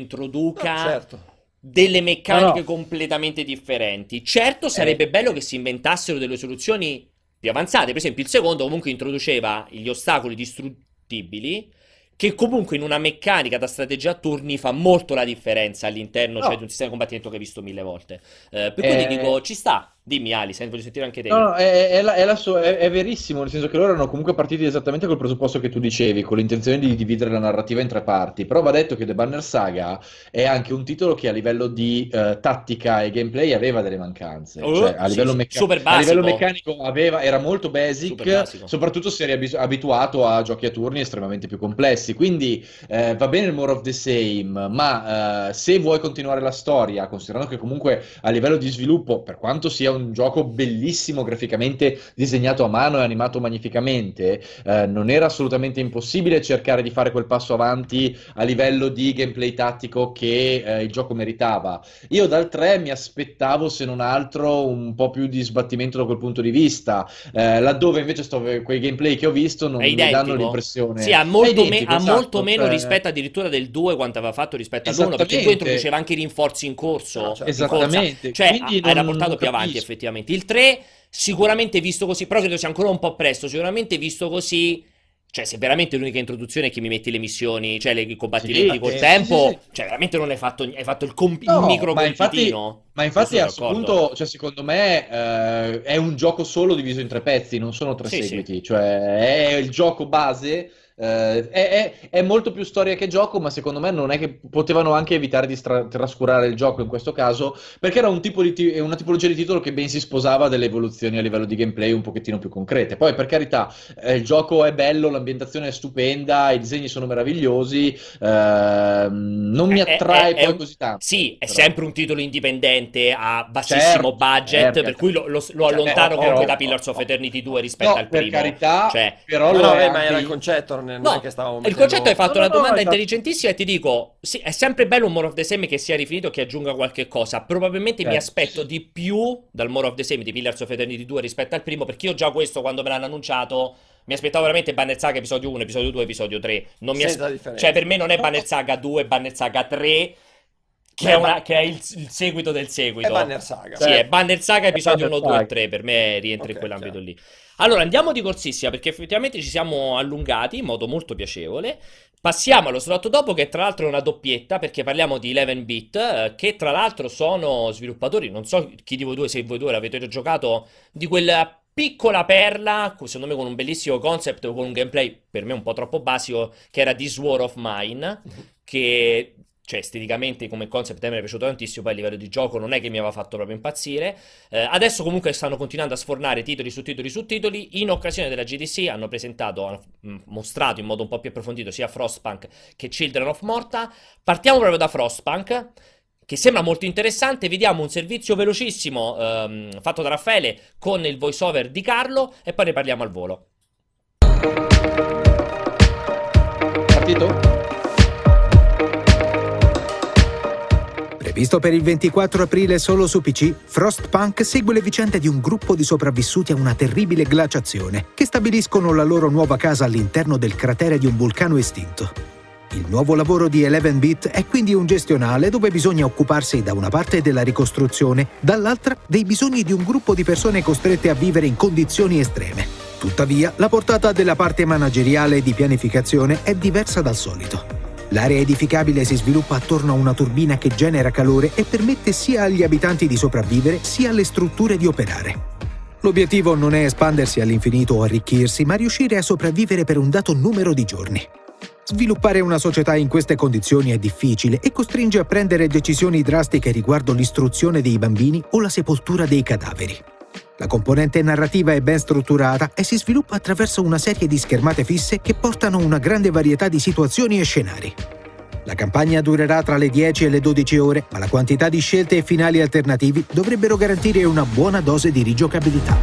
No, introduca certo. delle meccaniche No, no. completamente differenti. Certo, sarebbe bello che si inventassero delle soluzioni più avanzate. Per esempio, il secondo comunque introduceva gli ostacoli distruttibili, che comunque in una meccanica da strategia a turni fa molto la differenza all'interno, No. cioè, di un sistema di combattimento che hai visto mille volte. Eh, per cui Eh. dico, ci sta. Dimmi, Ali, se voglio sentire anche te. No, no, è, è la- è la sua- è- verissimo, nel senso che loro erano comunque partiti esattamente col presupposto che tu dicevi, con l'intenzione di dividere la narrativa in tre parti. Però va detto che The Banner Saga è anche un titolo che a livello di eh, tattica e gameplay aveva delle mancanze. Oh, Cioè, a livello, sì, super a livello meccanico aveva- era molto basic, soprattutto se eri abituato a giochi a turni estremamente più complessi. Quindi eh, va bene il more of the same, ma eh, se vuoi continuare la storia, considerando che comunque a livello di sviluppo, per quanto sia un gioco bellissimo graficamente disegnato a mano e animato magnificamente, eh, non era assolutamente impossibile cercare di fare quel passo avanti a livello di gameplay tattico che eh, il gioco meritava. Io dal 3 mi aspettavo, se non altro, un po' più di sbattimento da quel punto di vista, eh, laddove invece sto, quei gameplay che ho visto non mi danno l'impressione. Sì, ha molto, me- identico, ha esatto, molto meno cioè- rispetto addirittura del 2 quanto aveva fatto rispetto all'1 perché il 2 Esattamente. introduceva anche i rinforzi in corso. No, in corsa. Esattamente, Cioè, quindi ha- era portato più avanti. Effettivamente. Il 3 sicuramente visto così, però credo sia ancora un po' presto, sicuramente visto così... Cioè, se veramente l'unica introduzione è che mi metti le missioni, cioè le- i combattimenti Sì, col sì, tempo, sì, sì. cioè veramente non hai fatto, hai fatto il, comp- No, il micro ma infatti- compitino. Ma infatti a Questo punto, cioè, secondo me, eh, è un gioco solo diviso in tre pezzi, non sono tre Sì, sì. seguiti. Cioè, è il gioco base. eh, è, è- è molto più storia che gioco, ma secondo me non è che potevano anche evitare di stra- trascurare il gioco in questo caso, perché era un tipo di ti- una tipologia di titolo che ben si sposava delle evoluzioni a livello di gameplay un pochettino più concrete. Poi, per carità, eh, il gioco è bello, l'ambientazione è stupenda, i disegni sono meravigliosi, ehm, non mi È- è- attrae è poi così tanto. Sì, è però. sempre un titolo indipendente a bassissimo Certo, budget, certo. per cui lo, lo- lo Cioè, allontano però- comunque però- da Pillars of Eternity 2 rispetto No, al per primo. carità, Cioè, però No, lo no, è beh, ma era il concetto, non è, No, che stavamo il mettendo... concetto hai fatto No, una no, no, domanda infatti- intelligentissima e ti dico, sì, è sempre bello un More of the Same che sia rifinito, che aggiunga qualche cosa. Probabilmente mi Certo. aspetto di più dal More of the Same di Pillars of Eternity 2 rispetto al primo, perché io già questo quando me l'hanno annunciato mi aspettavo veramente Banner Saga episodio 1, episodio 2, episodio 3. Non mi as- differenza. Cioè, per me non è Banner Saga 2, Banner Saga 3, che è, una- ma- che è il, il seguito del seguito. È Banner Saga. Sì, è Banner Saga episodio Banner 1, 2 e Saga. 3, per me rientra in Ok, quell'ambito chiaro. lì. Allora, andiamo di corsissima perché effettivamente ci siamo allungati in modo molto piacevole. Passiamo allo slot dopo che tra l'altro è una doppietta perché parliamo di 11-bit eh, che tra l'altro sono sviluppatori, non so chi di voi due, se voi due l'avete già giocato, di quella piccola perla, secondo me con un bellissimo concept, con un gameplay per me un po' troppo basico, che era This War of Mine, che cioè esteticamente come concept a me è piaciuto tantissimo, poi a livello di gioco non è che mi aveva fatto proprio impazzire. Eh, adesso comunque stanno continuando a sfornare titoli su titoli su titoli. In occasione della GDC hanno presentato, hanno mm, mostrato in modo un po' più approfondito sia Frostpunk che Children of Morta. Partiamo proprio da Frostpunk. Che sembra molto interessante, vediamo un servizio velocissimo ehm, fatto da Raffaele con il voiceover di Carlo e poi ne parliamo al volo. Partito? Previsto per il 24 aprile solo su PC, Frostpunk segue le vicende di un gruppo di sopravvissuti a una terribile glaciazione che stabiliscono la loro nuova casa all'interno del cratere di un vulcano estinto. Il nuovo lavoro di 11-bit è quindi un gestionale dove bisogna occuparsi da una parte della ricostruzione, dall'altra dei bisogni di un gruppo di persone costrette a vivere in condizioni estreme. Tuttavia, la portata della parte manageriale e di pianificazione è diversa dal solito. L'area edificabile si sviluppa attorno a una turbina che genera calore e permette sia agli abitanti di sopravvivere sia alle strutture di operare. L'obiettivo non è espandersi all'infinito o arricchirsi, ma riuscire a sopravvivere per un dato numero di giorni. Sviluppare una società in queste condizioni è difficile e costringe a prendere decisioni drastiche riguardo l'istruzione dei bambini o la sepoltura dei cadaveri. La componente narrativa è ben strutturata e si sviluppa attraverso una serie di schermate fisse che portano una grande varietà di situazioni e scenari. La campagna durerà tra le 10 e le 12 ore, ma la quantità di scelte e finali alternativi dovrebbero garantire una buona dose di rigiocabilità.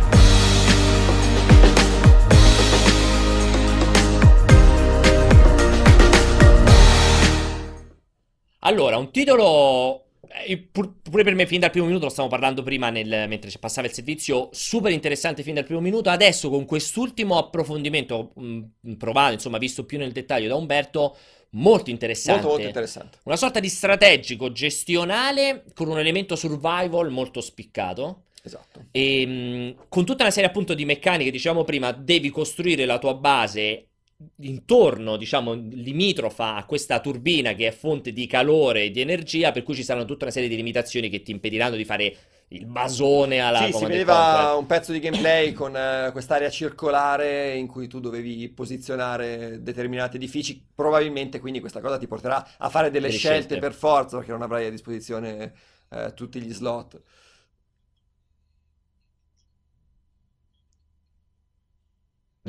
Allora, un titolo. Eh, pur- Pure per me, fin dal primo minuto, lo stavamo parlando prima nel- mentre ci passava il servizio. Super interessante fin dal primo minuto. Adesso, con quest'ultimo approfondimento mh, provato, insomma, visto più nel dettaglio da Umberto, molto interessante. Molto molto interessante. Una sorta di strategico gestionale con un elemento survival molto spiccato. Esatto. E mh, con tutta una serie appunto di meccaniche, diciamo prima, devi costruire la tua base intorno, diciamo, limitrofa a questa turbina che è fonte di calore e di energia, per cui ci saranno tutta una serie di limitazioni che ti impediranno di fare il basone alla Sì, si vedeva un pezzo di gameplay con eh, quest'area circolare in cui tu dovevi posizionare determinati edifici. Probabilmente quindi questa cosa ti porterà a fare delle Delle scelte, scelte. per forza, perché non avrai a disposizione eh, tutti gli slot.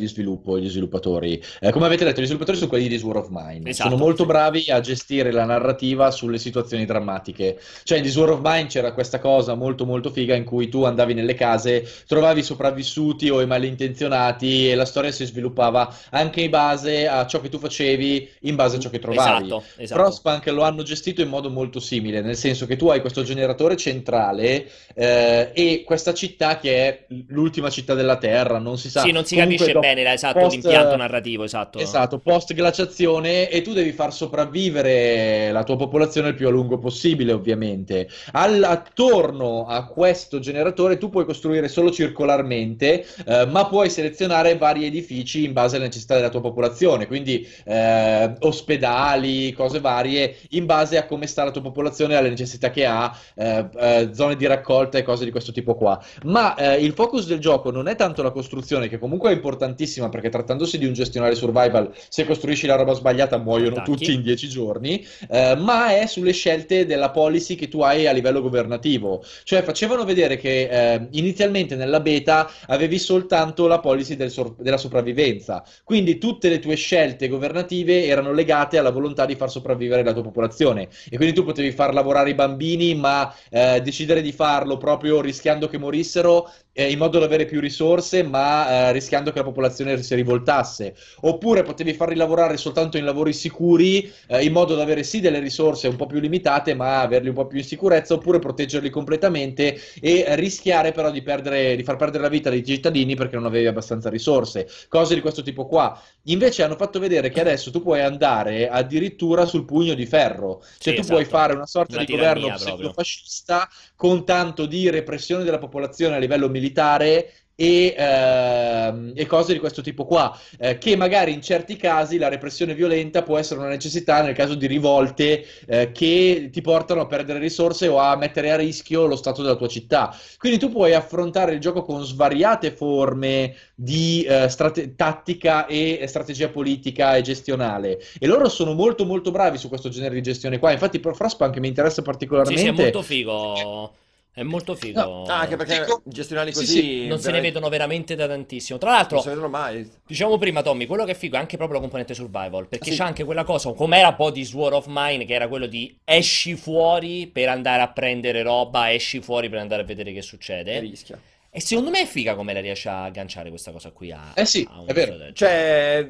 Di sviluppo e gli sviluppatori. Eh, come avete detto, gli sviluppatori sono quelli di This War of Mine. Esatto, sono molto sì. bravi a gestire la narrativa sulle situazioni drammatiche. Cioè, in This War of Mine c'era questa cosa molto molto figa in cui tu andavi nelle case, trovavi i sopravvissuti o i malintenzionati e la storia si sviluppava anche in base a ciò che tu facevi, in base a ciò che trovavi. Esatto, esatto. Frostpunk lo hanno gestito in modo molto simile, nel senso che tu hai questo generatore centrale eh, e questa città che è l'ultima città della Terra, non si sa. Sì, non si Comunque capisce dopo genera, esatto, Post- l'impianto narrativo, esatto. Esatto, post glaciazione e tu devi far sopravvivere la tua popolazione il più a lungo possibile, ovviamente. Al- attorno a questo generatore tu puoi costruire solo circolarmente, eh, ma puoi selezionare vari edifici in base alle necessità della tua popolazione, quindi eh, ospedali, cose varie, in base a come sta la tua popolazione alle necessità che ha, eh, eh, zone di raccolta e cose di questo tipo qua. Ma eh, il focus del gioco non è tanto la costruzione, che comunque è importantissima perché trattandosi di un gestionale survival, se costruisci la roba sbagliata muoiono Attacchi. tutti in dieci giorni, eh, ma è sulle scelte della policy che tu hai a livello governativo. Cioè facevano vedere che eh, inizialmente nella beta avevi soltanto la policy del sor- della sopravvivenza, quindi tutte le tue scelte governative erano legate alla volontà di far sopravvivere la tua popolazione e quindi tu potevi far lavorare i bambini, ma eh, decidere di farlo proprio rischiando che morissero eh, in modo da avere più risorse, ma eh, rischiando che la popolazione si rivoltasse. Oppure potevi farli lavorare soltanto in lavori sicuri, eh, in modo da avere sì delle risorse un po' più limitate, ma averli un po' più in sicurezza, oppure proteggerli completamente e rischiare però di perdere, di far perdere la vita dei cittadini perché non avevi abbastanza risorse. Cose di questo tipo qua. Invece hanno fatto vedere che adesso tu puoi andare addirittura sul pugno di ferro, cioè Sì, tu puoi esatto. fare una sorta Una di governo pseudo-fascista con tanto di repressione della popolazione a livello militare e, ehm, e cose di questo tipo qua, eh, che magari in certi casi la repressione violenta può essere una necessità nel caso di rivolte eh, che ti portano a perdere risorse o a mettere a rischio lo stato della tua città. Quindi tu puoi affrontare il gioco con svariate forme di eh, strate- tattica e strategia politica e gestionale e loro sono molto molto bravi su questo genere di gestione qua. Infatti Frostpunk mi interessa Sì, particolarmente. sì, è molto figo. È molto figo. No, Ah, anche perché Dico- gestionali Sì, così sì, non se ne veramente- vedono veramente da tantissimo. Tra l'altro, non se ne vedono mai. Diciamo prima, Tommy, quello che è figo è anche proprio la componente survival, perché Sì. c'è anche quella cosa, come era un po' di Sword of Mine, che era quello di esci fuori per andare a prendere roba, esci fuori per andare a vedere che E succede. rischia. E secondo me è figa come la riesce a agganciare questa cosa qui a, Eh sì, a un è vero. del. Cioè,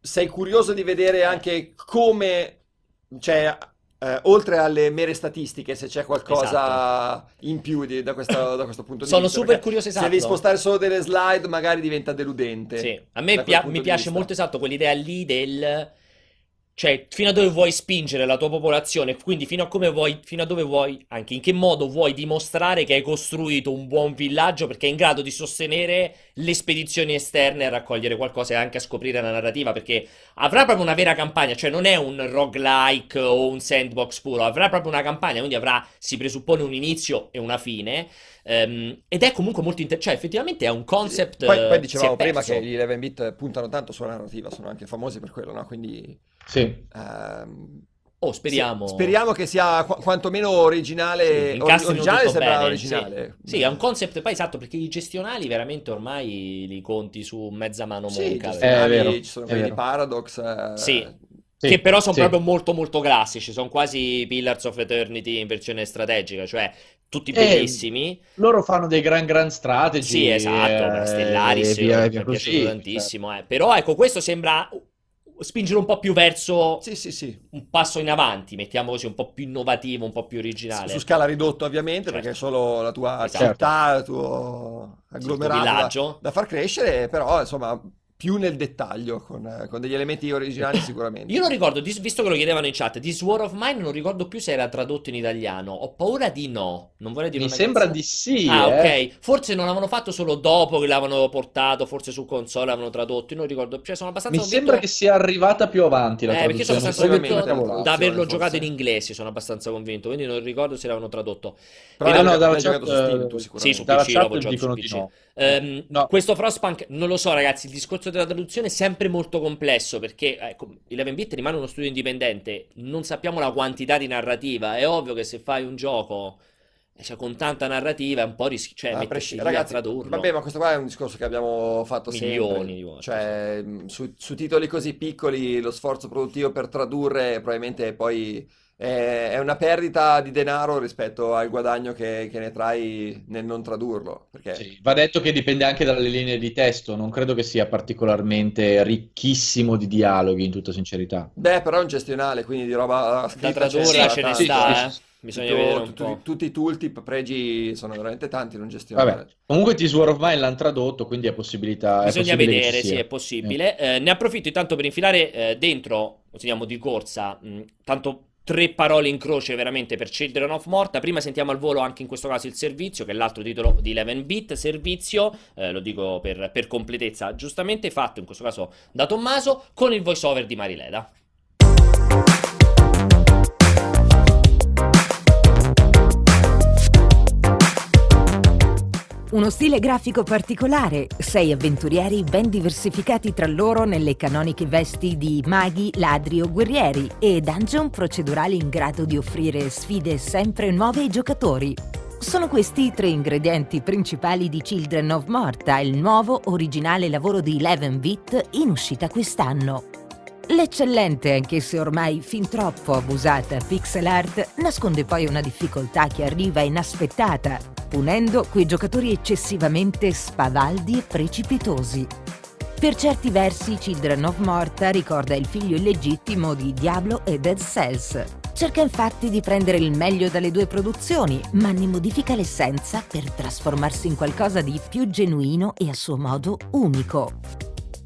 sei curioso di vedere anche come, cioè, eh, oltre alle mere statistiche, se c'è qualcosa in più di- da, questo, da questo punto di Sono vista. super perché curioso, Se devi esatto. spostare solo delle slide, magari diventa deludente. Sì, a me pia- mi piace vista. molto esatto quell'idea lì del... Cioè, fino a dove vuoi spingere la tua popolazione, quindi fino a come vuoi, fino a dove vuoi, anche in che modo vuoi dimostrare che hai costruito un buon villaggio perché è in grado di sostenere le spedizioni esterne a raccogliere qualcosa e anche a scoprire la narrativa, perché avrà proprio una vera campagna, cioè non è un roguelike o un sandbox puro, avrà proprio una campagna, quindi avrà, si presuppone un inizio e una fine, ehm, ed è comunque molto interessante, cioè effettivamente è un concept... Poi, poi eh, dicevamo prima che gli 11 bit puntano tanto sulla narrativa, sono anche famosi per quello, no? Quindi Sì. ehm, Oh, speriamo. sì, speriamo che sia qu- quantomeno originale. Sì, incastrino originale sembra bene, originale. Sì. Sì, è un concept, poi esatto, perché i gestionali veramente ormai li conti su mezza mano Sì, monca. ci Eh, è vero, ci sono quelli di. Paradox. eh, Sì. Sì, Che però sono sì. proprio molto molto classici, sono quasi Pillars of Eternity in versione strategica, cioè tutti Eh, bellissimi. Loro fanno dei gran gran strategy. Sì, esatto, eh, Stellaris mi è piaciuto tantissimo, eh. Però ecco, questo sembra spingere un po' più verso Sì, sì, sì. un passo in avanti, mettiamo così, un po' più innovativo, un po' più originale. Su scala ridotta ovviamente, Certo. perché è solo la tua Esatto. città, il tuo agglomerato da, villaggio. da far crescere, però insomma più nel dettaglio, con, eh, con degli elementi originali sicuramente. Io non ricordo, visto che lo chiedevano in chat, di Sword of Mine non ricordo più se era tradotto in italiano. Ho paura di no. Non vorrei dire Mi sembra di sì. Ah, eh. ok. Forse non l'avevano fatto solo dopo che l'avevano portato, forse su console l'avevano tradotto. Io non ricordo. Cioè, sono abbastanza Mi sembra che sia arrivata più avanti la Eh, perché sono traduzione. abbastanza convinto da averlo traduzione, giocato in forse. inglese. Sono abbastanza convinto. Quindi non ricordo se l'avevano tradotto. Però Eh, no, l'hai dalla giocato chat, su Steam eh, tu Sì, sicuramente. su Dalla PC, l'avevo chat giocato dicono su di PC. no. Ehm, No. Questo Frostpunk, non lo so, ragazzi. Il discorso della traduzione è sempre molto complesso perché ecco, 11-bit rimane uno studio indipendente. Non sappiamo la quantità di narrativa. È ovvio che se fai un gioco eh, cioè, con tanta narrativa è un po' rischi, cioè, A mettersi presci- lì a Ragazzi, tradurlo. vabbè, ma questo qua è un discorso che abbiamo fatto Milioni sempre. di volte, Cioè, mh, su, su titoli così piccoli, lo sforzo produttivo per tradurre probabilmente poi è, è una perdita di denaro rispetto al guadagno che, che ne trai nel non tradurlo. Perché Sì, Va detto che dipende anche dalle linee di testo, non credo che sia particolarmente ricchissimo di dialoghi, in tutta sincerità. Beh, però è un gestionale, quindi di roba scritta tradurre ce ne sta, eh. Bisogna Tutto- vedere un tutti- po'. tutti i tooltip pregi sono veramente tanti in un gestionale. Vabbè, comunque This War of Mine l'hanno tradotto, quindi è possibilità, è Bisogna possibile che vedere, sì, è possibile. Eh, ne approfitto intanto per infilare eh, dentro, continuiamo di corsa, mh, tanto tre parole in croce veramente per Children of Morta. Prima sentiamo al volo anche in questo caso il servizio, che è l'altro titolo di 11-bit, servizio, eh, lo dico per, per completezza, giustamente fatto in questo caso da Tommaso, con il voiceover di Marileda. Uno stile grafico particolare, sei avventurieri ben diversificati tra loro nelle canoniche vesti di maghi, ladri o guerrieri e dungeon procedurali in grado di offrire sfide sempre nuove ai giocatori. Sono questi i tre ingredienti principali di Children of Morta, il nuovo originale lavoro di 11-bit in uscita quest'anno. L'eccellente, anche se ormai fin troppo abusata, pixel art nasconde poi una difficoltà che arriva inaspettata, punendo quei giocatori eccessivamente spavaldi e precipitosi. Per certi versi, Children of Morta ricorda il figlio illegittimo di Diablo e Dead Cells. Cerca infatti di prendere il meglio dalle due produzioni, ma ne modifica l'essenza per trasformarsi in qualcosa di più genuino e a suo modo unico.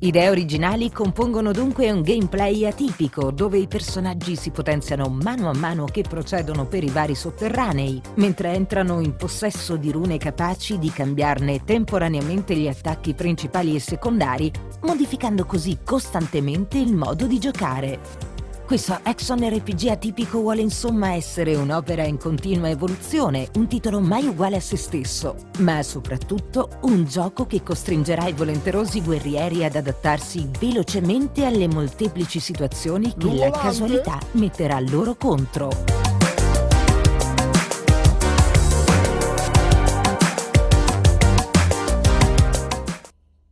Idee originali compongono dunque un gameplay atipico dove i personaggi si potenziano mano a mano che procedono per i vari sotterranei, mentre entrano in possesso di rune capaci di cambiarne temporaneamente gli attacchi principali e secondari, modificando così costantemente il modo di giocare. Questo action RPG atipico vuole insomma essere un'opera in continua evoluzione, un titolo mai uguale a se stesso, ma soprattutto un gioco che costringerà i volenterosi guerrieri ad adattarsi velocemente alle molteplici situazioni che la casualità metterà loro contro.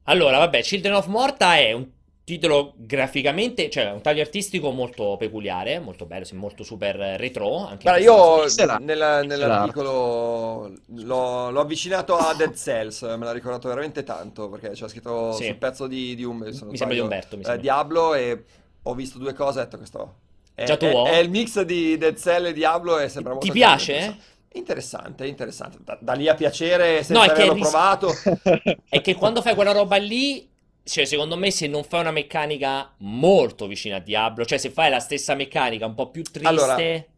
Allora, vabbè, Children of Morta è un titolo graficamente, cioè un taglio artistico molto peculiare, molto bello, sì, molto super retro. Anche questo io nella- nell'articolo l'ho, l'ho avvicinato a Dead Cells, me l'ha ricordato veramente tanto perché c'era scritto Sì. sul pezzo di, di un, Mi sembra di Umberto, mi eh, sembra. Diablo e ho visto due cose e ho detto questo è, Già tu è- è il mix di Dead Cell e Diablo e sembra Ti molto piace? interessante. Interessante. Da, da lì a piacere senza No, è che averlo ris- provato. È che quando fai quella roba lì, cioè secondo me se non fai una meccanica molto vicina a Diablo, cioè se fai la stessa meccanica un po' più triste, Allora,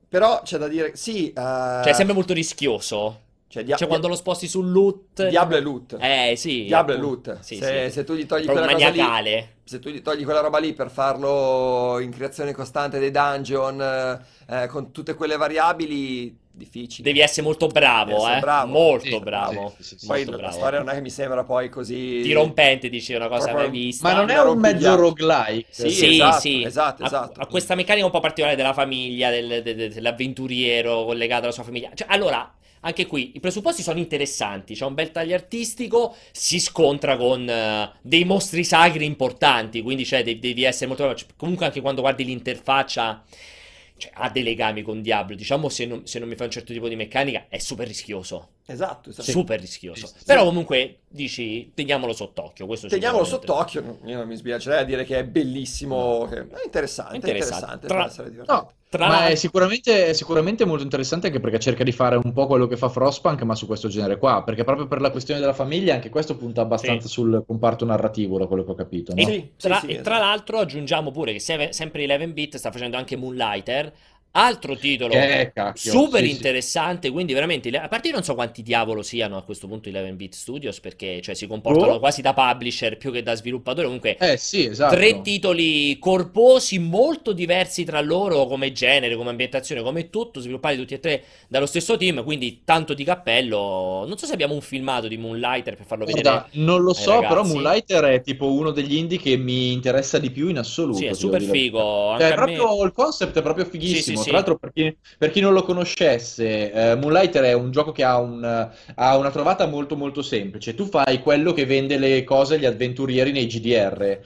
Però c'è da dire, sì, eh, cioè è sempre molto rischioso. cioè, Dia- Cioè quando lo sposti sul loot... Diablo e loot. Eh sì, Diablo appunto. loot. Sì, se, sì. se tu gli togli Proprio quella cosa lì, se tu gli togli quella roba lì per farlo in creazione costante dei dungeon, eh, con tutte quelle variabili, difficili. Devi essere molto bravo, Devi essere eh. bravo. Molto Sì, bravo. sì, sì, sì. Poi Molto la bravo. storia non è che mi sembra poi così... Dirompente, dice una cosa Proprio- mai vista. Ma non è un mezzo roguelike? Sì, Sì, esatto, sì. esatto, Ha- esatto. Ha, questa meccanica un po' particolare della famiglia, del- de- de- dell'avventuriero collegato alla sua famiglia. Cioè, allora, anche qui i presupposti sono interessanti. C'è un bel taglio artistico, si scontra con eh, dei mostri sacri importanti. Quindi, cioè, devi, devi essere molto bravo. Cioè, comunque, anche quando guardi l'interfaccia. Cioè, ha dei legami con Diablo. Diciamo, se non, se non mi fa un certo tipo di meccanica, è super rischioso. Esatto, esatto. Super rischioso. Sì, sì. Però, comunque, dici, teniamolo sott'occhio. Questo Teniamolo sott'occhio, io non mi sbiacerei a dire che è bellissimo, che- è interessante, Interessante. interessante, Tra- può essere divertente. No, Tra ma è sicuramente, è sicuramente molto interessante anche perché cerca di fare un po' quello che fa Frostpunk, ma su questo genere qua, perché proprio per la questione della famiglia anche questo punta abbastanza Sì. sul comparto narrativo, da quello che ho capito, no? E, Sì, tra, sì, e sì, tra esatto. l'altro aggiungiamo pure che se- sempre 11-bit sta facendo anche Moonlighter, altro titolo Che cacchio, super sì, sì. interessante, quindi veramente, a parte io non so quanti diavolo siano a questo punto 11-bit Studios, perché cioè, si comportano Oh. quasi da publisher più che da sviluppatore, comunque Eh sì, esatto. tre titoli corposi molto diversi tra loro come genere, come ambientazione, come tutto, sviluppati tutti e tre dallo stesso team, quindi tanto di cappello. Non so se abbiamo un filmato di Moonlighter per farlo Guarda, vedere. non lo so, però ragazzi. Moonlighter è tipo uno degli indie che mi interessa di più in assoluto. Sì, è super figo. Cioè, a me- proprio, il concept è proprio fighissimo. Sì, sì, sì. Tra l'altro, per chi, per chi non lo conoscesse, eh, Moonlighter è un gioco che ha, un- ha una trovata molto molto semplice. Tu fai quello che vende le cose agli avventurieri nei GDR.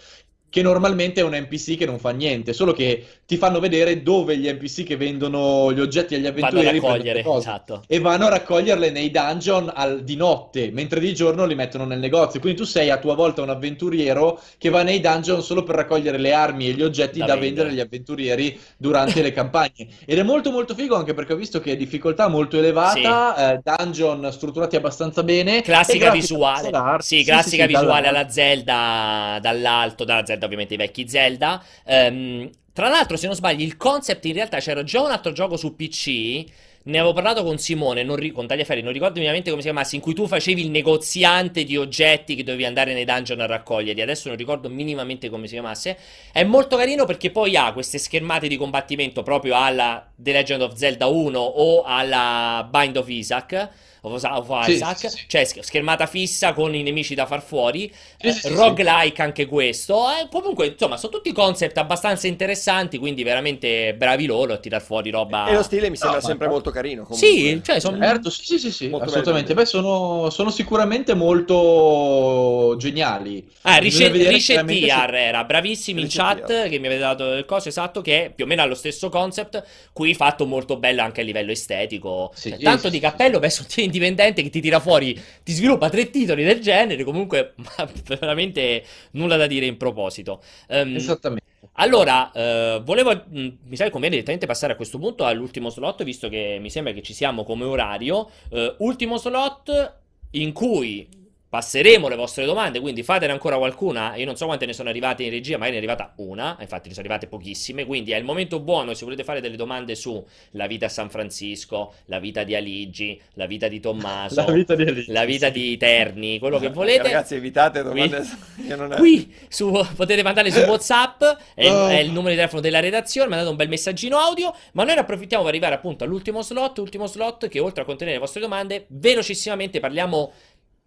Che normalmente è un NPC che non fa niente, solo che ti fanno vedere dove gli NPC che vendono gli oggetti agli Vanno a avventurieri raccogliere, cose. esatto. E vanno a raccoglierle nei dungeon al- di notte, mentre di giorno li mettono nel negozio. Quindi tu sei a tua volta un avventuriero che va nei dungeon solo per raccogliere le armi e gli oggetti Da da, vendere. agli avventurieri durante le campagne. Ed è molto molto figo anche perché ho visto che è difficoltà molto elevata, eh, dungeon strutturati abbastanza bene. Classica visuale, art. sì, classica sì, visuale alla Zelda dall'alto, dalla Zelda ovviamente i vecchi Zelda. Ehm, tra l'altro, se non sbaglio, il concept in realtà c'era già un altro gioco su PC. Ne avevo parlato con Simone, non ri- con Tagliaferri, non ricordo minimamente come si chiamasse, in cui tu facevi il negoziante di oggetti che dovevi andare nei dungeon a raccoglierli. Adesso non ricordo minimamente come si chiamasse. È molto carino perché poi ha queste schermate di combattimento proprio alla The Legend of Zelda 1 o alla Bind of Isaac. Of of Sì, Isaac, sì, sì. cioè sch- schermata fissa con i nemici da far fuori. Sì, Eh, sì, sì, roguelike anche questo. Eh, comunque, insomma, sono tutti concept abbastanza interessanti. Quindi, veramente bravi loro a tirar fuori roba. E lo stile mi sembra No, ma- sempre molto carino. Comunque. Sì, cioè, sono. Certo, sì, sì, sì, assolutamente. Beh, sono, sono sicuramente molto geniali. Ah, Rice- Rice TR era bravissimo in chat TR. che mi aveva dato il coso esatto che è più o meno ha lo stesso concept qui fatto molto bello anche a livello estetico Sì, Cioè, sì, tanto sì, di cappello un team indipendente che ti tira fuori ti sviluppa tre titoli del genere comunque veramente nulla da dire in proposito Ehm, Esattamente. allora, eh, volevo, mh, mi sa che conviene direttamente passare a questo punto all'ultimo slot, visto che mi sembra che ci siamo come orario. Eh, ultimo slot in cui passeremo le vostre domande, quindi fatene ancora qualcuna. Io non so quante ne sono arrivate in regia, ma ne è arrivata una, infatti ne sono arrivate pochissime, quindi è il momento buono se volete fare delle domande su la vita a San Francisco, la vita di Aligi, la vita di Tommaso, La vita di Alice. la vita di Terni, quello che volete. Ragazzi, evitate Qui- domande che non è... Qui su, potete mandarle su WhatsApp, è, il- Oh. è il numero di telefono della redazione. Mandate un bel messaggino audio. Ma noi ne approfittiamo per arrivare appunto all'ultimo slot. Ultimo slot che oltre a contenere le vostre domande, velocissimamente parliamo.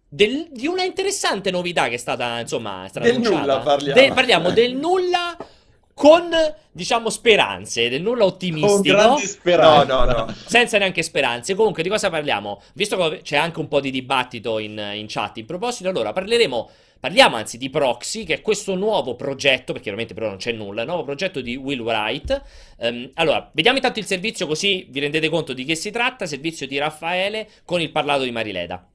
Del- di una interessante novità che è stata, insomma, è stata Del nulla parliamo. De- parliamo del nulla con, diciamo, speranze, del nulla Con ottimistico. No, speranze. no, no. Senza neanche speranze. Comunque, di cosa parliamo? Visto che c'è anche un po' di dibattito in, in chat in proposito, allora parleremo. Parliamo anzi di Proxy, che è questo nuovo progetto, perché ovviamente però non c'è nulla, nuovo progetto di Will Wright. Ehm, allora, vediamo intanto il servizio così vi rendete conto di che si tratta, servizio di Raffaele con il parlato di Marileda.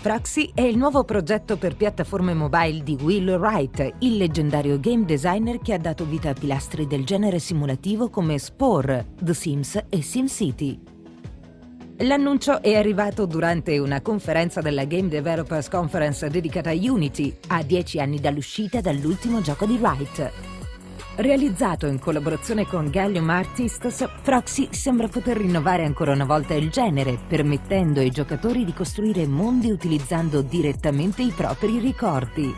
Proxy è il nuovo progetto per piattaforme mobile di Will Wright, il leggendario game designer che ha dato vita a pilastri del genere simulativo come Spore, The Sims e SimCity. L'annuncio è arrivato durante una conferenza della Game Developers Conference dedicata a Unity, a dieci anni dall'uscita dall'ultimo gioco di Wright. Realizzato in collaborazione con Gallium Artists, Proxy sembra poter rinnovare ancora una volta il genere, permettendo ai giocatori di costruire mondi utilizzando direttamente i propri ricordi.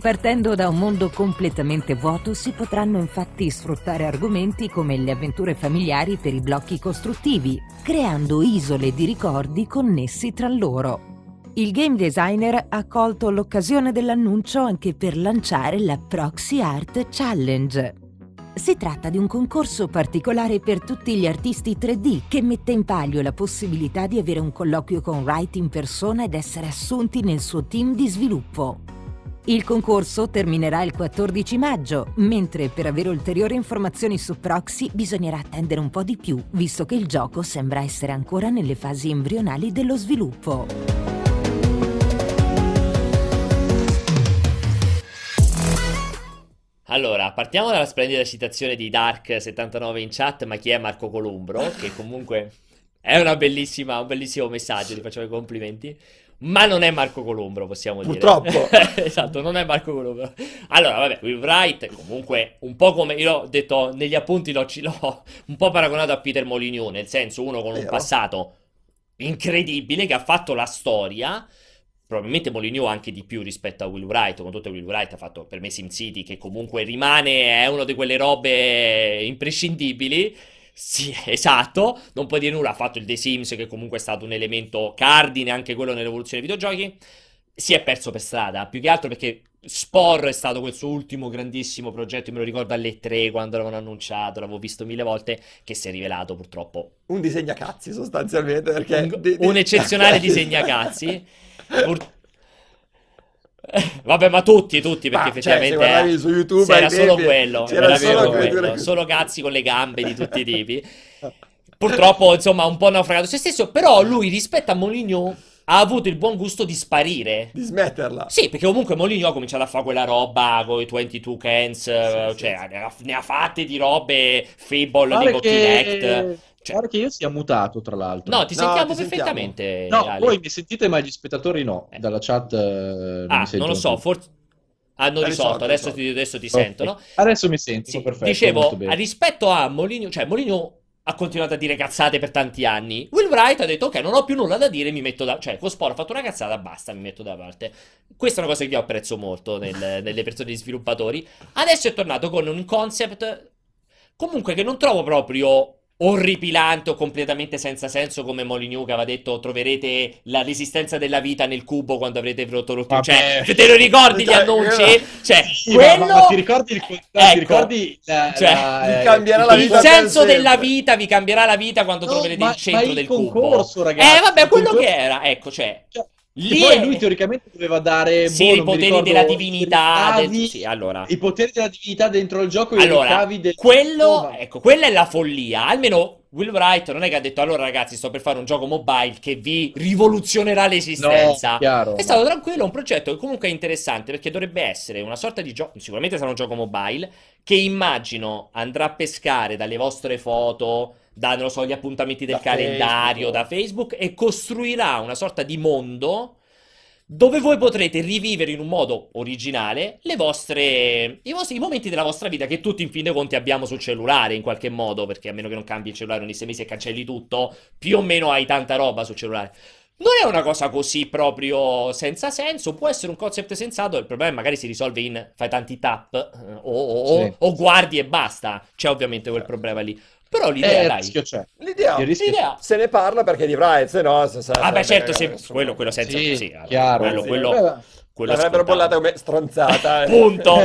Partendo da un mondo completamente vuoto si potranno infatti sfruttare argomenti come le avventure familiari per i blocchi costruttivi, creando isole di ricordi connessi tra loro. Il game designer ha colto l'occasione dell'annuncio anche per lanciare la Proxy Art Challenge. Si tratta di un concorso particolare per tutti gli artisti 3D che mette in palio la possibilità di avere un colloquio con Wright in persona ed essere assunti nel suo team di sviluppo. Il concorso terminerà il 14 maggio, mentre per avere ulteriori informazioni su Proxy bisognerà attendere un po' di più, visto che il gioco sembra essere ancora nelle fasi embrionali dello sviluppo. Allora, partiamo dalla splendida citazione di Dark79 in chat, ma chi è Marco Columbro? Che comunque è una bellissima, un bellissimo messaggio, ti facciamo i complimenti. Ma non è Marco Columbro, possiamo dire. Purtroppo. esatto, non è Marco Columbro. Allora, vabbè, Will Wright, comunque, un po' come io ho detto negli appunti, l'ho, l'ho un po' paragonato a Peter Molyneux, nel senso uno con un Vero. passato incredibile che ha fatto la storia. Probabilmente Molyneux anche di più rispetto a Will Wright, con tutto Will Wright ha fatto per me SimCity che comunque rimane, è una di quelle robe imprescindibili. Sì, esatto, non puoi dire nulla, ha fatto il The Sims che comunque è stato un elemento cardine anche quello nell'evoluzione dei videogiochi. Si è perso per strada, più che altro perché Spore è stato quel suo ultimo grandissimo progetto, me lo ricordo alle 3 quando l'avevano annunciato, l'avevo visto mille volte, che si è rivelato purtroppo Un disegnacazzi sostanzialmente perché... un, un eccezionale disegnacazzi. Pur- Vabbè, ma tutti, tutti, perché Ma, cioè, effettivamente se guardavi su YouTube c'era solo tempi, quello, c'era era solo quello, solo cazzi con le gambe di tutti i tipi. Purtroppo, insomma, un po' naufragato se stesso, però lui rispetto a Moligno ha avuto il buon gusto di sparire. Di smetterla. Sì, perché comunque Moligno ha cominciato a fare quella roba con i 22 cans, eh, sì, cioè ne ha, ne ha fatte di robe Fable, Pare tipo che... Cioè- pare che io sia mutato, tra l'altro. No, ti No, sentiamo ti sentiamo. perfettamente. No, Ale. voi mi sentite, ma gli spettatori no. Eh. Dalla chat eh, non Ah, non lo so, forse hanno È risolto, risolto, adesso risolto. ti, adesso ti Ok. sentono. Adesso mi sentono, Sì, perfetto. dicevo, molto bene. rispetto a Moligno, cioè Moligno ha continuato a dire cazzate per tanti anni. Will Wright ha detto, ok, non ho più nulla da dire, mi metto da... Cioè, Cospor ha fatto una cazzata, basta, mi metto da parte. Questa è una cosa che io apprezzo molto nel- nelle persone di sviluppatori. Adesso è tornato con un concept comunque che non trovo proprio orripilante o completamente senza senso come Molineux che aveva detto troverete la resistenza della vita nel cubo quando avrete rotto l'ultimo cioè te lo ricordi gli annunci? cioè Sì, quello ma, ma ti ricordi il? Ecco. Ti ricordi la, Cioè, la- eh, cambierà la il vita senso della vita vi cambierà la vita quando No, troverete ma- il centro ma il del cubo. concorso, ragazzi, Eh, vabbè, quello concorso- che era, ecco, cioè. Cioè, Lì poi è- lui teoricamente doveva dare Sì, boh, i poteri ricordo, della divinità. del- ricavi- Sì, allora. I poteri della divinità dentro il gioco Allora, del quello, Oh, ecco, quella è la follia. Almeno Will Wright non è che ha detto allora ragazzi sto per fare un gioco mobile che vi rivoluzionerà l'esistenza. No, chiaro. È stato tranquillo, un progetto che comunque è interessante perché dovrebbe essere una sorta di gioco, sicuramente sarà un gioco mobile, che immagino andrà a pescare dalle vostre foto, da, non lo so, gli appuntamenti del Da calendario, Facebook. da Facebook e costruirà una sorta di mondo dove voi potrete rivivere in un modo originale le vostre, i, vostri, i momenti della vostra vita che tutti in fin dei conti abbiamo sul cellulare in qualche modo, perché a meno che non cambi il cellulare ogni sei mesi e cancelli tutto, più o meno hai tanta roba sul cellulare. Non è una cosa così proprio senza senso, può essere un concept sensato, il problema magari si risolve in fai tanti tap eh, o, o- Sì. o guardi e basta, c'è ovviamente quel problema lì. Però Eh, l'idea, il dai, rischio c'è. L'idea l'idea... se ne parla perché di Wright, se no... Se, se, Ah beh certo, se- quello, quello senza... Sì, sì, chiaro. quello, Sì. quello, Beh, quello L'avrebbero bollata come stronzata. eh. Punto.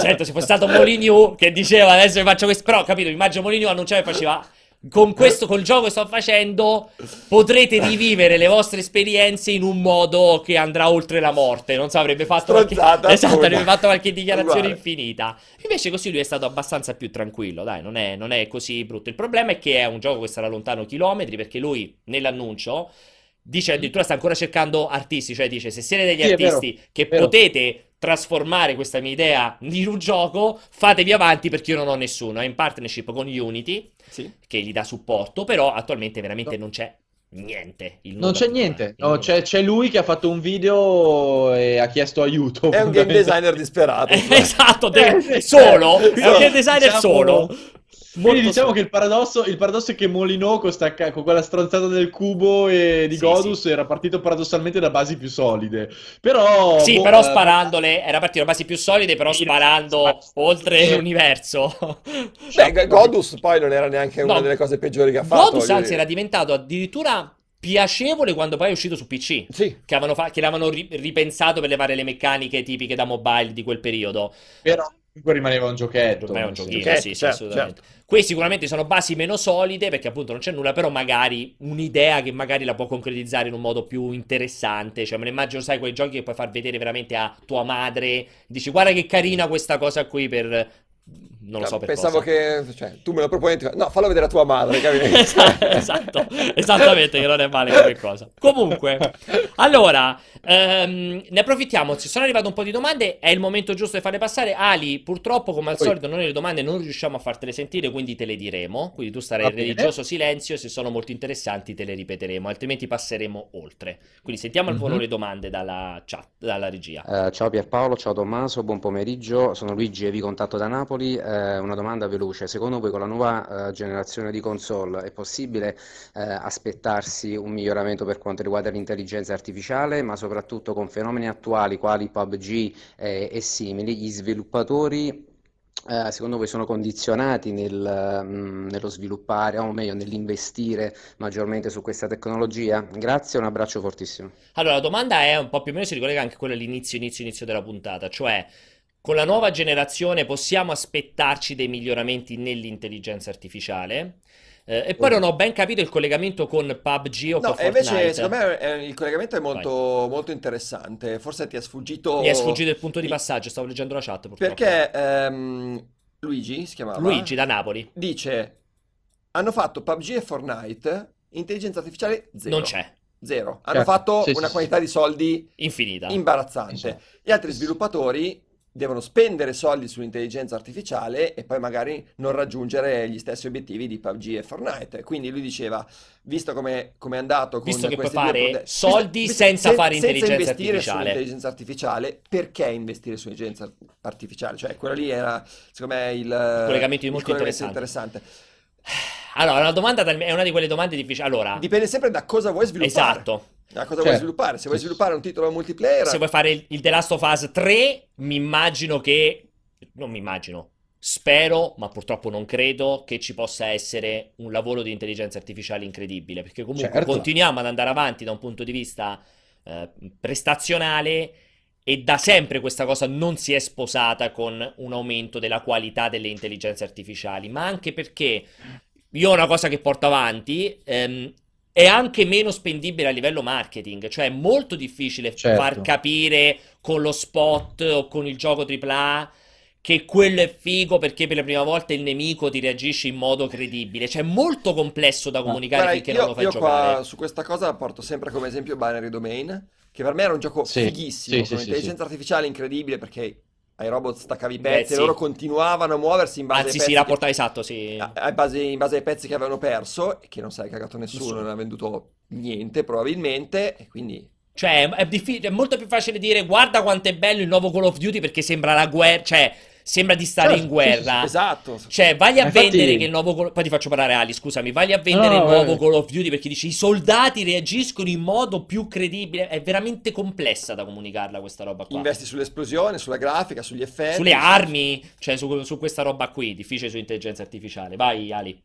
certo, se fosse stato Moligno che diceva adesso vi faccio questo, però capito, immagino Moligno annunciava e faceva con questo, col gioco che sto facendo, potrete rivivere le vostre esperienze in un modo che andrà oltre la morte. Non so, avrebbe fatto qualche, esatto, avrebbe fatto qualche dichiarazione Uguale. infinita. Invece così lui è stato abbastanza più tranquillo, dai, non è, non è così brutto. Il problema è che è un gioco che sarà lontano chilometri perché lui nell'annuncio dice addirittura sta ancora cercando artisti, cioè dice se siete degli Sì, è vero, artisti che potete trasformare questa mia idea in un gioco, fatevi avanti perché io non ho nessuno. È in partnership con Unity Sì. che gli dà supporto, però attualmente veramente non c'è niente. il Non c'è niente, no, c'è, c'è lui che ha fatto un video e ha chiesto aiuto. È un game designer disperato. esatto, Eh, deve- sì, solo, è un game designer Diciamo- solo. Quindi diciamo che il paradosso, il paradosso è che Molino con, sta con quella stronzata del cubo e di Sì, Godus era partito paradossalmente da basi più solide. Però... Sì, boh, però eh, sparandole, era partito da basi più solide, però Sì, sparando sì. oltre Sì. l'universo. Beh, Godus poi non era neanche una No, delle cose peggiori che ha fatto. Godus anzi dire. era diventato addirittura piacevole quando poi è uscito su PC. Sì. Che, fa- che l'avevano ri- ripensato per levare le meccaniche tipiche da mobile di quel periodo. Però comunque rimaneva un giochetto. È un giochino, Certo, sì, sì, certo, assolutamente. Qui sicuramente sono basi meno solide perché appunto non c'è nulla, però magari un'idea che magari la può concretizzare in un modo più interessante. Cioè, me ne immagino, sai, quei giochi che puoi far vedere veramente a tua madre. Dici, guarda che carina questa cosa qui per... Non lo so per Pensavo cosa. che cioè, tu me lo proponi, ti- no, fallo vedere a tua madre, capito? esatto, esatto, esattamente, che non è male come cosa. Comunque, allora, ehm, ne approfittiamo. Ci sono arrivate un po' di domande. È il momento giusto di farle passare. Ali, purtroppo, come al Oi. solito, noi le domande non riusciamo a fartele sentire, quindi te le diremo. Quindi tu starai in religioso silenzio. Se sono molto interessanti, te le ripeteremo, altrimenti passeremo oltre. Quindi sentiamo al volo Mhm. le domande dalla chat, dalla regia. Eh, ciao Pierpaolo, ciao Tommaso, buon pomeriggio. Sono Luigi e vi contatto da Napoli. Eh, una domanda veloce. Secondo voi con la nuova eh, generazione di console è possibile eh, aspettarsi un miglioramento per quanto riguarda l'intelligenza artificiale, ma soprattutto con fenomeni attuali quali PUBG eh, e simili, gli sviluppatori eh, secondo voi sono condizionati nel, mm, nello sviluppare, o meglio nell'investire maggiormente su questa tecnologia? Grazie, un abbraccio fortissimo. Allora, la domanda è un po' più o meno si ricollega anche a quella all'inizio, inizio, inizio della puntata, cioè con la nuova generazione possiamo aspettarci dei miglioramenti nell'intelligenza artificiale? Eh, e poi non ho ben capito il collegamento con PUBG o No, con e invece Fortnite. secondo me eh, il collegamento è molto, molto interessante. Forse ti è sfuggito. Mi è sfuggito il punto di passaggio, stavo leggendo la chat purtroppo. Perché ehm, Luigi si chiamava? Luigi da Napoli dice: Hanno fatto PUBG e Fortnite, intelligenza artificiale zero. non c'è, Zero. Hanno Certo, fatto sì, sì, una sì. quantità di soldi infinita. imbarazzante. Gli altri sviluppatori devono spendere soldi sull'intelligenza artificiale e poi magari non raggiungere gli stessi obiettivi di PUBG e Fortnite. Quindi lui diceva, visto come come è andato con Visto che puoi fare soldi visto- senza sen- fare intelligenza investire artificiale. sull'intelligenza artificiale, perché investire sull'intelligenza artificiale? Cioè, quello lì era, secondo me, il, il collegamento molto collegamento interessante. interessante. Allora, una domanda è una di quelle domande difficili. Allora, Dipende sempre da cosa vuoi sviluppare. esatto. Da cosa Certo. vuoi sviluppare? Se vuoi sviluppare un titolo multiplayer, Se vuoi fare il, il The Last of Us 3, mi immagino che. Non mi immagino. Spero, ma purtroppo non credo, che ci possa essere un lavoro di intelligenza artificiale incredibile. Perché comunque Certo. continuiamo ad andare avanti da un punto di vista eh, prestazionale. E da sempre questa cosa non si è sposata con un aumento della qualità delle intelligenze artificiali, ma anche perché io ho una cosa che porto avanti, ehm, è anche meno spendibile a livello marketing, cioè è molto difficile Certo. far capire con lo spot o con il gioco AAA che quello è figo perché per la prima volta il nemico ti reagisce in modo credibile, cioè è molto complesso da comunicare finché io, non lo fai io giocare. qua su questa cosa porto sempre come esempio Binary Domain, che per me era un gioco Sì, fighissimo, sì, con sì, sì, un'intelligenza artificiale incredibile perché ai robot staccavi i Beh, pezzi e sì. loro continuavano a muoversi in base Anzi, ai si pezzi rapporta esatto, sì. che, a- ai base- in base ai pezzi che avevano perso e che non si è cagato nessuno, Nessuno. non ha venduto niente probabilmente e quindi Cioè, è, diffi- è molto più facile dire guarda quanto è bello il nuovo Call of Duty perché sembra la guerra, cioè sembra di stare Certo, in sì, sì, guerra. esatto. Cioè, vai a infatti- vendere che il nuovo Call... Poi ti faccio parlare Ali, scusami. Vai a vendere No, il nuovo. Call of Duty perché dici i soldati reagiscono in modo più credibile. È veramente complessa da comunicarla questa roba qua. Investi sull'esplosione, sulla grafica, sugli effetti. Sulle armi, cioè su, su questa roba qui, difficile su intelligenza artificiale. Vai Ali.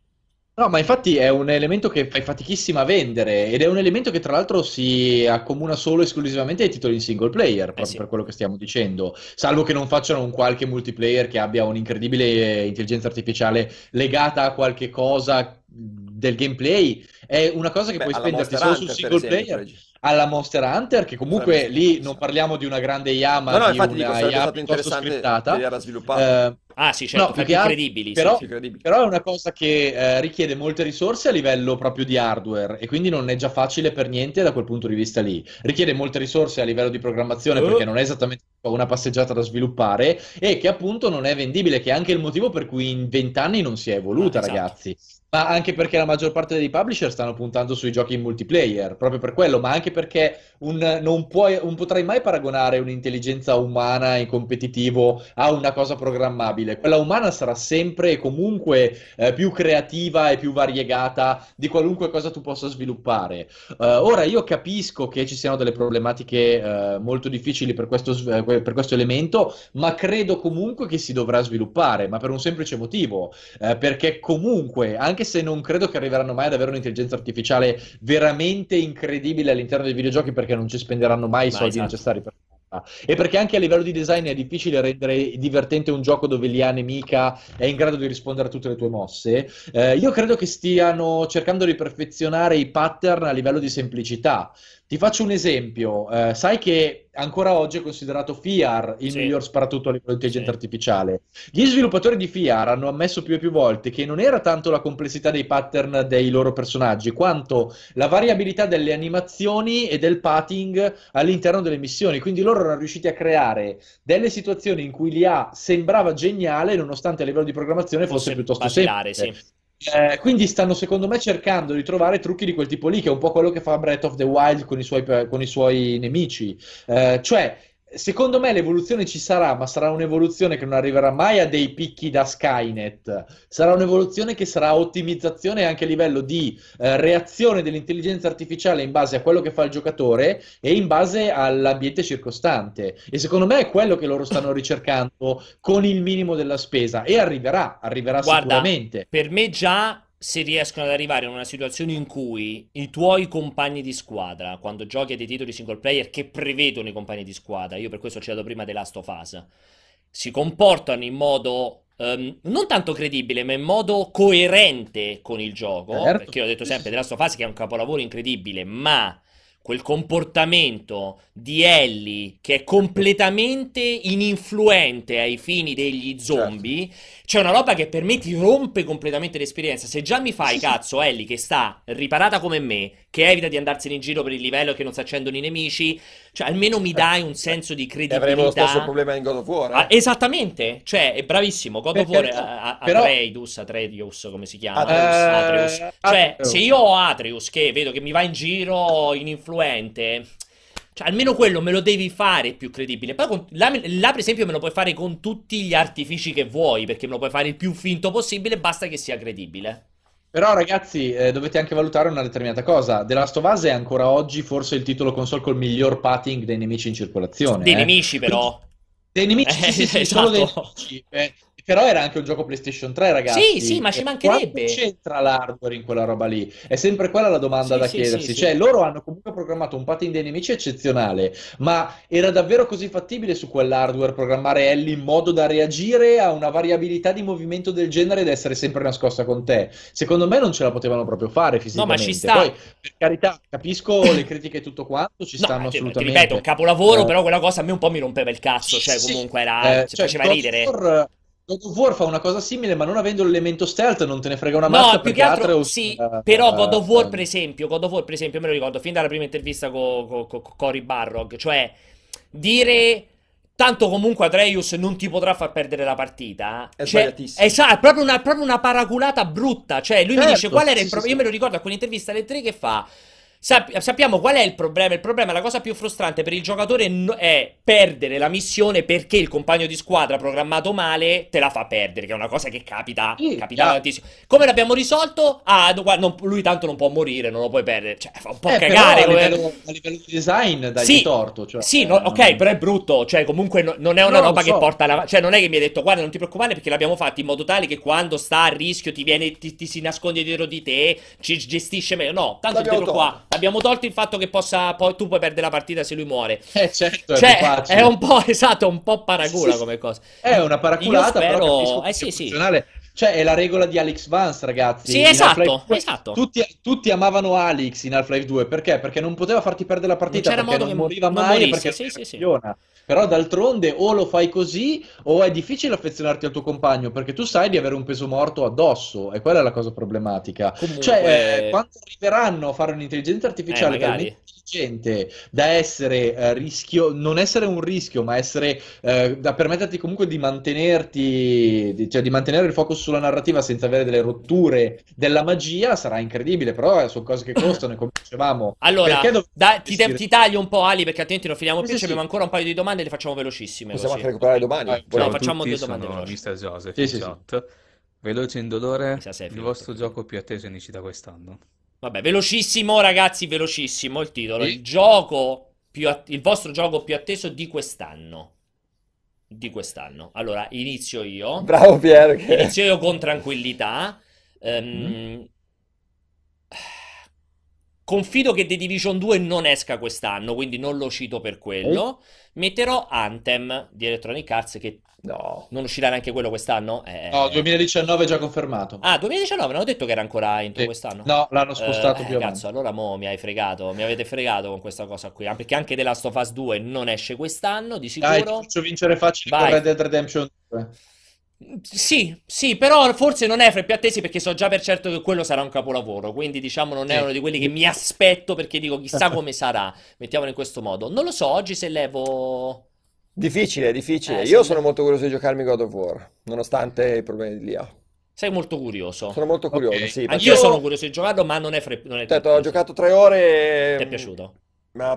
No, ma infatti è un elemento che fai fatichissima a vendere ed è un elemento che tra l'altro si accomuna solo e esclusivamente ai titoli in single player, proprio sì. per quello che stiamo dicendo, salvo che non facciano un qualche multiplayer che abbia un'incredibile eh, intelligenza artificiale legata a qualche cosa del gameplay, è una cosa che Beh, puoi spenderti solo sul single esempio, player. Regi. Alla Monster Hunter, che comunque lì non parliamo di una grande IA, ma No, no, di infatti dico, una sarebbe IA piuttosto sviluppata. Eh, Ah, sì, certo, No, che credibili. però- sì. Però è una cosa che eh, richiede molte risorse a livello proprio di hardware e quindi non è già facile per niente da quel punto di vista lì. Richiede molte risorse a livello di programmazione Eh. perché non è esattamente una passeggiata da sviluppare e che appunto non è vendibile, che è anche il motivo per cui in vent'anni non si è evoluta, Ah, esatto. ragazzi. Ma anche perché la maggior parte dei publisher stanno puntando sui giochi in multiplayer, proprio per quello, ma anche perché un- non puoi, non potrai mai paragonare un'intelligenza umana in competitivo a una cosa programmabile. Quella umana sarà sempre e comunque eh, più creativa e più variegata di qualunque cosa tu possa sviluppare. Eh, ora io capisco che ci siano delle problematiche eh, molto difficili per questo, eh, per questo elemento, ma credo comunque che si dovrà sviluppare, ma per un semplice motivo, eh, perché comunque, anche se non credo che arriveranno mai ad avere un'intelligenza artificiale veramente incredibile all'interno dei videogiochi, perché non ci spenderanno mai i soldi esatto. necessari per. E perché anche a livello di design è difficile rendere divertente un gioco dove l'IA nemica è in grado di rispondere a tutte le tue mosse. Eh, io credo che stiano cercando di perfezionare i pattern a livello di semplicità. Ti faccio un esempio, eh, sai che ancora oggi è considerato FIAR il Sì. miglior sparatutto a livello di intelligenza Sì. artificiale. Gli sviluppatori di FIAR hanno ammesso più e più volte che non era tanto la complessità dei pattern dei loro personaggi, quanto la variabilità delle animazioni e del pathing all'interno delle missioni. Quindi loro erano riusciti a creare delle situazioni in cui l'IA sembrava geniale, nonostante a livello di programmazione fosse Fosse piuttosto basilare, semplice. sì. Eh, quindi stanno secondo me cercando di trovare trucchi di quel tipo lì, che è un po' quello che fa Breath of the Wild con i suoi, con i suoi nemici. Eh, cioè, secondo me l'evoluzione ci sarà, ma sarà un'evoluzione che non arriverà mai a dei picchi da Skynet. Sarà un'evoluzione che sarà ottimizzazione anche a livello di eh, reazione dell'intelligenza artificiale in base a quello che fa il giocatore e in base all'ambiente circostante. E secondo me è quello che loro stanno ricercando con il minimo della spesa. E arriverà, arriverà Guarda, sicuramente. Per me già se riescono ad arrivare in una situazione in cui i tuoi compagni di squadra, quando giochi a dei titoli single player che prevedono i compagni di squadra, io per questo ho citato prima The Last of Us, si comportano in modo ehm, non tanto credibile, ma in modo coerente con il gioco. Certo. Perché io ho detto sempre, The Last of Us che è un capolavoro incredibile, ma quel comportamento di Ellie che è completamente ininfluente ai fini degli zombie, c'è una roba che per me ti rompe completamente l'esperienza. Se già mi fai cazzo Ellie che sta riparata come me, che evita di andarsene in giro per il livello e che non si accendono i nemici, cioè almeno mi dai un senso di E credibilità. avremo lo stesso problema in God of War. Ah, eh. esattamente, cioè è bravissimo. God of War carità, a- a- però- Atreus, Atreus, come si chiama? Atreus. Atreus. Eh, Cioè, Atreus. se io ho Atreus che vedo che mi va in giro ininfluente, cioè almeno quello me lo devi fare più credibile. Poi con- là, là, per esempio, me lo puoi fare con tutti gli artifici che vuoi, perché me lo puoi fare il più finto possibile, basta che sia credibile. Però ragazzi, eh, dovete anche valutare una determinata cosa. The Last of Us è ancora oggi forse il titolo console col miglior pathing dei nemici in circolazione. Dei eh. nemici, però. Dei nemici, sì, sì, sì, Eh, solo dei esatto. nemici. Eh, però era anche un gioco PlayStation 3, ragazzi. Sì, sì, ma ci mancherebbe. Quanto c'entra l'hardware in quella roba lì? È sempre quella la domanda Sì, da sì, chiedersi. sì. Cioè, loro hanno comunque programmato un pathing dei nemici eccezionale, ma era davvero così fattibile su quell'hardware programmare Ellie in modo da reagire a una variabilità di movimento del genere ed essere sempre nascosta con te? Secondo me non ce la potevano proprio fare No, fisicamente. ma ci sta. Poi, per carità, capisco le critiche e tutto quanto, ci No, stanno ti- ti assolutamente. ripeto, un capolavoro, Eh, però quella cosa a me un po' mi rompeva il cazzo. Cioè, comunque era. eh, ci cioè, faceva ridere. War- God of War fa una cosa simile, ma non avendo l'elemento stealth non te ne frega una No, mazza più perché che altro Atreus, sì, eh, però God of War per esempio, God of War per esempio, me lo ricordo fin dalla prima intervista con Cory Barrog, cioè dire tanto comunque Atreus non ti potrà far perdere la partita. È Cioè, sbagliatissimo. Esatto, è proprio una, proprio una paraculata brutta, cioè lui mi Certo, dice qual era sì, il problema, sì. io me lo ricordo a quell'intervista alle tre che fa Sap- sappiamo qual è il problema. Il problema, la cosa più frustrante per il giocatore no- è perdere la missione perché il compagno di squadra programmato male te la fa perdere, che è una cosa che capita, Sì, capita chiaro. tantissimo. Come l'abbiamo risolto? Ah, no, guarda, non- lui tanto non può morire, non lo puoi perdere. Cioè, fa un po' eh, però cagare. a come- livello, a livello di design dai Sì, torto. Cioè, sì, no, eh, ok, però è brutto. Cioè, comunque no- non è una roba lo che so. porta alla. Cioè, non è che mi hai detto, guarda, non ti preoccupare perché l'abbiamo fatto in modo tale che quando sta a rischio ti viene, ti, ti si nasconde dietro di te, ci gestisce meglio. No, tanto L'abbiamo qua. Abbiamo tolto il fatto che possa. Poi tu puoi perdere la partita se lui muore. Eh, certo, è Cioè, facile. è un po', esatto, è un po' paragula Sì, come cosa. È una paraculata, Io spero- però eh, sì, sì. Cioè, è la regola di Alex Vance, ragazzi. Sì, esatto, Half-Life 2 esatto. Tutti, tutti amavano Alex in Half-Life 2, perché? Perché non poteva farti perdere la partita, c'era perché non moriva non mai morisse, perché sì, non sì, sì. Però d'altronde o lo fai così o è difficile affezionarti al tuo compagno perché tu sai di avere un peso morto addosso e quella è la cosa problematica. Comunque- Cioè, eh, quando arriveranno a fare un'intelligenza artificiale Eh, magari. Intelligente da essere eh, rischio, non essere un rischio, ma essere eh, da permetterti comunque di mantenerti, di- cioè di mantenere il focus sulla narrativa senza avere delle rotture della magia, sarà incredibile. Però eh, sono cose che costano, e come dicevamo. Allora, da- ti, ti taglio un po' Ali perché altrimenti non finiamo Sì, più. sì, Ci abbiamo sì. ancora un paio di domande e le facciamo velocissime. Possiamo così. anche recuperare domani. Volendo. Ciao, facciamo due domande veloci. Mr. Joseph Sì, in sì. Veloce e indolore, il vostro gioco più atteso inizi da quest'anno. Vabbè, velocissimo, ragazzi, velocissimo il titolo. Il gioco più att- il vostro gioco più atteso di quest'anno. Di quest'anno. Allora, inizio io. Bravo Pier. Che... Inizio io con tranquillità. Ehm, Mm-hmm. Confido che The Division 2 non esca quest'anno, quindi non lo cito per quello. Metterò Anthem di Electronic Arts, che No. non uscirà neanche quello quest'anno. Eh, No, 2019 è già confermato. Ah, 2019, non ho detto che era ancora entro Sì. quest'anno. No, l'hanno spostato Eh, più avanti. cazzo, allora mo mi hai fregato, mi avete fregato con questa cosa qui, perché anche The Last of Us 2 non esce quest'anno, di Dai, ti sicuro. faccio vincere facile Vai. con Red Dead Redemption 2. Sì, sì, però forse non è fra i più attesi perché so già per certo che quello sarà un capolavoro, quindi diciamo non è uno di quelli che mi aspetto perché dico chissà come sarà, mettiamolo in questo modo. Non lo so, oggi se levo... Difficile, difficile. Eh, Io sono molto curioso di giocarmi God of War, nonostante i problemi di Lia. Sei molto curioso. Sono molto curioso, Ok. sì. Anch'io perché sono curioso di giocarlo, ma non è fra i- non è Ho detto, tra ho più giocato tre ore e... Ti è piaciuto?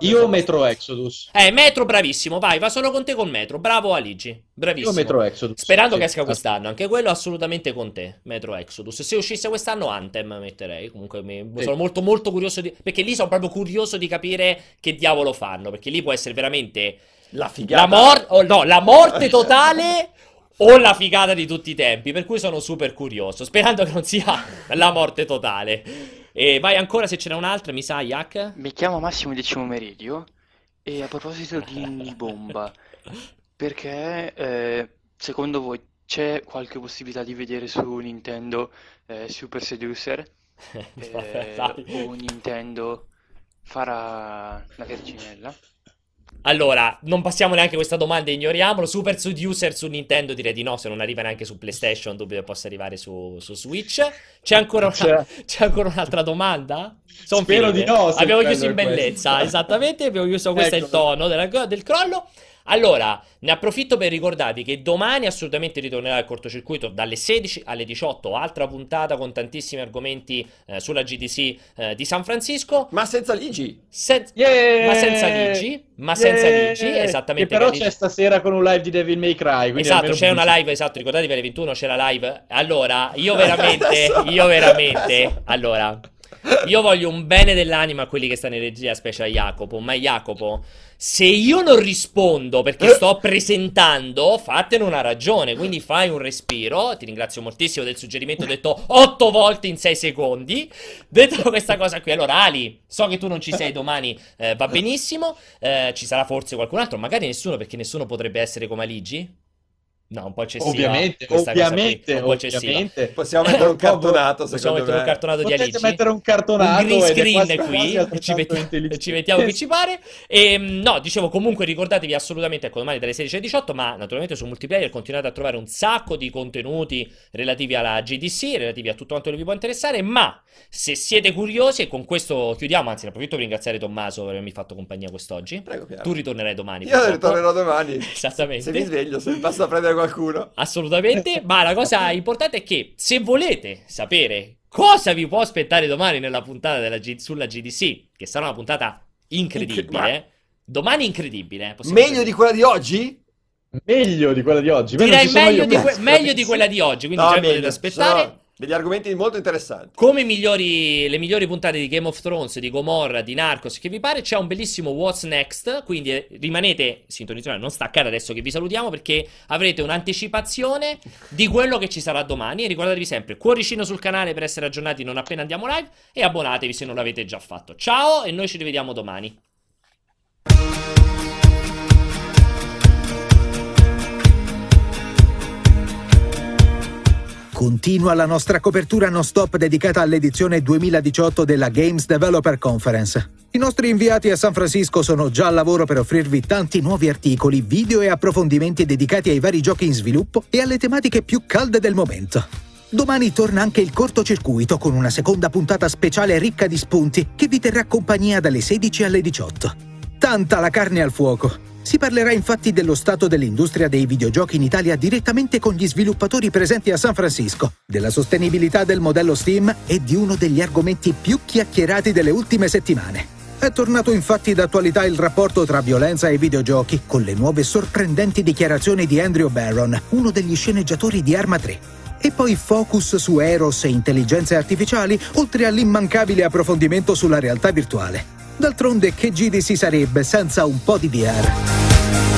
Io. Metro Exodus. Eh, Metro bravissimo, vai, va solo con te con Metro. Bravo Aligi, Io bravissimo. Metro Exodus. Sperando Sì. che esca quest'anno, anche quello assolutamente con te, Metro Exodus. Se uscisse quest'anno Anthem metterei, comunque mi- Sì. sono molto molto curioso di... perché lì sono proprio curioso di capire che diavolo fanno, perché lì può essere veramente La figata. la morte, no, la morte totale o la figata di tutti i tempi, per cui sono super curioso, sperando che non sia la morte totale. E vai ancora se ce n'è un'altra, mi sa, Yak? Mi chiamo Massimo Decimo Meridio e a proposito di Bomba, perché eh, secondo voi c'è qualche possibilità di vedere su Nintendo eh, Super Seducer? Vabbè, Eh, dai. o Nintendo farà la verginella? Allora, non passiamo neanche questa domanda, ignoriamolo. Super Seducer su Nintendo direi di no, se non arriva neanche su PlayStation, dubito che possa arrivare su, su Switch. C'è ancora, una- C'è. c'è ancora un'altra domanda? Sono Spero finite. di no, Abbiamo chiuso in è questo. bellezza, esattamente, abbiamo chiuso, questo è il Ecco. tono della- del crollo. Allora, ne approfitto per ricordarvi che domani assolutamente ritornerà il cortocircuito dalle 16 alle 18, altra puntata con tantissimi argomenti eh, sulla GDC eh, di San Francisco. Ma senza Ligi. Sen- Yeah! Ma senza Ligi, ma senza Yeah! Ligi, esattamente. Che però Ligi- c'è stasera con un live di Devil May Cry. Esatto, c'è una live, esatto, ricordatevi alle 21 c'è la live. Allora, io veramente, io veramente, allora, io voglio un bene dell'anima a quelli che stanno in regia, specie a Jacopo, ma Jacopo, se io non rispondo perché sto presentando, fatene una ragione, quindi fai un respiro, ti ringrazio moltissimo del suggerimento. Detto otto volte in sei secondi, detto questa cosa qui, allora Ali, so che tu non ci sei domani, eh, va benissimo, eh, ci sarà forse qualcun altro, magari nessuno perché nessuno potrebbe essere come Aligi? No, un po' eccessiva. Ovviamente, questa cosa qui, ovviamente, un po' ovviamente. Possiamo mettere un cartonato, Possiamo mettere un cartonato di Potete Alici. mettere un cartonato un green screen qui ci, intelligente. ci mettiamo che ci pare e mm, no dicevo comunque ricordatevi assolutamente ecco domani dalle 16 alle 18 ma naturalmente su multiplayer continuate a trovare un sacco di contenuti relativi alla GDC relativi a tutto quanto che vi può interessare ma se siete curiosi e con questo chiudiamo anzi ne approfitto per ringraziare Tommaso per avermi fatto compagnia quest'oggi Prego, Piero. tu ritornerai domani Io purtroppo. ritornerò domani. esattamente Se mi sveglio, se mi passa a prendere qualcuno. Assolutamente, ma la cosa importante è che se volete sapere cosa vi può aspettare domani nella puntata della G- sulla GDC, che sarà una puntata incredibile, Incre- domani incredibile, eh, Meglio dire. di quella di oggi? Meglio di quella di oggi. Direi meglio io, di, que- meglio di quella di oggi, quindi No, già meglio. potete aspettare. sono degli argomenti molto interessanti. Come migliori, le migliori puntate di Game of Thrones, di Gomorra, di Narcos, che vi pare, c'è un bellissimo What's Next. Quindi eh, rimanete sintonizzati, non staccate adesso che vi salutiamo perché avrete un'anticipazione di quello che ci sarà domani. E ricordatevi sempre, cuoricino sul canale per essere aggiornati non appena andiamo live. E abbonatevi se non l'avete già fatto. Ciao e noi ci rivediamo domani. Continua la nostra copertura non stop dedicata all'edizione 2018 della Games Developer Conference. I nostri inviati a San Francisco sono già al lavoro per offrirvi tanti nuovi articoli, video e approfondimenti dedicati ai vari giochi in sviluppo e alle tematiche più calde del momento. Domani torna anche il cortocircuito con una seconda puntata speciale ricca di spunti che vi terrà compagnia dalle 16 alle 18. Tanta la carne al fuoco. Si parlerà infatti dello stato dell'industria dei videogiochi in Italia direttamente con gli sviluppatori presenti a San Francisco, della sostenibilità del modello Steam e di uno degli argomenti più chiacchierati delle ultime settimane. È tornato infatti d'attualità il rapporto tra violenza e videogiochi con le nuove sorprendenti dichiarazioni di Andrew Barron, uno degli sceneggiatori di Arma 3. E poi focus su Eros e intelligenze artificiali, oltre all'immancabile approfondimento sulla realtà virtuale. D'altronde che giri si sarebbe senza un po' di VR?